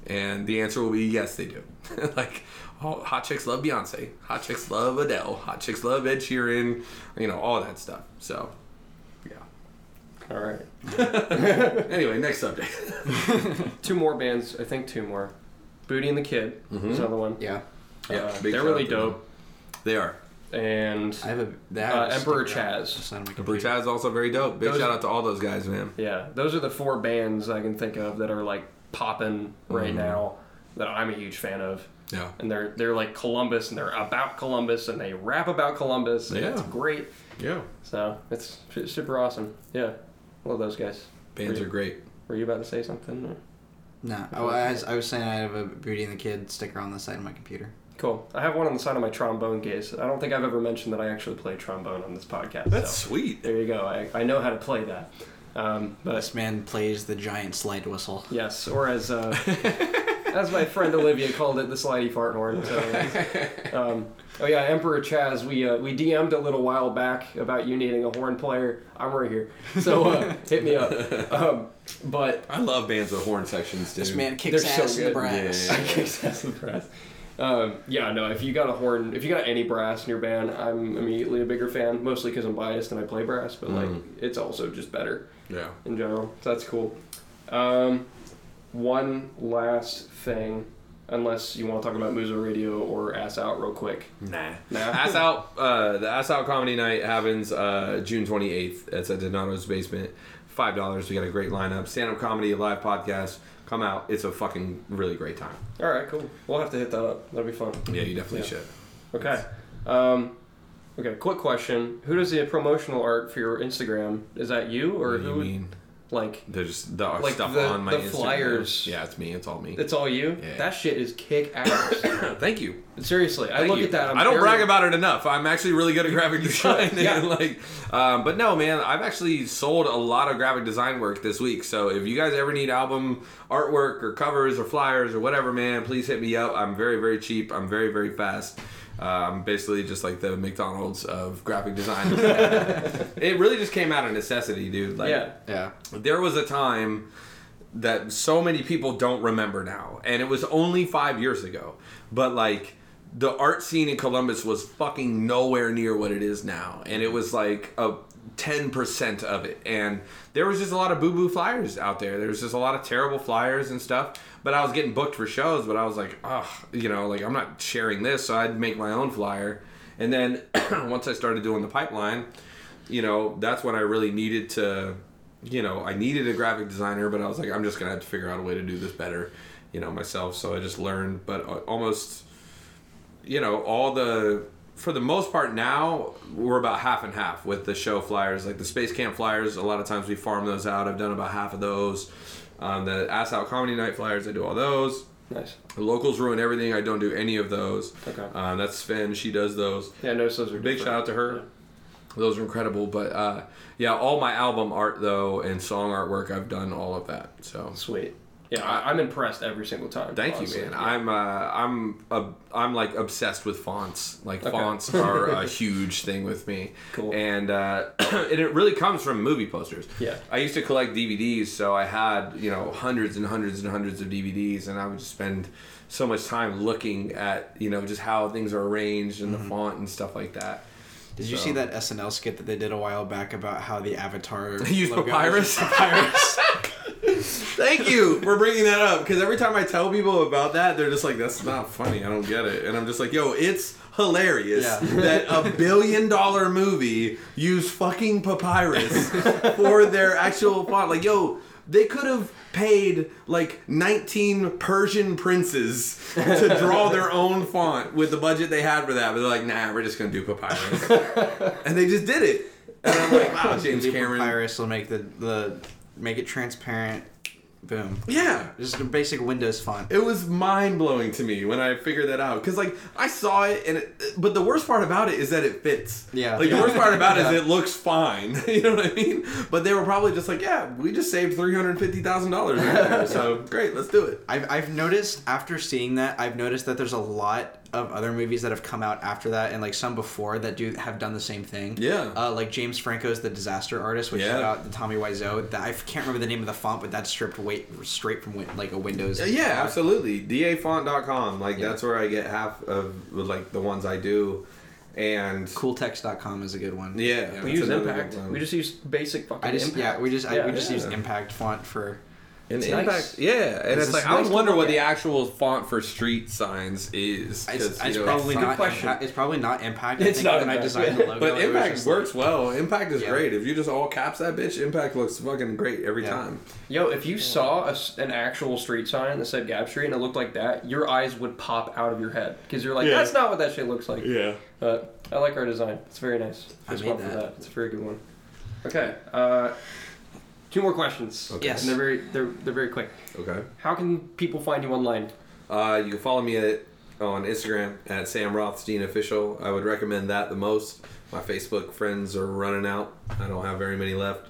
[SPEAKER 3] and the answer will be yes, they do. like. Oh, hot chicks love Beyonce. Hot chicks love Adele. Hot chicks love Ed Sheeran. You know all that stuff. So, yeah.
[SPEAKER 2] All right.
[SPEAKER 3] Anyway, next subject.
[SPEAKER 2] Two more bands. I think two more. Booty and the Kid is another one.
[SPEAKER 1] yeah,
[SPEAKER 3] Yeah,
[SPEAKER 2] Uh,
[SPEAKER 3] big
[SPEAKER 2] they're really
[SPEAKER 3] out to them.
[SPEAKER 2] dope.
[SPEAKER 3] They are.
[SPEAKER 2] And
[SPEAKER 1] I have a that
[SPEAKER 2] Uh, Emperor Chaz.
[SPEAKER 3] Emperor. Chaz is also very dope. Big
[SPEAKER 2] Those-
[SPEAKER 3] shout out to all those guys, man.
[SPEAKER 2] yeah, those are the four bands I can think of that are like popping right
[SPEAKER 3] Mm-hmm.
[SPEAKER 2] now that I'm a huge fan of.
[SPEAKER 3] Yeah.
[SPEAKER 2] And they're they're like Columbus and they're about Columbus and they rap about Columbus and it's
[SPEAKER 3] Yeah.
[SPEAKER 2] great.
[SPEAKER 3] Yeah.
[SPEAKER 2] So it's su- super awesome. Yeah, love those guys.
[SPEAKER 3] Bands
[SPEAKER 2] Were
[SPEAKER 3] are great.
[SPEAKER 2] Were you about to say something? or-
[SPEAKER 1] No, oh, I, was, I was saying I have a Booty and the Kid sticker on the side of my computer.
[SPEAKER 2] Cool. I have one on the side of my trombone case. I don't think I've ever mentioned that I actually play trombone on this podcast.
[SPEAKER 3] That's
[SPEAKER 2] so
[SPEAKER 3] sweet.
[SPEAKER 2] there you go. I, I know how to play that. Um, but
[SPEAKER 1] This man plays the giant slide whistle.
[SPEAKER 2] yes, or as uh, as my friend Olivia called it, the slidey fart horn. So, um, oh yeah, Emperor Chaz. We uh, we DM'd a little while back about you needing a horn player. I'm right here. So uh, hit me up. Um, but
[SPEAKER 3] I love bands with horn sections, dude.
[SPEAKER 1] This man kicks
[SPEAKER 2] They're so
[SPEAKER 1] ass in the brass.
[SPEAKER 3] Yeah.
[SPEAKER 2] I kicks ass in brass. Um, yeah, no. If you got a horn, if you got any brass in your band, I'm immediately a bigger fan. Mostly because I'm biased and I play brass, but like it's also just better
[SPEAKER 3] Yeah.
[SPEAKER 2] in general. So that's cool. Um, one last thing. unless you want to talk about Muzo Radio or Ass Out real quick.
[SPEAKER 3] Nah.
[SPEAKER 2] Nah.
[SPEAKER 3] Ass Out, uh, the Ass Out Comedy Night happens uh, June 28th. It's at Donato's Basement. $5. We got a great lineup. Stand up comedy, live podcast. Come out. It's a fucking really great time.
[SPEAKER 2] All right, cool. We'll have to hit that up. That'll be fun.
[SPEAKER 3] Yeah, you definitely
[SPEAKER 2] Yeah.
[SPEAKER 3] should.
[SPEAKER 2] Okay. Um, okay. Quick question: Who does the promotional art for your Instagram? Is that you or
[SPEAKER 3] What do
[SPEAKER 2] who?
[SPEAKER 3] you
[SPEAKER 2] would-
[SPEAKER 3] mean?
[SPEAKER 2] Like
[SPEAKER 3] They're the
[SPEAKER 2] Like
[SPEAKER 3] stuff
[SPEAKER 2] the-
[SPEAKER 3] on my
[SPEAKER 2] the
[SPEAKER 3] Instagram.
[SPEAKER 2] flyers.
[SPEAKER 3] Yeah, it's me. It's all me.
[SPEAKER 2] it's all you?
[SPEAKER 3] Yeah.
[SPEAKER 2] That shit is kick ass.
[SPEAKER 3] Thank you.
[SPEAKER 2] Seriously, I
[SPEAKER 3] Thank
[SPEAKER 2] look
[SPEAKER 3] you.
[SPEAKER 2] at that. I'm
[SPEAKER 3] I don't
[SPEAKER 2] very-
[SPEAKER 3] brag about it enough. I'm actually really good at graphic design.
[SPEAKER 2] Yeah.
[SPEAKER 3] and like, um, but no, man, I've actually sold a lot of graphic design work this week. So if you guys ever need album artwork or covers or flyers or whatever, man, please hit me up. I'm very, very cheap. I'm very, very fast. I'm basically just like the McDonald's of graphic design. it really just came out of necessity, dude. Like,
[SPEAKER 2] Yeah.
[SPEAKER 1] Yeah.
[SPEAKER 3] there was a time that so many people don't remember now and it was only five years ago but like the art scene in columbus was fucking nowhere near what it is now and it was like a 10% of it. And there was just a lot of boo-boo flyers out there. There was just a lot of terrible flyers and stuff. But i was getting booked for shows but i was like oh you know like i'm not sharing this so i'd make my own flyer. And then once i started doing the pipeline you know, that's when I really needed to, you know, I needed a graphic designer, but I was like, I'm just gonna have to figure out a way to do this better, you know, myself. So I just learned, but uh, almost, you know, all the, for the most part now, we're about half and half with the show flyers. Like the Space Camp flyers, a lot of times we farm those out. I've done about half of those. Um, the Ass Out Comedy Night flyers, I do all those.
[SPEAKER 2] Nice.
[SPEAKER 3] The locals ruin everything. I don't do any of those.
[SPEAKER 2] Okay.
[SPEAKER 3] Um, that's Sven. She does those.
[SPEAKER 2] Yeah, I noticed those are
[SPEAKER 3] Big
[SPEAKER 2] different.
[SPEAKER 3] shout out to her. Those are incredible. But uh, yeah, all my album art though and song artwork, I've done all of that. So
[SPEAKER 2] Sweet. Yeah, I, I'm impressed every single time.
[SPEAKER 3] thank
[SPEAKER 2] honestly.
[SPEAKER 3] you, man.
[SPEAKER 2] Yeah.
[SPEAKER 3] I'm uh, I'm uh, I'm like obsessed with fonts. Like
[SPEAKER 2] Okay.
[SPEAKER 3] fonts are a huge thing with me.
[SPEAKER 2] Cool.
[SPEAKER 3] And uh, and it really comes from movie posters.
[SPEAKER 2] Yeah.
[SPEAKER 3] I used to collect DVDs, so I had you know hundreds and hundreds and hundreds of DVDs, and I would just spend so much time looking at you know just how things are arranged and the font and stuff like that.
[SPEAKER 1] Did you
[SPEAKER 3] So-
[SPEAKER 1] see that SNL skit that they did a while back about how the Avatar
[SPEAKER 3] Use
[SPEAKER 1] logo
[SPEAKER 3] papyrus?
[SPEAKER 1] papyrus?
[SPEAKER 3] Thank you for bringing that up because every time I tell people about that, they're just like, "That's not funny. I don't get it." And I'm just like, "Yo, it's hilarious
[SPEAKER 1] Yeah.
[SPEAKER 3] that a billion dollar movie used fucking papyrus for their actual font. Like, yo, they could have paid like 19 Persian princes to draw their own font with the budget they had for that, but they're like, "Nah, we're just gonna do papyrus," and they just did it. And I'm like, "Wow, James
[SPEAKER 1] The
[SPEAKER 3] Cameron."
[SPEAKER 1] Papyrus will make the the make it transparent. Boom.
[SPEAKER 3] Yeah,
[SPEAKER 1] Just a basic Windows font.
[SPEAKER 3] It was mind blowing to me when I figured that out because like I saw it and it, but the worst part about it is that it fits.
[SPEAKER 1] Yeah.
[SPEAKER 3] Like the worst part about it
[SPEAKER 1] Yeah.
[SPEAKER 3] is it looks fine. you know what I mean? But they were probably just like, yeah, we just saved three hundred fifty thousand dollars right. So great, let's do it.
[SPEAKER 1] I've, I've noticed after seeing that I've noticed that there's a lot of other movies that have come out after that and like some before that do have done the same thing.
[SPEAKER 3] Yeah.
[SPEAKER 1] Uh, like James Franco's The Disaster Artist, which
[SPEAKER 3] Yeah.
[SPEAKER 1] shout out to Tommy Wiseau. That I can't remember the name of the font, but that's stripped weight straight from win- like a Windows.
[SPEAKER 3] Yeah,
[SPEAKER 1] font.
[SPEAKER 3] absolutely. dafont.com. Like
[SPEAKER 1] Yeah.
[SPEAKER 3] that's where I get half of like the ones I do, and
[SPEAKER 1] Cooltext.com is a good one.
[SPEAKER 3] yeah,
[SPEAKER 2] We use Impact. We just use basic fucking
[SPEAKER 1] I just
[SPEAKER 2] Impact.
[SPEAKER 1] yeah we just I,
[SPEAKER 2] Yeah.
[SPEAKER 1] we just
[SPEAKER 3] Yeah.
[SPEAKER 1] use Impact font for.
[SPEAKER 3] And
[SPEAKER 2] It's
[SPEAKER 3] impact,
[SPEAKER 2] nice.
[SPEAKER 3] yeah, and
[SPEAKER 1] It's
[SPEAKER 3] it's, like
[SPEAKER 1] just
[SPEAKER 3] I
[SPEAKER 2] nice
[SPEAKER 3] would
[SPEAKER 2] to
[SPEAKER 3] wonder what the actual font for street signs is.
[SPEAKER 1] It's, it's
[SPEAKER 3] know,
[SPEAKER 1] probably not.
[SPEAKER 2] question.
[SPEAKER 1] Impact, it's probably not Impact. I
[SPEAKER 2] It's
[SPEAKER 1] think
[SPEAKER 2] not
[SPEAKER 1] when I
[SPEAKER 2] Impact.
[SPEAKER 1] designed the logo.
[SPEAKER 3] But Impact
[SPEAKER 1] just
[SPEAKER 3] works
[SPEAKER 1] like-
[SPEAKER 3] well. Impact is
[SPEAKER 1] Yeah.
[SPEAKER 3] great. If you just all caps that bitch, Impact looks fucking great every
[SPEAKER 1] Yeah.
[SPEAKER 3] time.
[SPEAKER 2] Yo, if you saw a s an actual street sign that said Gap Street and it looked like that, your eyes would pop out of your head because you're like,
[SPEAKER 3] Yeah.
[SPEAKER 2] that's not what that shit looks like.
[SPEAKER 3] Yeah.
[SPEAKER 2] But I like our design. It's very nice.
[SPEAKER 1] I
[SPEAKER 2] Fist
[SPEAKER 1] made
[SPEAKER 2] for
[SPEAKER 1] that.
[SPEAKER 2] that. It's a very good one. Okay. Uh, two more questions.
[SPEAKER 3] Okay.
[SPEAKER 1] Yes.
[SPEAKER 2] And they're very they're they're very quick.
[SPEAKER 3] Okay.
[SPEAKER 2] How can people find you online?
[SPEAKER 3] Uh, you can follow me at on Instagram at Sam Rothstein Official. I would recommend that the most. My Facebook friends are running out. I don't have very many left.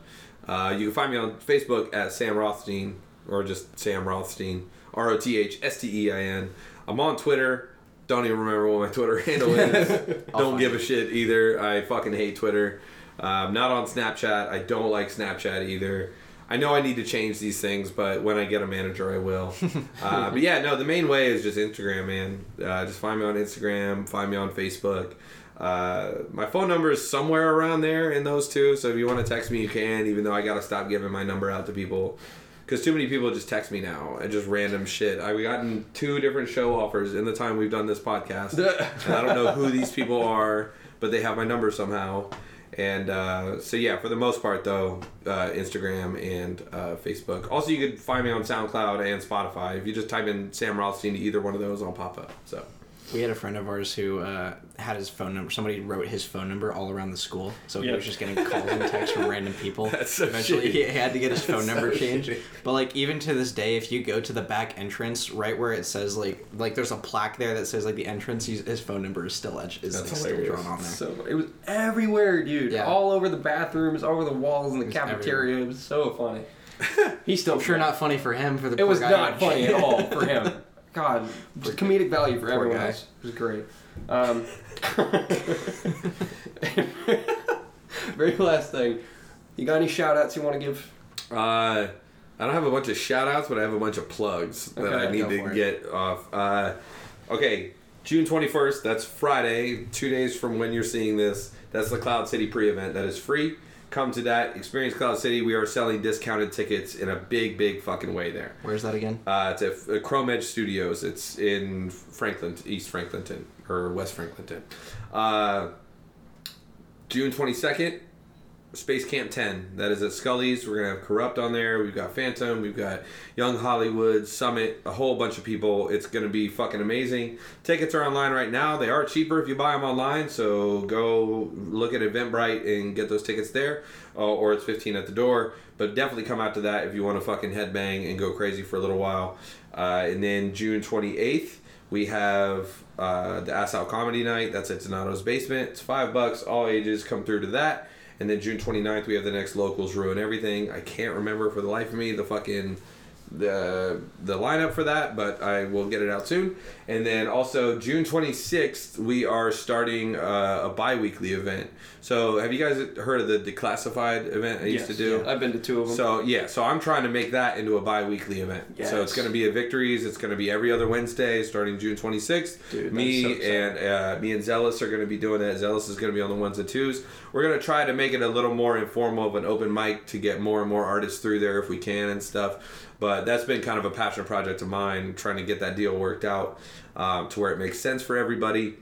[SPEAKER 3] Uh, you can find me on Facebook at Sam Rothstein or just Sam Rothstein. R O T H S T E I N. I'm on Twitter. Don't even remember what my Twitter handle is. Don't give a shit either. I fucking hate Twitter. I'm not on Snapchat. I don't like Snapchat either. I know I need to change these things, but when I get a manager, I will. uh, but yeah, no, the main way is just Instagram, man. Uh, just find me on Instagram, find me on Facebook. Uh, my phone number is somewhere around there in those two, so if you want to text me, you can, even though I got to stop giving my number out to people. because too many people just text me now and just random shit. I've gotten two different show offers in the time we've done this podcast. I don't know who these people are, but they have my number somehow. And uh, so yeah, for the most part though, uh, Instagram and uh, Facebook. Also, you could find me on SoundCloud and Spotify. If you just type in Sam Rothstein to either one of those, I'll pop up. So
[SPEAKER 1] We had a friend of ours who uh, had his phone number. Somebody wrote his phone number all around the school, so he was just getting calls and texts from random people.
[SPEAKER 3] That's so
[SPEAKER 1] Eventually,
[SPEAKER 3] shitty.
[SPEAKER 1] he had to get his phone
[SPEAKER 3] That's
[SPEAKER 1] number
[SPEAKER 3] so
[SPEAKER 1] changed.
[SPEAKER 3] shitty.
[SPEAKER 1] But like, even to this day, if you go to the back entrance, right where it says like like there's a plaque there that says like the entrance, his phone number is still etched, is like, still drawn on there.
[SPEAKER 2] So it was everywhere, dude.
[SPEAKER 1] Yeah.
[SPEAKER 2] All over the bathrooms, all over the walls in the cafeteria. It was so funny. He's still
[SPEAKER 1] I'm sure not funny for him for the
[SPEAKER 2] It
[SPEAKER 1] poor
[SPEAKER 2] was
[SPEAKER 1] guy
[SPEAKER 2] not funny at all for him. God, just comedic value for everyone
[SPEAKER 1] guy.
[SPEAKER 2] else. It was great. Um, very last thing. You got any shout outs you want to give?
[SPEAKER 3] Uh, I don't have a bunch of shout outs, but I have a bunch of plugs that
[SPEAKER 2] Okay,
[SPEAKER 3] I need to
[SPEAKER 1] it.
[SPEAKER 3] get off. Uh, okay, June 21st, that's Friday, two days from when you're seeing this. That's the Cloud City pre event that is free. Come to that, experience Cloud City. We are selling discounted tickets in a big, big fucking way there.
[SPEAKER 1] Where's that again?
[SPEAKER 3] Uh, it's at uh, Chrome Edge Studios. It's in Franklin, East Franklinton, or West Franklinton. Uh, June 22nd, Space Camp 10. That is at Skully's. We're going to have Corrupt on there. We've got Phantom. We've got Young Hollywood, Summit, a whole bunch of people. It's going to be fucking amazing. Tickets are online right now. They are cheaper if you buy them online. So go look at Eventbrite and get those tickets there. Uh, or it's 15 at the door. But definitely come out to that if you want to fucking headbang and go crazy for a little while. Uh, and then June 28th, we have uh, the Ass Out Comedy Night. That's at Donato's Basement. It's five bucks. All ages come through to that. And then June 29th, we have the next Locals Ruin Everything. I can't remember for the life of me the fucking the the lineup for that, but I will get it out soon. And then also June 26th, we are starting uh, a bi-weekly event. So have you guys heard of the Declassified event I used to do?
[SPEAKER 2] I've been to two of them.
[SPEAKER 3] So yeah, so I'm trying to make that into a bi-weekly event. So it's going to be at Victories. It's going to be every other Wednesday, starting June 26th.
[SPEAKER 2] Dude,
[SPEAKER 3] me
[SPEAKER 2] so
[SPEAKER 3] and uh, me and Zealous are going to be doing that. Zealous is going to be on the ones and twos. We're going to try to make it a little more informal of an open mic to get more and more artists through there if we can and stuff. But that's been kind of a passion project of mine, trying to get that deal worked out um, to where it makes sense for everybody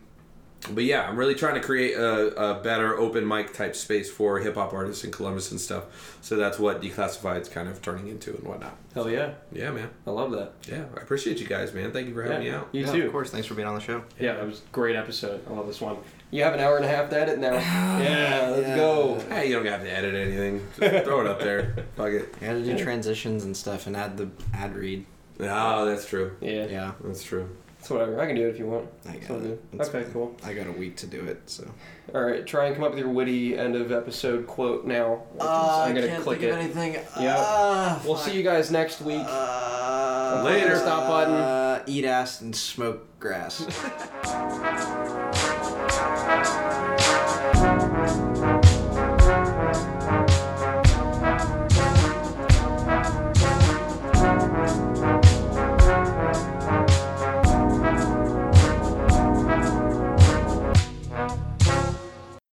[SPEAKER 3] but yeah, I'm really trying to create a, a better open mic type space for hip hop artists in Columbus and stuff. So that's what Declassified's kind of turning into and whatnot.
[SPEAKER 2] Hell yeah.
[SPEAKER 3] Yeah, man.
[SPEAKER 2] I love that.
[SPEAKER 3] Yeah, I appreciate you guys, man. Thank you for having
[SPEAKER 2] yeah.
[SPEAKER 3] me out.
[SPEAKER 2] You
[SPEAKER 1] yeah,
[SPEAKER 2] too.
[SPEAKER 1] Of course. Thanks for being on the show.
[SPEAKER 2] Yeah, it was a great episode. I love this one. You have an hour and a half to edit now. yeah, let's go.
[SPEAKER 3] Hey, you don't have to edit anything. Just throw it up there. Fuck it.
[SPEAKER 1] I had to do transitions and stuff and add the ad read.
[SPEAKER 3] Oh, that's true.
[SPEAKER 2] Yeah,
[SPEAKER 1] Yeah,
[SPEAKER 3] That's true.
[SPEAKER 2] It's whatever. I can do it if you want.
[SPEAKER 1] I
[SPEAKER 2] It's
[SPEAKER 1] got
[SPEAKER 2] all
[SPEAKER 1] it.
[SPEAKER 2] good.
[SPEAKER 1] It's
[SPEAKER 2] Okay,
[SPEAKER 1] fine.
[SPEAKER 2] cool.
[SPEAKER 1] I got a week to do it, so.
[SPEAKER 2] All right, try and come up with your witty end of episode quote now. I'm gonna click it.
[SPEAKER 1] anything.
[SPEAKER 2] Yeah. We'll see you guys next week.
[SPEAKER 1] Uh,
[SPEAKER 3] Later.
[SPEAKER 2] Stop button.
[SPEAKER 1] Uh, eat ass and smoke grass.